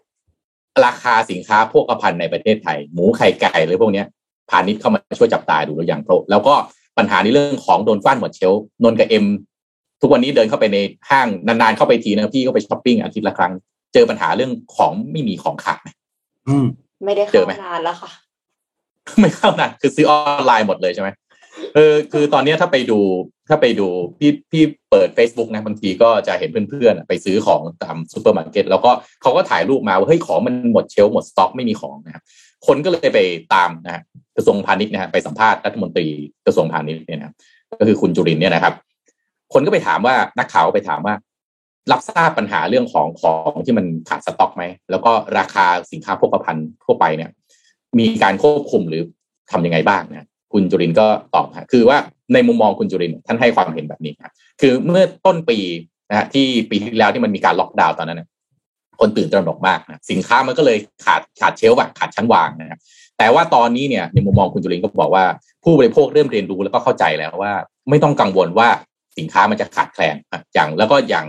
ราคาสินค้าพวกพันในประเทศไทย หมูไข่ไก่หรือพวกเนี้ยพาณิชย์เข้ามาช่วยจับตาดูแล้วอย่างโปรแล้วก็ปัญหาในเรื่องของโดนฟ้านหมดเชลนนกับเอ็มทุกวันนี้เดินเข้าไปในห้างนานๆเข้าไปทีนะพี่ก็ไปช้อปปิ้งอาทิตย์ละครั้ง เจอปัญหาเรื่องของไม่มีของขาดไหมอืมไม่ได้เจเข้าอไหมนานแล้วค่ะ ไม่เข้านะคือซื้อออนไลน์หมดเลยใช่ไหมเออคือตอนเนี้ยถ้าไปดูถ้าไปดูพี่พี่เปิด Facebook นะบางทีก็จะเห็นเพื่อนๆอะไปซื้อของตามซูเปอร์มาร์เก็ตแล้วก็เขาก็ถ่ายรูปมาว่าเฮ้ยของมันหมด shelf หมดสต็อกไม่มีของนะครับคนก็เลยไปตามนะฮะกระทรวงพาณิชย์นะฮะไปสัมภาษณ์รัฐมนตรีกระทรวงพาณิชย์เนี่ยนะครับก็คือคุณจุรินทร์เนี่ยนะครับ คนก็ไปถามว่านักข่าวก็ไปถามว่า รับทราบปัญหาเรื่องของของที่มันขาดสต็อกไหม แล้วก็ราคาสินค้าโภคภัณฑ์ทั่วไปเนี่ย มีการควบคุมหรือทำยังไงบ้างนะคุณจุรินทร์ก็ตอบคือว่าในมุมมองคุณจุรินทร์ท่านให้ความเห็นแบบนี้ครับคือเมื่อต้นปีนะฮะที่ปีที่แล้วที่มันมีการล็อกดาวน์ตอนนั้นนะคนตื่นตระหนกมากนะสินค้ามันก็เลยขาดขาด shelf อะขาดชั้นวางนะครับแต่ว่าตอนนี้เนี่ยในมุมมองคุณจุรินทร์ก็บอกว่า ผู้บริโภคเริ่มเรียนรู้แล้วก็เข้าใจแล้วว่า ไม่ต้องกังวลว่าสินค้ามันจะขาดแคลนอย่างแล้วก็อย่าง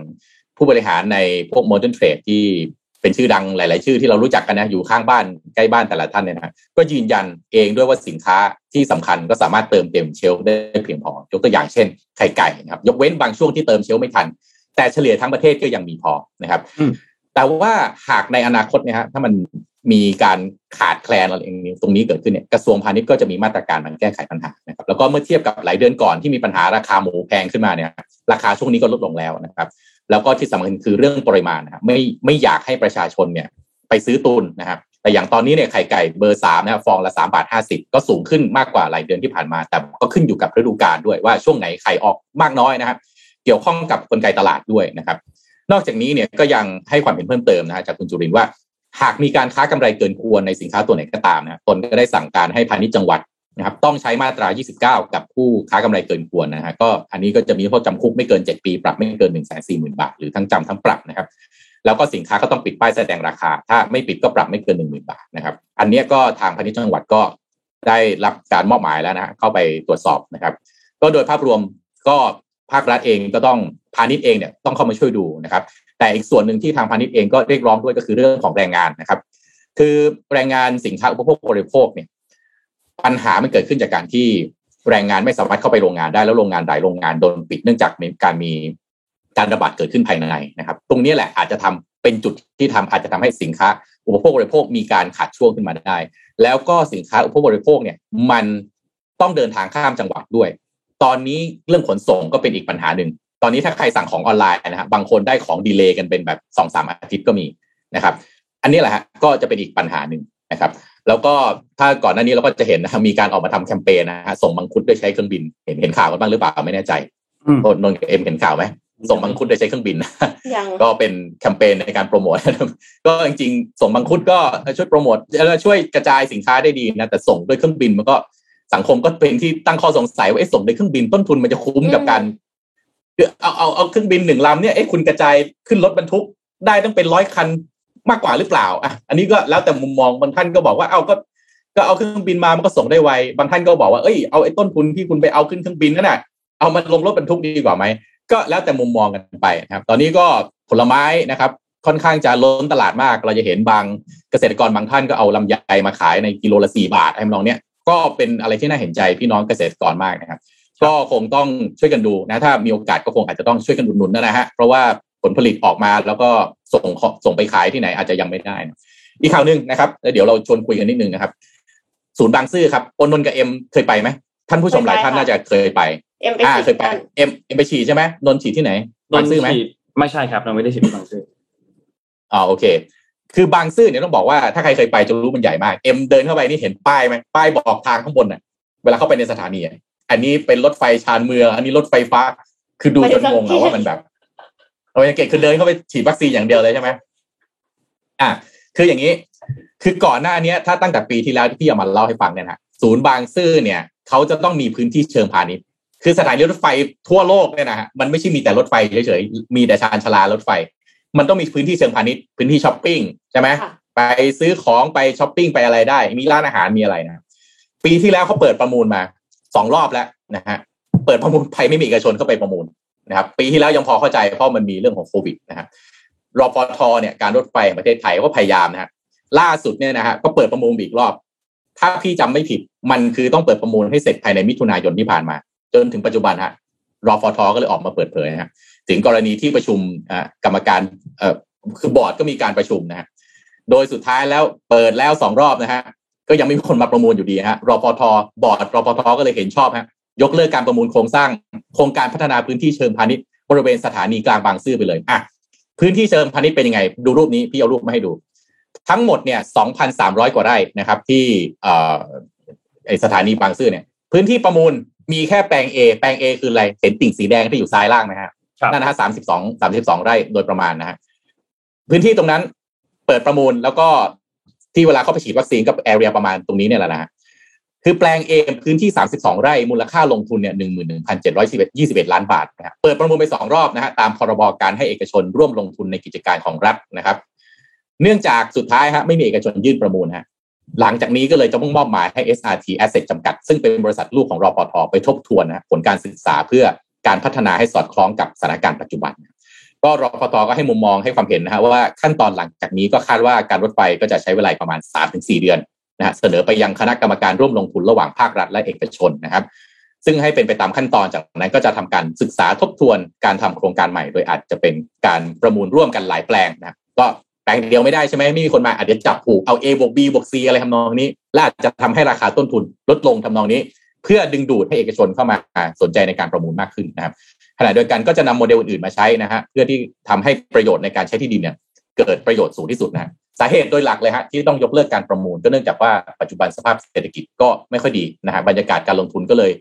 ผู้บริหารในพวก modern trade ที่เป็นชื่อดังหลาย ๆ ชื่อที่เรารู้จักกันนะอยู่ข้างบ้านใกล้บ้านแต่ละท่านเนี่ยนะก็ยืนยันเองด้วยว่าสินค้าที่สำคัญก็สามารถเติมเต็มเชลฟ์ได้เพียงพอยกตัวอย่างเช่นไข่ไก่นะครับยกเว้นบางช่วงที่เติมเชลฟ์ไม่ทัน แต่เฉลี่ยทั้งประเทศก็ยังมีพอนะครับอืมแต่ว่าหากในอนาคตเนี่ยฮะถ้ามันมีการขาดแคลนอะไรอย่างนี้ตรงนี้เกิดขึ้นเนี่ยกระทรวงพาณิชย์ก็จะมีมาตรการมาแก้ไขปัญหานะครับแล้วก็เมื่อเทียบกับหลายเดือนก่อนที่มีปัญหาราคาหมูแพงขึ้นมาเนี่ยราคาช่วงนี้ก็ลดลงแล้วนะครับ แล้วก็ที่สำคัญคือเรื่องปริมาณนะครับไม่ไม่อยากให้ประชาชนเนี่ยไปซื้อตุนนะครับ แต่อย่างตอนนี้เนี่ยไข่ไก่เบอร์สามนะครับฟองละสามบาทห้าสิบก็สูงขึ้นมากกว่าหลายเดือนที่ผ่านมา แต่ก็ขึ้นอยู่กับฤดูกาลด้วยว่าช่วงไหนไข่ออกมากน้อยนะครับ เกี่ยวข้องกับกลไกตลาดด้วยนะครับ นอกจากนี้เนี่ยก็ยังให้ความเห็นเพิ่มเติมนะจากคุณจุรินว่า หากมีการค้ากำไรเกินควรในสินค้าตัวไหนก็ตามนะตนก็ได้สั่งการให้พาณิชย์จังหวัด นะครับ ต้องใช้มาตรา 29 กับผู้ค้ากำไรเกินควรนะฮะก็อันนี้ก็จะมีโทษจำคุกไม่เกิน 7 ปี ปรับไม่เกิน1 4 0 0 0 0บาท หรือทั้งจำทั้งปรับนะครับ แล้วก็สินค้าก็ต้องปิดป้ายแสดงราคา ถ้าไม่ปิดก็ปรับไม่เกิน 1 0,000 บาทนะครับ อันนี้ก็ทางพาณิชย์จังหวัดก็ได้รับการมอบหมายแล้วนะฮะเข้าไปตรวจสอบนะครับ ก็โดยภาพรวมก็ภาครัฐเองก็ต้องพาณิชย์เองเนี่ยต้องเข้ามาช่วยดูนะครับ แต่อีกส่วนหนึ่งที่ทางพาณิชย์เองก็เรียกร้องด้วยก็คือเรื่องของแรงงานนะครับ คือแรงงานสินค้าอุปโภคบริโภคเนี่ย ปัญหามันเกิดขึ้นจากการที่แรงงานไม่สามารถเข้าไปโรงงานได้แล้วโรงงานหลายโรงงานโดนปิดเนื่องจากมีการมีการระบาดเกิดขึ้นภายในนะครับ ตรงนี้แหละอาจจะทำเป็นจุดที่ทำอาจจะทำให้สินค้า อุปโภคบริโภคมีการขาดช่วงขึ้นมาได้ แล้วก็สินค้าอุปโภคบริโภคเนี่ยมันต้องเดินทางข้ามจังหวัดด้วย ตอนนี้เรื่องขนส่งก็เป็นอีกปัญหาหนึ่งตอนนี้ถ้าใครสั่งของออนไลน์นะฮะบางคนได้ของดีเลย์กันเป็นแบบสองสามอาทิตย์ก็มีนะครับ อันนี้แหละฮะก็จะเป็นอีกปัญหาหนึ่งนะครับ แล้วก็ถ้าก่อนหน้านี้เราก็จะเห็นนะมีการออกมาทำแคมเปญนะฮะส่งมังคุดด้วยใช้เครื่องบิน เห็นเห็นข่าวกันบ้างหรือเปล่าไม่แน่ใจอืมโนนท์กับเอ็มเห็นข่าวไหมส่งมังคุดโดยใช้เครื่องบินยังก็เป็นแคมเปญในการโปรโมทก็จริงๆส่งมังคุดก็ช่วยโปรโมทแล้วช่วยกระจายสินค้าได้ดีนะแต่ส่งด้วยเครื่องบินมันก็สังคมก็เป็นที่ตั้งข้อสงสัยว่าเอ๊ะส่งด้วยเครื่องบินต้นทุนมันจะคุ้มกับการคือเอาเอาเอาเครื่องบินหนึ่งลำเนี่ยเอ๊ะคุณกระจายขึ้นรถบรรทุกได้ต้องเป็นร้อยคัน มากกว่าหรือเปล่าอะอันนี้ก็แล้วแต่มุมมองบางท่านก็บอกว่าเอาก็ ก็เอาเครื่องบินมามันก็ส่งได้ไวบางท่านก็บอกว่าเอ้ยเอาไอ้ต้นทุนที่คุณไปเอาขึ้นเครื่องบินนั่นน่ะเอามาลงรถบรรทุกดีกว่าไหมก็แล้วแต่มุมมองกันไปนะครับ ตอนนี้ก็ผลไม้นะครับ ค่อนข้างจะล้นตลาดมาก เราจะเห็นบางเกษตรกรบางท่านก็เอาลำไยมาขายในกิโลละสี่บาทไอ้มองเนี้ยก็เป็นอะไรที่น่าเห็นใจพี่น้องเกษตรกรมากนะครับ ก็คงต้องช่วยกันดูนะ ถ้ามีโอกาสก็คงอาจจะต้องช่วยกันอุดหนุนนะฮะเพราะว่าผลผลิตออกมาแล้วก็ ส่งส่งไปขายที่ไหนอาจจะยังไม่ได้นะอีกข่าวหนึ่งนะครับแล้วเดี๋ยวเราชวนคุยกันนิดนึงนะครับ ศูนย์บางซื่อครับโอนนนท์กับเอ็มเคยไปไหมท่านผู้ชมหลายท่านน่าจะเคยไปเอ็มไปอ่าฉีดเคยไปเอ็มเอ็มไปฉีดใช่ไหมนนท์ฉีดที่ไหนบางซื่อไหมฉีดไม่ใช่ครับเราไม่ได้ฉีดที่บางซื่ออ๋อโอเค คือบางซื่อเนี่ยต้องบอกว่าถ้าใครเคยไปจะรู้มันใหญ่มากเอ็มเดินเข้าไปนี่เห็นป้ายไหมป้ายบอกทางข้างบนน่ะ เวลาเข้าไปในสถานีอะอันนี้เป็นรถไฟชานเมืองอันนี้รถไฟฟ้า คือดูจนงงอะว่ามันแบบ เรายังเก่งคือเดินเข้าไปฉีดวัคซีนอย่างเดียวเลยใช่ไหมอะคืออย่างนี้ คือก่อนหน้าเนี้ยถ้าตั้งแต่ปีที่แล้วที่พี่เอามาเล่าให้ฟังเนี่ยนะศูนย์บางซื่อเนี่ย เขาจะต้องมีพื้นที่เชิงพาณิชย์คือสถานีรถไฟทั่วโลกเนี่ยนะฮะมันไม่ใช่มีแต่รถไฟเฉยๆมีแต่ชานชาลารถไฟ มันต้องมีพื้นที่เชิงพาณิชย์พื้นที่ช้อปปิ้งใช่ไหมค่ะไปซื้อของไปช้อปปิ้งไปอะไรได้ มีร้านอาหารมีอะไรนะปีที่แล้วเขาเปิดประมูลมาสองรอบแล้วนะฮะเปิดประมูลไปไม่มีเอกชนเข้าไปประมูล นะครับปีที่แล้วยังพอเข้าใจเพราะมันมีเรื่องของโควิดนะฮะรอฟทเนี่ยการรถไฟประเทศไทยก็พยายามนะฮะล่าสุดเนี่ยนะฮะก็เปิดประมูลอีกรอบ ถ้าพี่จำไม่ผิดมันคือต้องเปิดประมูลให้เสร็จภายในมิถุนายนที่ผ่านมา จนถึงปัจจุบันฮะรอฟทก็เลยออกมาเปิดเผยนะฮะถึงกรณีที่ประชุมกรรมการคือบอร์ดก็มีการประชุมนะฮะโดยสุดท้ายแล้วเปิดแล้วสองรอบนะฮะก็ยังไม่มีคนมาประมูลอยู่ดีฮะรอปทบอร์ดรอปทก็เลยเห็นชอบฮะ ยกเลิกการประมูลโครงสร้าง โครงการพัฒนาพื้นที่เชิงพาณิชย์บริเวณสถานีกลางบางซื่อไปเลยอะพื้นที่เชิงพาณิชย์เป็นยังไง ดูรูปนี้พี่เอารูปมาให้ดู ทั้งหมดเนี่ย2,300กว่าไร่นะครับ ที่เอ่อไอสถานีบางซื่อเนี่ย พื้นที่ประมูลมีแค่แปลง A แปลง A คืออะไรเห็นติ่งสีแดงที่อยู่ซ้ายล่างนะฮะครับนั่นนะฮะสามสิบสองสามสิบสองไร่โดยประมาณนะฮะพื้นที่ตรงนั้นเปิดประมูลแล้วก็ที่เวลาเข้าไปฉีดวัคซีนกับแอเรียประมาณตรงนี้เนี่ยแหละนะฮะ คือแปลง A พื้นที่ 32 ไร่ มูลค่าลงทุนเนี่ย11,721ล้านบาทนะฮะเปิดประมูลไปสองรอบนะฮะตามพรบการให้เอกชนร่วมลงทุนในกิจการของรัฐนะครับ เนื่องจากสุดท้ายฮะไม่มีเอกชนยื่นประมูลฮะหลังจากนี้ก็เลยจะมุ่งมอบหมายให้ SRT Asset จำกัด ซึ่งเป็นบริษัทลูกของรอปทไปทบทวนนะผลการศึกษาเพื่อการพัฒนาให้สอดคล้องกับสถานการณ์ปัจจุบัน ก็รอปทก็ให้มุมมองให้ความเห็นนะฮะว่าขั้นตอนหลังจากนี้ก็คาดว่าการรถไฟก็จะใช้เวลาประมาณ 3-4 เดือน นะฮะเสนอไปยังคณะกรรมการร่วมลงทุนระหว่างภาครัฐและเอกชนนะครับ ซึ่งให้เป็นไปตามขั้นตอนจากนั้นก็จะทำการศึกษาทบทวนการทำโครงการใหม่ โดยอาจจะเป็นการประมูลร่วมกันหลายแปลงนะก็แปลงเดียวไม่ได้ใช่ไหมไม่มีคนมาอาจจะจับผูกเอา A บวก B บวก C อะไรทำนองนี้และอาจจะทำให้ราคาต้นทุนลดลงทำนองนี้ เพื่อดึงดูดให้เอกชนเข้ามาสนใจในการประมูลมากขึ้นนะครับขณะเดียวกันก็จะนำโมเดลอื่นๆมาใช้นะฮะเพื่อที่ทำให้ประโยชน์ในการใช้ที่ดินเนี่ย เกิดประโยชน์สูงที่สุดนะฮะสาเหตุโดยหลักเลยฮะที่ต้องยกเลิกการประมูล ก็เนื่องจากว่าปัจจุบันสภาพเศรษฐกิจก็ไม่ค่อยดีนะฮะบรรยากาศการลงทุนก็เลย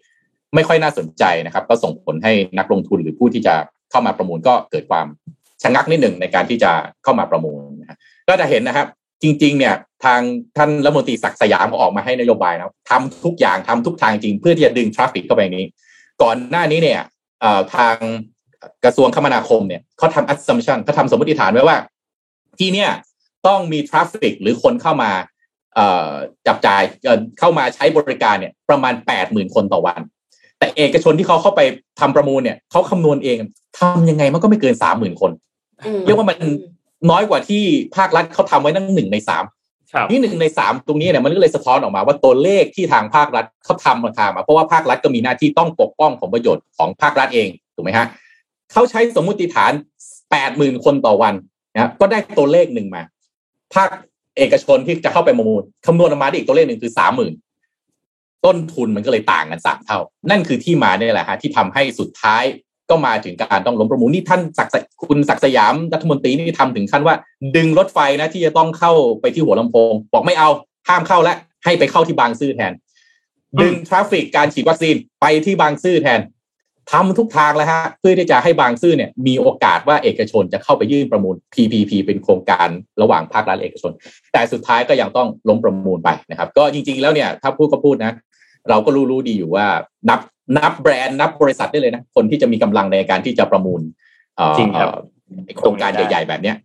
ไม่ค่อยน่าสนใจนะครับ ก็ส่งผลให้นักลงทุนหรือผู้ที่จะเข้ามาประมูลก็เกิดความชะงักนิดหนึ่งในการที่จะเข้ามาประมูลนะฮะก็จะเห็นนะครับ จริง ๆ เนี่ย ทางท่านรัฐมนตรีศักดิ์สยามก็ออกมาให้นโยบายนะทำทุกอย่างทำทุกทางจริง เพื่อที่จะดึง traffic เข้าไปนี้ ก่อนหน้านี้เนี่ยเอ่อทางกระทรวงคมนาคมเนี่ยเขาทำ assumption เขาทำสมมติฐานไว้ว่า ที่เนี่ยต้องมี traffic หรือคนเข้ามาเอ่อจับจ่ายเอ่อเข้ามาใช้บริการเนี่ยประมาณแปดหมื่นคนต่อวัน แต่เอกชนที่เขาเข้าไปทำประมูลเนี่ยเขาคำนวณเองทำยังไงมันก็ไม่เกินสามหมื่นคนอืมเรียกว่ามันน้อยกว่าที่ภาครัฐเขาทำไว้นั่งหนึ่งในสามครับนี่หนึ่งในสามตรงนี้เนี่ยมันก็เลยสะท้อนออกมาว่าตัวเลขที่ทางภาครัฐเขาทำราคามาเพราะว่าภาครัฐก็มีหน้าที่ต้องปกป้องผลประโยชน์ของภาครัฐเองถูกไหมฮะเขาใช้สมมุติฐานแปดหมื่นคนต่อวัน นะครับก็ได้ตัวเลขหนึ่งมา ภาคเอกชนที่จะเข้าไปประมูลคำนวณออกมาได้อีกตัวเลขหนึ่งคือสามหมื่นต้นทุนมันก็เลยต่างกันสามเท่า นั่นคือที่มาเนี่ยแหละฮะที่ทำให้สุดท้ายก็มาถึงการต้องล้มประมูลนี่ท่านศักคุณศักสยามรัฐมนตรีนี่ทำถึงขั้นว่า ดึงรถไฟนะที่จะต้องเข้าไปที่หัวลำโพง บอกไม่เอาห้ามเข้าแล้วให้ไปเข้าที่บางซื่อแทน ดึงทราฟฟิกการฉีดวัคซีนไปที่บางซื่อแทน ทำทุกทางแล้วฮะเพื่อที่จะให้บางซื่อเนี่ยมีโอกาสว่าเอกชนจะเข้าไปยื่นประมูล PPP เป็นโครงการระหว่างภาครัฐและเอกชน แต่สุดท้ายก็ยังต้องล้มประมูลไปนะครับ ก็จริง ๆแล้วเนี่ยถ้าพูดก็พูดนะ เราก็รู้รู้ดีอยู่ว่านับนับแบรนด์นับบริษัทได้เลยนะ คนที่จะมีกำลังในการที่จะประมูลเอ่อจริงครับเอ่อโครงการใหญ่ ๆ แบบเนี้ย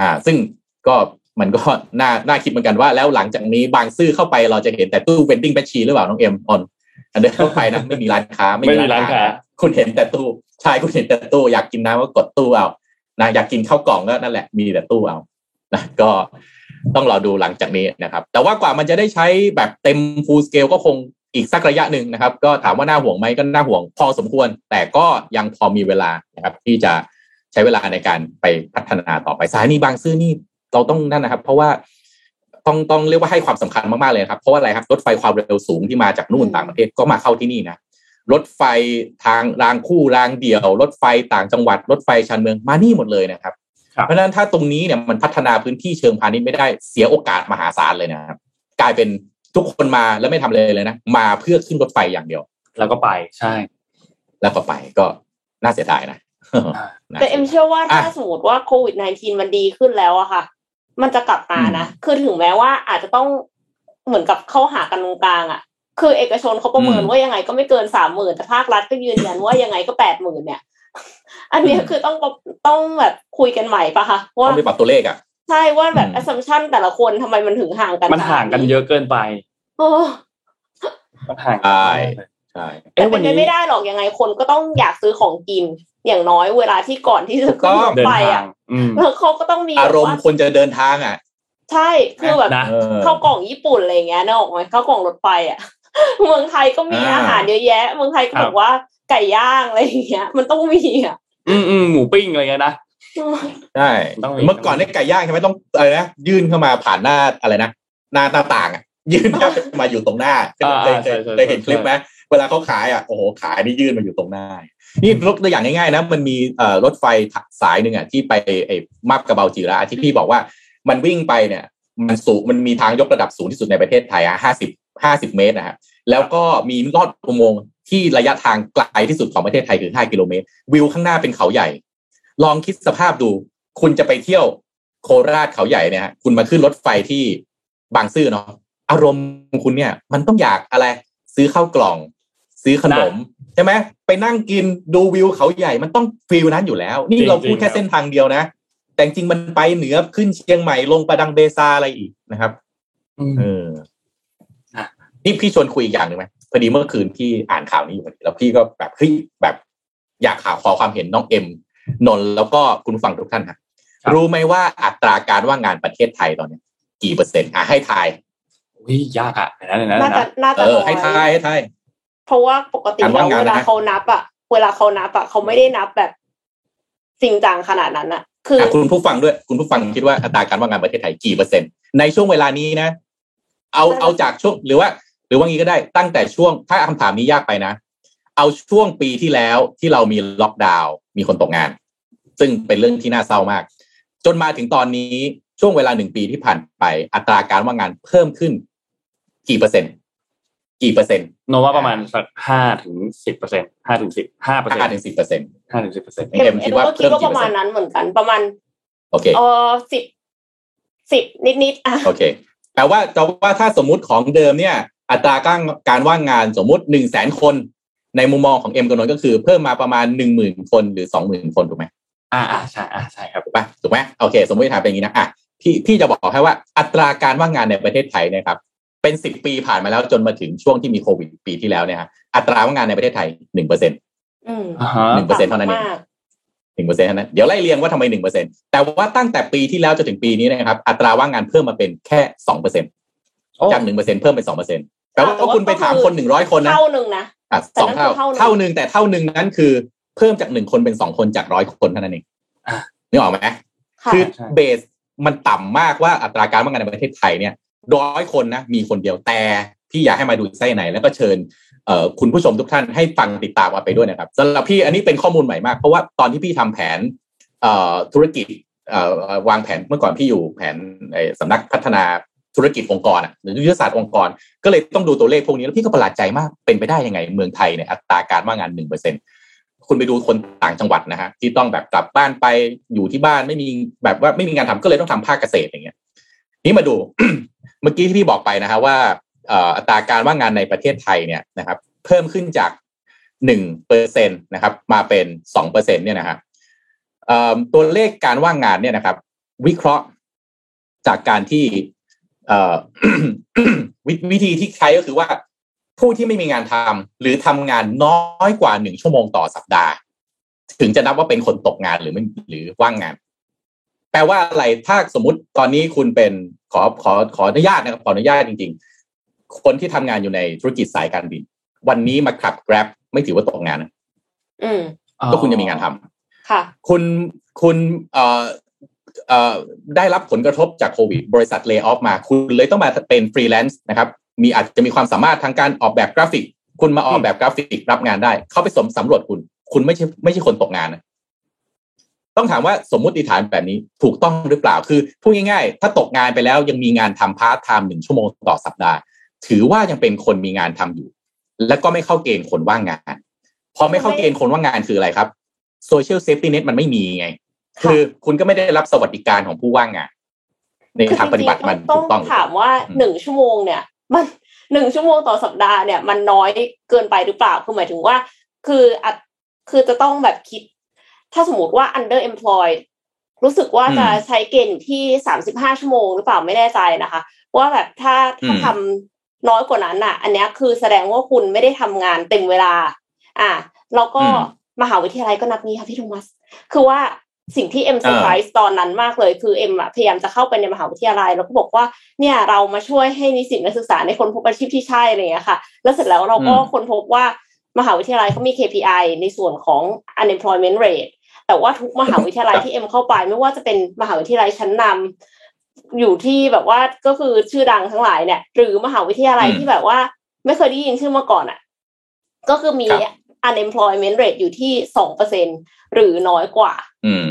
อ่า ซึ่งก็มันก็น่าน่าคิดเหมือนกันว่าแล้วหลังจากนี้บางซื่อเข้าไปเราจะเห็นแต่ตู้ vending machine หรือเปล่าน้องเอ็มออนอัน เดินเข้าไปนะไม่มีร้านค้าไม่มีร้านค้า คุณเห็นแต่ตู้ใช่คุณเห็นแต่ตู้อยากกินน้ำก็กดตู้เอานะอยากกินข้าวกล่องก็นั่นแหละมีแต่ตู้เอานะก็ต้องรอดูหลังจากนี้นะครับ แต่ว่ากว่ามันจะได้ใช้แบบเต็ม full scale ก็คงอีกสักระยะหนึ่งนะครับ ก็ถามว่าน่าห่วงไหมก็น่าห่วงพอสมควร แต่ก็ยังพอมีเวลานะครับ ที่จะใช้เวลาในการไปพัฒนาต่อไปสถานีบางซื่อนี่เราต้องนั่นนะครับ เพราะว่า ต้องต้องเรียกว่าให้ความสำคัญมากๆเลยครับเพราะว่าอะไรครับรถไฟความเร็วสูงที่มาจากนู่นต่างประเทศก็มาเข้าที่นี่นะรถไฟทางรางคู่รางเดี่ยว รถไฟต่างจังหวัด รถไฟชานเมืองมานี่หมดเลยนะครับครับเพราะฉะนั้นถ้าตรงนี้เนี่ยมันพัฒนาพื้นที่เชิงพาณิชย์ไม่ได้เสียโอกาสมหาศาลเลยนะครับ กลายเป็นทุกคนมาแล้วไม่ทำเลยเลยนะ มาเพื่อขึ้นรถไฟอย่างเดียว แล้วก็ไปใช่ แล้วก็ไปก็น่าเสียดายนะน่าแต่เอ็มเชื่อว่าอะถ้าสมมติว่าโควิด -19 มันดีขึ้นแล้วอะค่ะ มันจะกลับมานะคือถึงแม้ว่าอาจจะต้องเหมือนกับเข้าหากันตรงกลางอะคือเอกชนเขาประเมินว่ายังไงก็ไม่เกินสามหมื่นแต่ภาครัฐก็ยืนยันว่ายังไงก็แปดหมื่นเนี่ย อันเนี้ยคือต้องต้องแบบคุยกันใหม่ปะคะว่าต้องไปปรับตัวเลขอะใช่ว่าแบบอืม assumption แต่ละคนทำไมมันถึงห่างกัน มันห่างกันเยอะเกินไปโอ้มันห่างใช่กันมากเลยใช่แต่เป็นไปไม่ได้หรอกยังไงคนก็ต้องอยากซื้อของกิน อย่างน้อยเวลาที่ก่อนที่จะขึ้นรถเดินไฟทาอะงอืมแล้วเขาก็ต้องมีอารมณ์แบบว่าคนจะเดินทางอะ ใช่คือแบบนะเออข้าวกล่องญี่ปุ่นอะไรอย่างเงี้ยนึกออกไหมข้าวกล่องรถไฟอะเมืองไทยก็มีอ่าอาหารเยอะแยะ เมืองไทยก็ครับบอกว่าไก่ย่างอะไรอย่างเงี้ย มันต้องมีอะอืมอืมหมูปิ้งอะไรเงี้ยนะใช่ต้องมีเมื่อก่อนเนี่ยไก่ย่างใช่ไหมต้องอะไรนะยื่นเข้ามาผ่านหน้าอะไรนะหน้าหน้าต่างอะ ยื่นเข้ามาอยู่ตรงหน้าเคอ่ายเคยใช่ใช่เคยเห็นคลิปไหมเวลาเขาขายอะโอ้โหขายนี่ยื่นมาอยู่ตรงหน้า นี่ยกตัวอย่างง่ายๆนะมันมีรถไฟสายหนึ่งอะที่ไปไอ้มาบกระเบาจีระที่พี่บอกว่ามันวิ่งไปเนี่ย มันสูงมันมีทางยกระดับสูงที่สุดในประเทศไทยอะห้าสิบห้าสิบเมตรนะฮะแล้วก็มีลอดอุโมงค์ที่ระยะทางไกลที่สุดของประเทศไทยคือห้ากิโลเมตร วิวข้างหน้าเป็นเขาใหญ่ ลองคิดสภาพดู คุณจะไปเที่ยวโคราชเขาใหญ่เนี่ยฮะคุณมาขึ้นรถไฟที่บางซื่อเนาะอารมณ์ของคุณเนี่ย มันต้องอยากอะไร ซื้อข้าวกล่อง ซื้อขนม ใช่ไหมไปนั่งกินดูวิวเขาใหญ่มันต้องฟิลนั้นอยู่แล้ว นี่เราพูดแค่เส้นทางเดียวนะ แต่จริงๆมันไปเหนือขึ้นเชียงใหม่ลงประดังเบซาอะไรอีกนะครับเอออะนี่พี่ชวนคุยอีกอย่างหนึ่งไหมพอดีเมื่อคืนพี่อ่านข่าวนี้อยู่พอดีแล้วพี่ก็แบบเฮ้ยแบบ อยากข่าวขอความเห็นน้องเอ็มนนท์แล้วก็คุณผู้ฟังทุกท่านครับรู้ไหมว่าอัตราการว่างงานประเทศไทยตอนนี้กี่เปอร์เซ็นต์อะให้ทายอุ้ยยากอะอันนั้นอันนั้นน่าจะนะน่าเอจะอน้อยให้ทายให้ทาย เพราะว่าปกติการแล้วว่างงานเวลานะเขานับอะเวลาเขานับอะเขาไม่ได้นับแบบจริงจังขนาดนั้นอะคืออะคุณผู้ฟังด้วย คุณผู้ฟังคิดว่าอัตราการว่างงานประเทศไทยกี่เปอร์เซ็นต์ในช่วงเวลานี้นะ เอาเอาจากช่วงหรือว่า หรือว่างี้ก็ได้ตั้งแต่ช่วงถ้าคำถามนี้ยากไปนะ เอาช่วงปีที่แล้วที่เรามีล็อกดาวน์มีคนตกงาน ซึ่งเป็นเรื่องที่น่าเศร้ามาก จนมาถึงตอนนี้ช่วงเวลาหนึ่งปีที่ผ่านไป อัตราการว่างงานเพิ่มขึ้น กี่เปอร์เซ็นต์ กี่เปอร์เซ็นต์โนว่าประมาณสักห้าถึงสิบเปอร์เซ็นต์ห้าถึงสิบห้าเปอร์เซ็นห้าต์ถึงสิบเปอร์เซ็นต์ห้าถึงสิบเปอร์เซ็นต์เอ็มเอ็มคิเอ็ดมว่าก็คิดว่าเพิ่ปมกี่ระมาณเปอร์เซ็นต์นั้นเหมือนกันประมาณโอเคเออสิบสิบนิดนิดๆอะโอเคแปลว่าแต่ว่าถ้าสมมุติของเดิมเนี่ย อัตราการการว่างงานสมมุติหนึ่งแสนคน ในมุมมองของเอ็มกับนนท์ก็คือเพิ่มมาประมาณหนึ่งหมื่นคนหรือสองหมื่นคนถูกไหมอ่าอ่าใช่อ่าใช่ครับถูกปะถูกไหมโอเค สมมติฐานเป็นอย่างนี้นะอะพี่พี่จะบอกให้ว่าอัตราการว่างงานในประเทศไทยเนะครับ เป็นสิบปีผ่านมาแล้วจนมาถึงช่วงที่มีโควิดปีที่แล้วเนี่ยฮะอัตราว่างงานในประเทศไทยหนึ่งเปอร์เซ็นต์อืมอ่าฮะหนึ่งเปอร์เซ็นต์เท่านั้นเองมากหนึ่งเปอร์เซ็นต์เท่านั้นเดี๋ยวไล่เรียงว่าทำไมหนึ่งเปอร์เซ็นต์แต่ว่าตั้งแต่ปีที่แล้วจนถึงปีนี้นะครับอัตราว่างงานเพิ่มมาเป็นแค่สองเปอร์เซ็นต์โอ้จากหนึ่งเปอร์เซ็นต์เพิ่มเป็นสองเปอร์เซ็นต์แปลว่าแต่ว่าคุณไปถามคนหนึ่งร้อยคนนะเท่าหนึ่งนะอะแต่สองนั่นเท่าคือเท่าหนึ่งเท่าหนึ่งแต่เท่าหนึ่งนั้นคือเพิ่มจากหนึ่งคนเป็นสองคนจากร้อยคนเท่านั้นเองอะนึกออกไหมค่ะคือใช่ base มันต่ำมากว่าอัตราการว่างงานในประเทศไทยเนี่ย ร้อยคนนะมีคนเดียวแต่พี่อยากให้มาดูไส้ในแล้วก็เชิญคุณผู้ชมทุกท่านให้ฟังติดตามมาไปด้วยนะครับสำหรับพี่อันนี้เป็นข้อมูลใหม่มากเพราะว่าตอนที่พี่ทำแผนธุรกิจวางแผนเมื่อก่อนพี่อยู่แผนเอ่อสำนักพัฒนาธุรกิจองค์กรหรือยุทธศาสตร์องค์กร ก็เลยต้องดูตัวเลขพวกนี้แล้วพี่ก็ประหลาดใจมากเป็นไปได้ยังไง เมืองไทยเนี่ยอัตราการว่างงานหนึ่งเปอร์เซ็นคุณไปดูคนต่างจังหวัดนะฮะที่ต้องแบบกลับบ้านไปอยู่ที่บ้านไม่มีแบบว่าไม่มีงานทำก็เลยต้องทำภาคเกษตรอย่างเงี้ย นี่มาดู เมื่อกี้ที่พี่บอกไปนะฮะว่าอัตราการว่างงานในประเทศไทยเนี่ยนะครับเพิ่มขึ้นจากหนึ่งเปอร์เซ็นตนะครับมาเป็นสองเปอร์เซ็นเนี่ยนะฮะเอ่อตัวเลขการว่างงานเนี่ยนะครับ วิเคราะห์จากการที่วิวิธีที่ใช้ก็คือว่าผู้ที่ไม่มีงานทำหรือทำงานน้อยกว่าหนึ่งชั่วโมงต่อสัปดาห์ ถึงจะนับว่าเป็นคนตกงานหรือไม่หรือว่างงาน แปลว่าอะไร ถ้าสมมติตอนนี้คุณเป็นขอขอขออนุญาตนะครับขออนุญาตจริง ๆ คนที่ทำงานอยู่ในธุรกิจสายการบิน วันนี้มาขับ Grab ไม่ถือว่าตกงานนะอืมก็คุณจะมีงานทำค่ะ คุณคุณเอ่อเอ่อได้รับผลกระทบจากโควิด บริษัท lay off มา คุณเลยต้องมาเป็นฟรีแลนซ์นะครับ มีอาจจะมีความสามารถทางการออกแบบกราฟิก คุณมาออกแบบกราฟิกรับงานได้ เข้าไปสมสำรวจคุณ คุณไม่ใช่ไม่ใช่คนตกงานนะ ต้องถามว่าสมมุติฐานแบบนี้ถูกต้องหรือเปล่าคือพูดง่ายๆ ถ้าตกงานไปแล้วยังมีงานทำพาร์ทไทม์หนึ่งชั่วโมงต่อสัปดาห์ ถือว่ายังเป็นคนมีงานทำอยู่ และก็ไม่เข้าเกณฑ์คนว่างงาน พอไม่เข้าเกณฑ์คนว่างงานคืออะไรครับ social safety net มันไม่มีไง คือคุณก็ไม่ได้รับสวัสดิการของผู้ว่างงาน ในคือทางปฏิบัติมันถูกต้องต้องถามว่าอืมหนึ่งชั่วโมงเนี่ย มันหนึ่งชั่วโมงต่อสัปดาห์เนี่ย มันน้อยเกินไปหรือเปล่าคือหมายถึงว่า คืออะคือจะต้องแบบคิด ถ้าสมมติว่า under employed รู้สึกว่าจะใช้เกณฑ์อยู่ที่สามสิบห้าชั่วโมงหรือเปล่าไม่แน่ใจนะคะ ว่าแบบถ้าถ้าทำน้อยกว่านั้นอะ อันเนี้ยคือแสดงว่าคุณไม่ได้ทำงานเต็มเวลา อะแล้วก็มหาวิทยาลัยก็นับนี้ค่ะพี่โทมัส คือว่าสิ่งที่เอ็มเซอร์ไพรส์ตอนนั้นมากเลยคือเอ็มอะพยายามจะเข้าไปในมหาวิทยาลัย แล้วก็บอกว่าเนี่ยเรามาช่วยให้นิสิตนักศึกษาในคนพบอาชีพที่ใช่อะไรอย่างเงี้ยค่ะ แล้วเสร็จแล้วเราก็ค้นพบว่ามหาวิทยาลัยเขามี KPI ในส่วนของ unemployment rate แต่ว่าทุกมหาวิทยาลัยที่เอ็มเข้าไป ไม่ว่าจะเป็นมหาวิทยาลัยชั้นนำอยู่ที่แบบว่าก็คือชื่อดังทั้งหลายเนี่ย หรือมหาวิทยาลัยที่แบบว่า ไม่เคยได้ยินชื่อมาก่อนอะ ก็คือมี unemployment rate อยู่ที่สองเปอร์เซ็นหรือน้อยกว่าอืม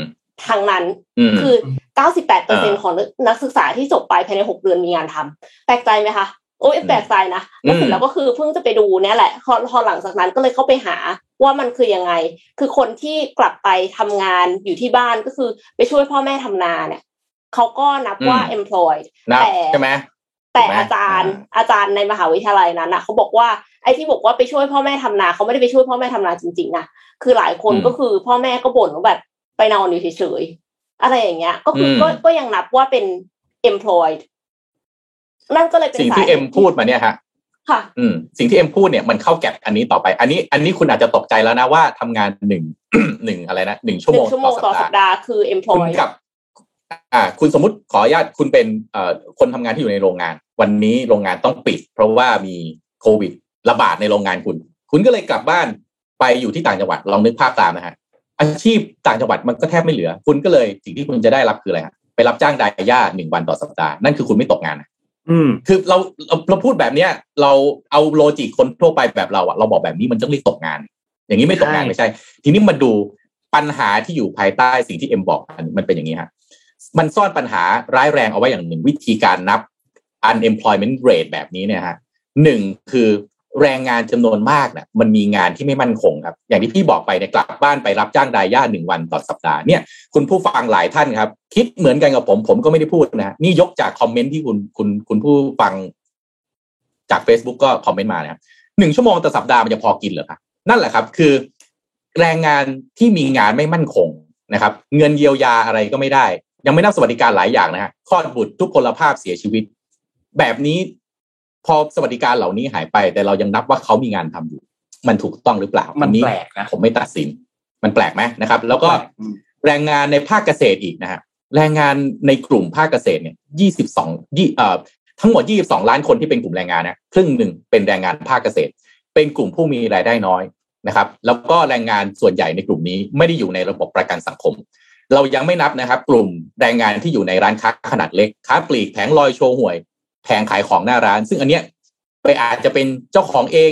ทางนั้นอืมคือเก้าสิบแปดเปอร์เซ็นอ่าของนักศึกษาที่จบไปภายในหกเดือนมีงานทำแปลกใจไหมคะ โอ้ยแปลกใจนะแล้วเสร็จแล้วก็คือเพิ่งจะไปดูเนี่ยแหละพอพอหลังจากนั้นก็เลยเข้าไปหาว่ามันคือยังไง คือคนที่กลับไปทำงานอยู่ที่บ้านก็คือไปช่วยพ่อแม่ทำนาเนี่ยเขาก็นับว่า employed นะแต่ใช่ไหมแต่ถูกไหมอาจารย์อ่าอาจารย์ในมหาวิทยาลัยนั้นนะเขาบอกว่าไอ้ที่บอกว่าไปช่วยพ่อแม่ทำนาเขาไม่ได้ไปช่วยพ่อแม่ทำนาจริงๆนะคือหลายคนอืมก็คือพ่อแม่ก็บ่นว่าแบบไปนอนอยู่เฉยๆอะไรอย่างเงี้ย ก็คืออมก็ก็ยังนับว่าเป็น employed นั่นก็เลยเป็นสิ่งสาที่เหเอ็มตุพูดมาเนี่ยฮะค่ะ อืม สิ่งที่เอ็มพูดเนี่ยมันเข้าแก็บอันนี้ต่อไป อันนี้ อันนี้คุณอาจจะตกใจแล้วนะว่าทำงานหนึ่งหนึ่งอะไรนะหนึ่งชั่วหโมนึ่งงชั่วโมงต่ต่ออสัสัปปดาห์ดาห์คือคุณ employed กับ อ่า คุณสมมติขออนุญาตคุณเป็นเอ่อคนทำงานที่อยู่ในโรงงาน วันนี้โรงงานต้องปิด เพราะว่ามีโควิดระบาดในโรงงานคุณ คุณก็เลยกลับบ้านไปอยู่ที่ต่างจังหวัดลองนึกภาพตามนะฮะอาชีพต่างจังหวัดมันก็แทบไม่เหลือ คุณก็เลยสิ่งที่คุณจะได้รับคืออะไรฮะไปรับจ้างดายย่าหนึ่งวันต่อสัปดาห์นั่นคือคุณไม่ตกงานนะ อืมคือเราเราเราพูดแบบเนี้ย เราเอาโลจิกคน ทั่วไปแบบเราอะเราบอกแบบนี้มันต้องเรียกตกงาน อย่างนี้ไม่ตกงานใช่ไม่ใช่ ทีนี้มาดูปัญหาที่อยู่ภายใต้สิ่งที่เอ็มบอกมันเป็นอย่างนี้ฮะมันซ่อนปัญหาร้ายแรงเอาไว้อย่างหนึ่งวิธีการนับ unemployment rate แบบนี้เนี่ยฮะหนึ่งคือ แรงงานจำนวนมากเนี่ยมันมีงานที่ไม่มั่นคงครับ อย่างที่พี่บอกไปเนี่ยกลับบ้านไปรับจ้างดายย่าหนึ่งวันต่อสัปดาห์เนี่ยคุณผู้ฟังหลายท่านครับ คิดเหมือนกันกับผม ผมก็ไม่ได้พูดนะนี่ยกจากคอมเมนต์ที่คุณคุณคุณผู้ฟังจาก Facebook ก็คอมเมนต์มานะครับหนึ่งชั่วโมงต่อสัปดาห์มันจะพอกินเหรอครับนั่นแหละครับ คือ แรงงานที่มีงานไม่มั่นคงนะครับ เงินเยียวยาอะไรก็ไม่ได้ ยังไม่นับสวัสดิการหลายอย่างนะฮะคลอดบุตรทุกพลภาพเสียชีวิต แบบนี้ พอสวัสดิการเหล่านี้หายไป แต่เรายังนับว่าเขามีงานทำอยู่ มันถูกต้องหรือเปล่ามันอัแปลกนะผมไม่ตัดสิน มันแปลกไหมนะครับ แล้วก็แปลกอืมแรงงานในภาคเกษตรอีกนะฮะแรงงานในกลุ่มภาคเกษตรเนี่ยยี่สิบสองยี่เอ่อทั้งหมดยี่สิบสองล้านคนที่เป็นกลุ่มแรงงานนะครึ่งหนึ่งเป็นแรงงานภาคเกษตร เป็นกลุ่มผู้มีรายได้น้อยนะครับ แล้วก็แรงงานส่วนใหญ่ในกลุ่มนี้ไม่ได้อยู่ในระบบประกันสังคม เรายังไม่นับนะครับ กลุ่มแรงงานที่อยู่ในร้านค้าขนาดเล็กค้าปลีกแผงลอยโชว์หวย แผงขายของหน้าร้าน ซึ่งอันเนี้ยไปอาจจะเป็นเจ้าของเอง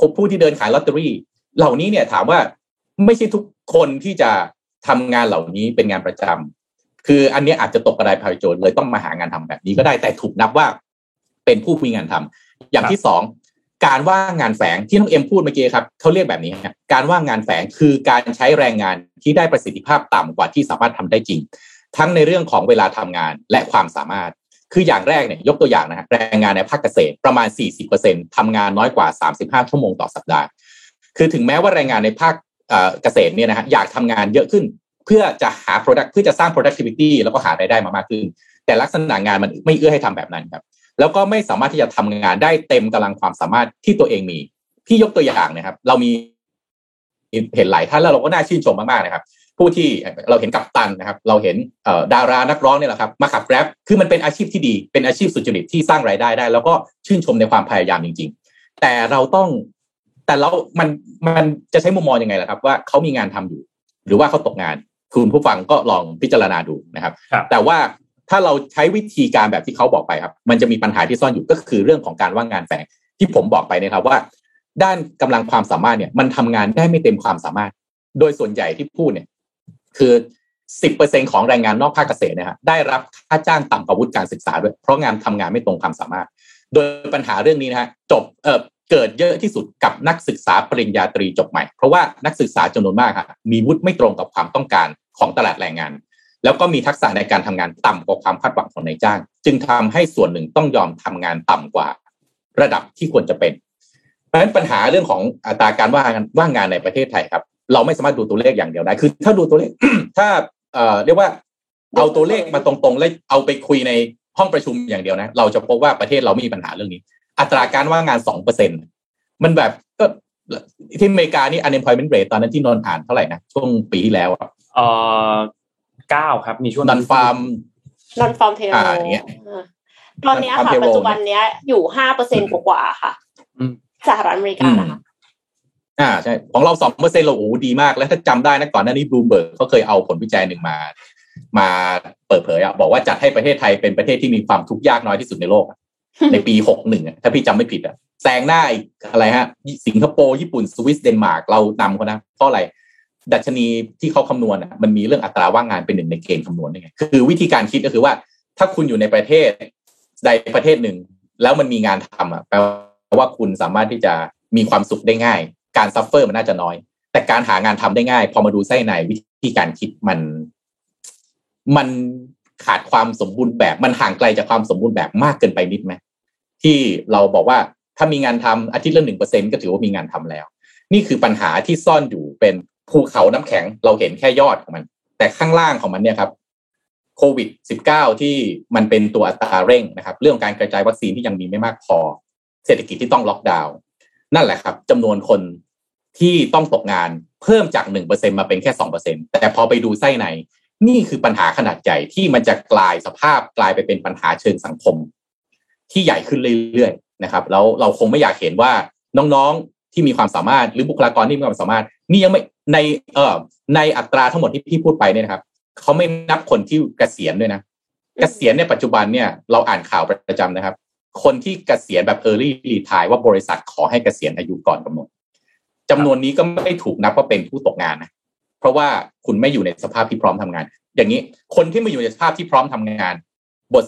คบผู้ที่เดินขายลอตเตอรี่ เหล่านี้เนี่ยถามว่าไม่ใช่ทุกคนที่จะทำงานเหล่านี้เป็นงานประจำคืออันเนี้ยอาจจะตกกระไดพลอยโจรเลยต้องมาหางานทำแบบนี้ก็ได้แต่ถูกนับว่าเป็นผู้มีงานทำอย่างที่สองการว่างงานแฝงที่น้องเอ็มพูดเมื่อกี้ครับเขาเรียกแบบนี้ครับการว่างงานแฝงคือการใช้แรงงานที่ได้ประสิทธิภาพต่ำกว่าที่สามารถทำได้จริง ทั้งในเรื่องของเวลาทำงานและความสามารถ คืออย่างแรกเนี่ยยกตัวอย่างนะฮะแรงงานในภาคเกษตรประมาณ 40%ทำงานน้อยกว่า 35 ชั่วโมงต่อสัปดาห์ คือถึงแม้ว่าแรงงานในภาคเกษตรเนี่ยนะฮะอยากทำงานเยอะขึ้น เพื่อจะหา product เพื่อจะสร้าง productivity แล้วก็หารายได้มามากขึ้น แต่ลักษณะงานมันไม่เอื้อให้ทำแบบนั้นครับ แล้วก็ไม่สามารถที่จะทำงานได้เต็มกำลังความสามารถที่ตัวเองมี พี่ยกตัวอย่างนะครับ เรามีเห็นหลายท่านแล้วเราก็น่าชื่นชมมากๆนะครับ ผู้ที่เราเห็นกัปตันนะครับ เราเห็นเอ่อดารานักร้องเนี่ยแหละครับมาขับแกร็บคือมันเป็นอาชีพที่ดีเป็นอาชีพสุจริตที่สร้างรายได้ได้ แล้วก็ชื่นชมในความพยายามจริง ๆ แต่เราต้องแต่เรามันมันจะใช้มุมมองยังไงล่ะครับ ว่าเขามีงานทำอยู่ หรือว่าเขาตกงานคุณผู้ฟังก็ลองพิจารณาดูนะครับครับ แต่ว่าถ้าเราใช้วิธีการแบบที่เขาบอกไปครับ มันจะมีปัญหาที่ซ่อนอยู่ก็คือเรื่องของการว่างงานแฝงที่ผมบอกไปนะครับว่า ด้านกำลังความสามารถเนี่ย มันทำงานได้ไม่เต็มความสามารถ โดยส่วนใหญ่ที่พูดเนี่ย คือสิบเปอร์เซ็นของแรงงานนอกภาคเกษตรนะฮะได้รับค่าจ้างต่ำกว่าวุฒิการศึกษาด้วยเพราะงานทำงานไม่ตรงความสามารถ โดยปัญหาเรื่องนี้นะฮะจบเออเกิดเยอะที่สุดกับนักศึกษาปริญญาตรีจบใหม่ เพราะว่านักศึกษาจำนวนมากฮะมีวุฒิไม่ตรงกับความต้องการของตลาดแรงงาน แล้วก็มีทักษะในการทำงานต่ำกว่าความคาดหวังของนายจ้าง จึงทำให้ส่วนหนึ่งต้องยอมทำงานต่ำกว่า ระดับที่ควรจะเป็น เพราะฉะนั้นปัญหาเรื่องของอัตราการว่างงานว่างงานในประเทศไทยครับ เราไม่สามารถดูตัวเลขอย่างเดียวได้คือ ถ้าดูตัวเลข ถ้าเอ่อเรียกว่าเอาตัวเลขมาตรงๆ แล้วเอาไปคุยในห้องประชุมอย่างเดียวนะ เราจะพบว่าประเทศเราไม่มีปัญหาเรื่องนี้ อัตราการว่างงานสองเปอร์เซ็นมันแบบก็ที่อเมริกานี่ unemployment rate ตอนนั้นที่นนท์อ่านเท่าไหร่นะช่วงปีที่แล้วอะเอ่อเก้าครับมีช่วง non-farm non-farm payroll อ่าอย่างเงี้ยตอนเนี้ยค่ะ non-farm ปัจ payroll จุบันเนี้ยอยู่ห้าเปอร์เซ็นกว่าๆค่ะอืมสหรัฐอเมริกานะคะ อ่าใช่ของเราสองเปอร์เซ็นต์เราโอ้ดีมาก แล้วถ้าจำได้นะก่อนหน้านี้บลูเบิร์กเขาเคยเอาผลวิจัยหนึ่งมา มาเปิดเผยอะบอกว่าจัดให้ประเทศไทยเป็นประเทศที่มีความทุกข์ยากน้อยที่สุดในโลก ในปีหกหนึ่งถ้าพี่จำไม่ผิดอะแซงหน้าอีกอะไรฮะ สิงคโปร์ญี่ปุ่นสวิสเดนมาร์กเรานำเขานะเพราะอะไรดัชนีที่เขาคำนวณอะมันมีเรื่องอัตราว่างงานเป็นหนึ่งในเกณฑ์คำนวณนี่ไงคือวิธีการคิดก็คือว่า ถ้าคุณอยู่ในประเทศใดประเทศหนึ่ง แล้วมันมีงานทำอะแปลว่าคุณสามารถที่จะมีความสุขได้ง่าย การ suffer มันน่าจะน้อย แต่การหางานทำได้ง่าย พอมาดูไส้ในวิธีการคิดมัน มันขาดความสมบูรณ์แบบ มันห่างไกลจากความสมบูรณ์แบบมากเกินไปนิดไหมที่เราบอกว่าถ้ามีงานทำอาทิตย์ละหนึ่งเปอร์เซ็นก็ถือว่ามีงานทำแล้ว นี่คือปัญหาที่ซ่อนอยู่เป็นภูเขาน้ำแข็ง เราเห็นแค่ยอดของมัน แต่ข้างล่างของมันเนี่ยครับโควิด -19 ที่มันเป็นตัวอัตราเร่งนะครับ เรื่องการกระจายวัคซีนที่ยังมีไม่มากพอ เศรษฐกิจที่ต้องล็อกดาวน์นั่นแหละครับจำนวนคน ที่ต้องตกงานเพิ่มจากหนึ่งเปอร์เซ็นมาเป็นแค่สองเปอร์เซ็นแต่พอไปดูไส้ใน นี่คือปัญหาขนาดใหญ่ที่มันจะกลายสภาพกลายไปเป็นปัญหาเชิงสังคม ที่ใหญ่ขึ้นเรื่อยๆนะครับ แล้วเราคงไม่อยากเห็นว่าน้องๆที่มีความสามารถหรือบุคลากรที่มีความสามารถ นี่ยังไม่ในเอ่อในอัตราทั้งหมดที่พี่พูดไปเนี่ยนะครับเขาไม่นับคนที่เกษียณด้วยนะเกษียณในปัจจุบันเนี่ยเราอ่านข่าวประจำนะครับ คนที่เกษียณแบบ early retire ว่าบริษัทขอให้เกษียณอายุก่อนกำหนด จำนวนนี้ก็ไม่ถูกนับว่าเป็นผู้ตกงานนะเพราะว่าคุณไม่อยู่ในสภาพที่พร้อมทำงาน อย่างนี้คนที่ไม่อยู่ในสภาพที่พร้อมทำงาน บท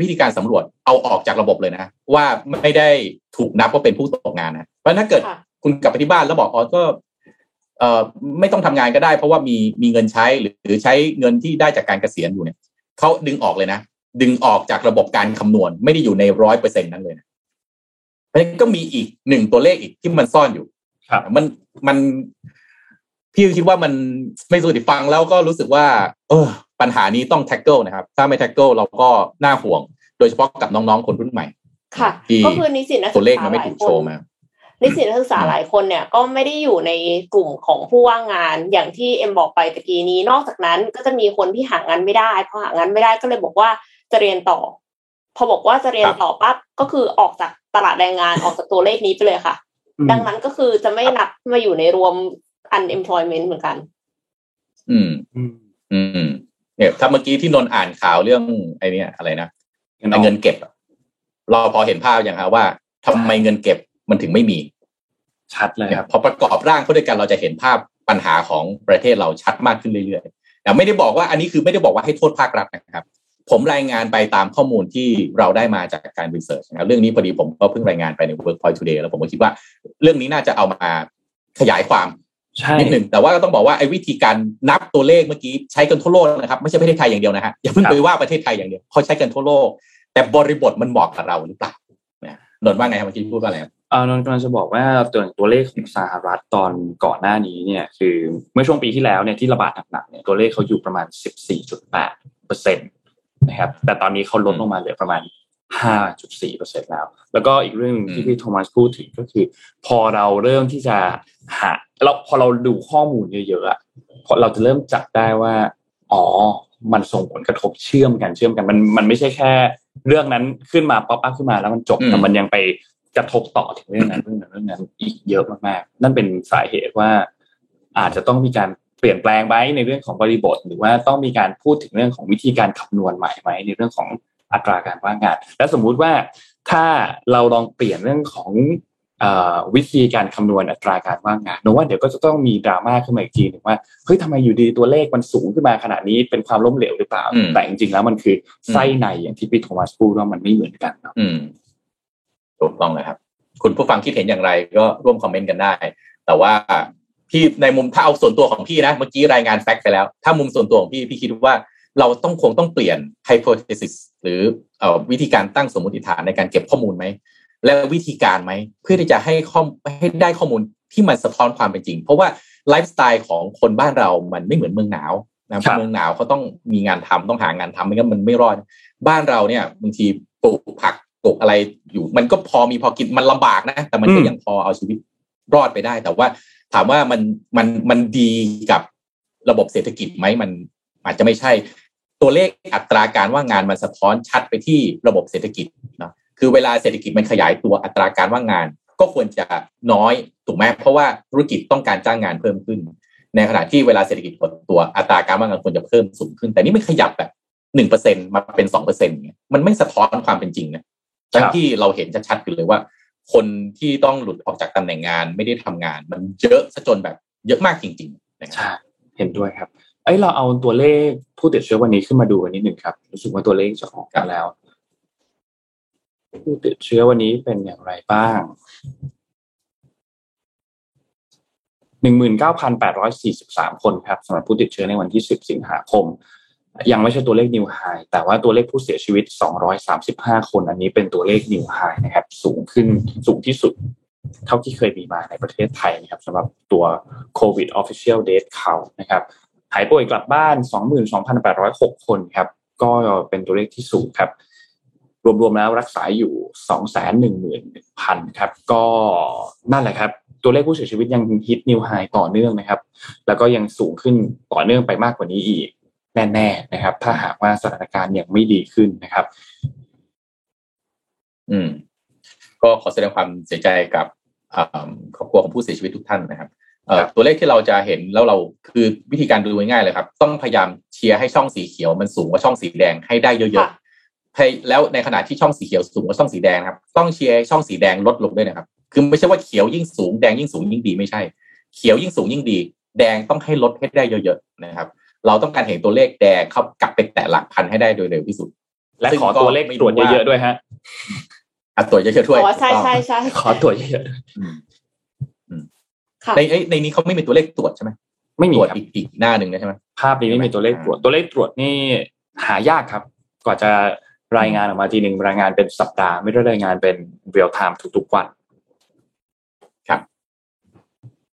วิธีการสำรวจเอาออกจากระบบเลยนะ ว่าไม่ได้ถูกนับว่าเป็นผู้ตกงานนะเพราะถ้าเกิดคุณกลับไปที่บ้านแล้วบอกอ๋อก็เอ่อไม่ต้องทำงานก็ได้ เพราะว่ามีมีเงินใช้หรือใช้เงินที่ได้จากการเกษียณอยู่เนี่ยเขาดึงออกเลยนะดึงออกจากระบบการคำนวณ ไม่ได้อยู่ในร้อยเปอร์เซ็นนั้นเลยนะเพราะฉะนั้นก็มีอีกหนึ่งตัวเลขอีกที่มันซ่อนอยู่ครับ มันมันพี่คิดว่ามันไม่สุดฟังแล้วก็รู้สึกว่า เออ ปัญหานี้ต้อง tackle นะครับ ถ้าไม่ tackle เราก็น่าห่วง โดยเฉพาะกับน้องๆคนรุ่นใหม่ ค่ะ ก็คือนิสิตนักศึกษาตัวเลขมันไม่ถูกโชว์มานิสิตนักศึกษาหลายคนเนี่ยก็ไม่ได้อยู่ในกลุ่มของผู้ว่างงานอย่างที่เอ็มบอกไปตะกี้นี้ นอกจากนั้นก็จะมีคนที่หางานไม่ได้พอหางานไม่ได้ก็เลยบอกว่าจะเรียนต่อ พอบอกว่าจะเรียนต่อปั๊บก็คือออกจากตลาดแรงงานออกจากตัวเลขนี้ไปเลยค่ะ ดังนั้นก็คือจะไม่นับมาอยู่ในรวม unemployment เหมือนกัน อืม อืม เนี่ย ถ้าเมื่อกี้ที่นนอ่านข่าวเรื่องไอ้นี่อะไรนะเงินเก็บเราพอเห็นภาพอย่างครับว่าทำไมเงินเก็บมันถึงไม่มี ชัดเลยครับพอประกอบร่างเข้าด้วยกันเราจะเห็นภาพปัญหาของประเทศเราชัดมากขึ้นเรื่อยๆแต่ไม่ได้บอกว่าอันนี้คือไม่ได้บอกว่าให้โทษภาครัฐนะครับ ผมรายงานไปตามข้อมูลที่เราได้มาจากการวิจัยนะครับเรื่องนี้พอดีผมก็เพิ่งรายงานไปใน Workpoint Today แล้วผมก็คิดว่าเรื่องนี้น่าจะเอามาขยายความนิดหนึ่งแต่ว่าก็ต้องบอกว่าไอ้วิธีการนับตัวเลขเมื่อกี้ใช้กันทั่วโลกนะครับไม่ใช่ประเทศไทยอย่างเดียวนะฮะอย่าเพิ่งไปว่าประเทศไทยอย่างเดียวเขาใช้กันทั่วโลก แต่บริบทมันเหมาะกับเราหรือเปล่านนว่าไงเมื่อกี้พูดว่าอะไรอ่านนกำลังจะบอกว่าตัวตัวเลขของสหรัฐตอนก่อนหน้านี้เนี่ยคือเมื่อช่วงปีที่แล้วเนี่ยที่ระบาดหนักๆเนี่ยตัวเลขเขาอยู่ประมาณ 14.8เปอร์เซ็นต์ นะครับ แต่ตอนนี้เขาลดลงมาเหลือประมาณ 5.4เปอร์เซ็นแล้ว แล้วก็อีกเรื่องที่พี่โทมัสพูดถึงก็คือ พอเราเริ่มที่จะหาเราพอเราดูข้อมูลเยอะๆอะพอเราจะเริ่มจับได้ว่า อ๋อ มันส่งผลกระทบเชื่อมกันเชื่อมกัน มันมันไม่ใช่แค่ เรื่องนั้นขึ้นมา pop up ขึ้นมาแล้วมันจบแต่มันยังไปกระทบต่อถึงเรื่องนั้นเรื่องนั้นเรื่องนั้นอีกเยอะมากๆนั่นเป็นสาเหตุว่าอาจจะต้องมีการ เปลี่ยนแปลงไว้ในเรื่องของบริบท หรือว่าต้องมีการพูดถึงเรื่องของวิธีการคำนวณใหม่ไหมในเรื่องของอัตราการว่างงาน และสมมุติว่าถ้าเราลองเปลี่ยนเรื่องของวิธีการคำนวณอัตราการว่างงานนึกว่าเดี๋ยวก็จะต้องมีดราม่าขึ้นมาอีกทีหนึ่งว่าเฮ้ยทำไมอยู่ดีตัวเลขมันสูงขึ้นมาขนาดนี้เป็นความล้มเหลวหรือเปล่า แต่จริงๆแล้วมันคือไส้ในอย่างที่พี่โทมัสพูดว่ามันไม่เหมือนกันเนาะถูกต้องเลยครับ คุณผู้ฟังคิดเห็นอย่างไรก็ร่วมคอมเมนต์กันได้ แต่ว่า พี่ในมุมถ้าเอาส่วนตัวของพี่นะ เมื่อกี้รายงาน fact ไปแล้ว ถ้ามุมส่วนตัวของพี่พี่คิดว่าเราต้องคงต้องเปลี่ยน hypothesis หรือเอ่อวิธีการตั้งสมมติฐานในการเก็บข้อมูลไหม และวิธีการไหม เพื่อที่จะให้ข้อให้ได้ข้อมูลที่มันสะท้อนความเป็นจริง เพราะว่าไลฟ์สไตล์ของคนบ้านเรามันไม่เหมือนเมืองหนาวนะเมืองหนาวเขาต้องมีงานทำต้องหางานทำไม่งั้นมันไม่รอด บ้านเราเนี่ยบางทีปลูกผักปลูกอะไรอยู่ มันก็พอมีพอกินมันลำบากนะ แต่มันก็ยังพอเอาชีวิตรอดไปได้ แต่ว่า ถามว่ามันมันมันดีกับระบบเศรษฐกิจไหมมันอาจจะไม่ใช่ ตัวเลขอัตราการว่างงานมันสะท้อนชัดไปที่ระบบเศรษฐกิจเนาะคือเวลาเศรษฐกิจมันขยายตัวอัตราการว่างงาน ก็ควรจะน้อยถูกไหมเพราะว่าธุรกิจต้องการจ้างงานเพิ่มขึ้น ในขณะที่เวลาเศรษฐกิจหดตัวอัตราการว่างงานควรจะเพิ่มสูงขึ้น แต่นี่ไม่ขยับแบบหนึ่งเปอร์เซ็นมาเป็นสองเปอร์เซ็นต์มันไม่สะท้อนความเป็นจริงนะทั้งที่เราเห็นชัดๆคือเลยว่า คนที่ต้องหลุดออกจากตำแหน่งงานไม่ได้ทำงาน มันเยอะซะจนแบบเยอะมากจริงๆนะครับใช่เห็นด้วยครับเอ้ยเราเอาตัวเลขผู้ติดเชื้อวันนี้ขึ้นมาดูกันนิดหนึ่งครับ รู้สึกว่าตัวเลขจะออกมาแล้ว ผู้ติดเชื้อวันนี้เป็นอย่างไรบ้างหนึ่งหมื่นเก้าพันแปดร้อยสี่สิบสามคนครับสำหรับผู้ติดเชื้อในวันที่สิบสิงหาคม ยังไม่ใช่ตัวเลขนิวไฮแต่ว่าตัวเลขผู้เสียชีวิตสองร้อยสามสิบห้าคน อันนี้เป็นตัวเลขนิวไฮนะครับ สูงขึ้นสูงที่สุด เท่าที่เคยมีมาในประเทศไทยนะครับสำหรับตัว COVID Official Date Count นะครับ หายป่วยกลับบ้าน 22,806 คนครับ ก็เป็นตัวเลขที่สูงครับ รวมๆแล้วรักษาอยู่ 211,000 ครับ ก็นั่นแหละครับตัวเลขผู้เสียชีวิตยังฮิตนิวไฮต่อเนื่องนะครับ แล้วก็ยังสูงขึ้นต่อเนื่องไปมากกว่านี้อีก แน่ๆนะครับ ถ้าหากว่าสถานการณ์ยังไม่ดีขึ้นนะครับ อืม ก็ขอแสดงความเสียใจกับครอบครัวของผู้เสียชีวิตทุกท่านนะครับตัวเลขที่เราจะเห็นแล้วเราคือวิธีการดูง่ายๆเลยครับ ต้องพยายามเชียร์ให้ช่องสีเขียวมันสูงกว่าช่องสีแดงให้ได้เยอะๆแล้วในขณะที่ช่องสีเขียวสูงกว่าช่องสีแดงครับ ต้องเชียร์ช่องสีแดงลดลงด้วยนะครับ คือไม่ใช่ว่าเขียวยิ่งสูงแดงยิ่งสูงยิ่งดีไม่ใช่ เขียวยิ่งสูงยิ่งดี แดงต้องให้ลดให้ได้เยอะๆนะครับ เราต้องการเห็นตัวเลขแดงเข้ากลับไปแตะหลักพันให้ได้โดยเร็วที่สุด และขอตัวเลขตรวจเยอะๆด้วยฮะอะตรวจเยอะๆด้วยอ๋อใช่ใช่ใช่ขอตรวจเยอะค่ะในในนี้เขาไม่มีตัวเลขตรวจใช่ไหมๆไม่มีตรวจครับอีกอีกหน้าหนึ่งนะใช่ไหมภาพนี้ไม่มีตัวเลขตรวจตัวเลขตรวจนี่หายากครับ กว่าจะรายงานออกมาทีหนึ่งรายงานเป็นสัปดาห์ไม่ได้รายงานเป็นเรียลไทม์ทุกๆวัน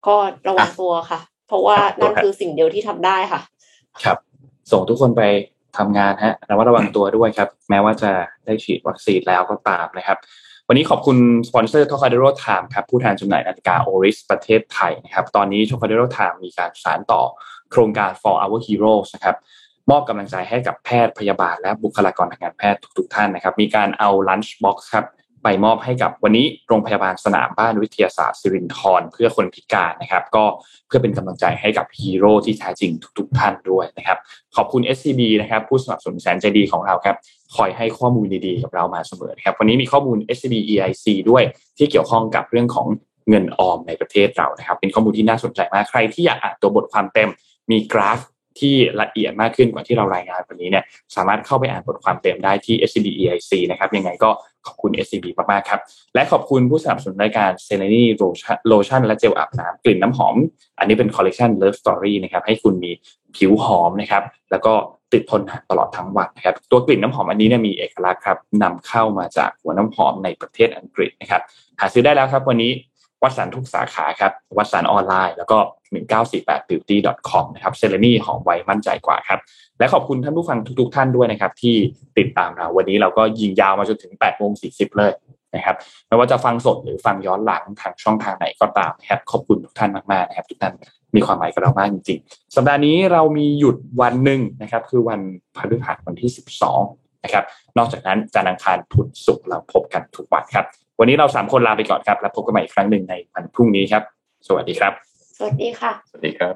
ก็ระวังตัวค่ะ เพราะว่านั่นคือสิ่งเดียวที่ทำได้ค่ะ ครับ ส่งทุกคนไปทำงานฮะระมัดระวังตัวด้วยครับ แม้ว่าจะได้ฉีดวัคซีนแล้วก็ตามนะครับ วันนี้ขอบคุณสปอนเซอร์ t o k a d e r o Time ครับผู้แทนจำหน่ายนาฬิกา Oris ประเทศไทยนะครับ ตอนนี้ t o k a d e r o Time มีการสานต่อโครงการ for our heroes นะครับมอบกำลังใจให้กับแพทย์พยาบาลและบุคลากรทางการแพทย์ทุกๆท่านนะครับ มีการเอา lunch box ครับ ไปมอบให้กับวันนี้โรงพยาบาลสนามบ้านวิทยาศาสตร์สิรินธรเพื่อคนพิการนะครับ ก็เพื่อเป็นกำลังใจให้กับฮีโร่ที่แท้จริงทุกๆท่านด้วยนะครับ ขอบคุณ SCB นะครับผู้สนับสนุนแสนใจดีของเราครับคอยให้ข้อมูลดีๆกับเรามาเสมอนะครับวันนี้มีข้อมูล SCB EIC ด้วยที่เกี่ยวข้องกับเรื่องของเงินออมในประเทศเรานะครับ เป็นข้อมูลที่น่าสนใจมากใครที่อยากอ่านตัวบทความเต็มมีกราฟที่ละเอียดมากขึ้นกว่าที่เรารายงานวันนี้เนี่ยสามารถเข้าไปอ่านบทความเต็มได้ที่ SCB EIC นะครับยังไงก็ ขอบคุณ SCB มากๆครับ และขอบคุณผู้สนับสนุนรายการเซเลนีโลชั่นและเจลอาบน้ำกลิ่นน้ำหอม อันนี้เป็นคอลเลกชัน Love Story นะครับให้คุณมีผิวหอมนะครับแล้วก็ติดทนนานตลอดทั้งวันนะครับตัวกลิ่นน้ำหอมอันนี้เนี่ยมีเอกลักษณ์ครับนำเข้ามาจากหัวน้ำหอมในประเทศอังกฤษนะครับหาซื้อได้แล้วครับวันนี้วัดสันทุกสาขาครับวัดสันออนไลน์ แล้วก็ 1948 beauty com นะครับเซเลนีหอมไวมั่นใจกว่าครับ และขอบคุณท่านผู้ฟังทุก ๆ ท่านด้วยนะครับ ที่ติดตามเราวันนี้เราก็ยิงยาวมาจนถึง8โมง40 เลยนะครับไม่ว่าจะฟังสดหรือฟังย้อนหลังทางช่องทางไหนก็ตามนะครับขอบคุณทุกท่านมากๆนะครับ ทุกท่านมีความหมายกับเรามากจริงๆ สัปดาห์นี้เรามีหยุดวันหนึ่งนะครับ คือวันพฤหัสวันที่ 12นะครับ นอกจากนั้นจันทร์อังคารพุธศุกร์เราพบกันทุกวันครับ วันนี้เราสามคนลาไปก่อนครับ แล้วพบกันใหม่อีกครั้งหนึ่งในวันพรุ่งนี้ครับ สวัสดีครับ วัสดีค่ะ สวัสดีครับ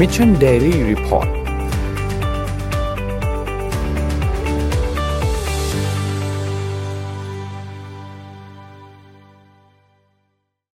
Mission Daily Report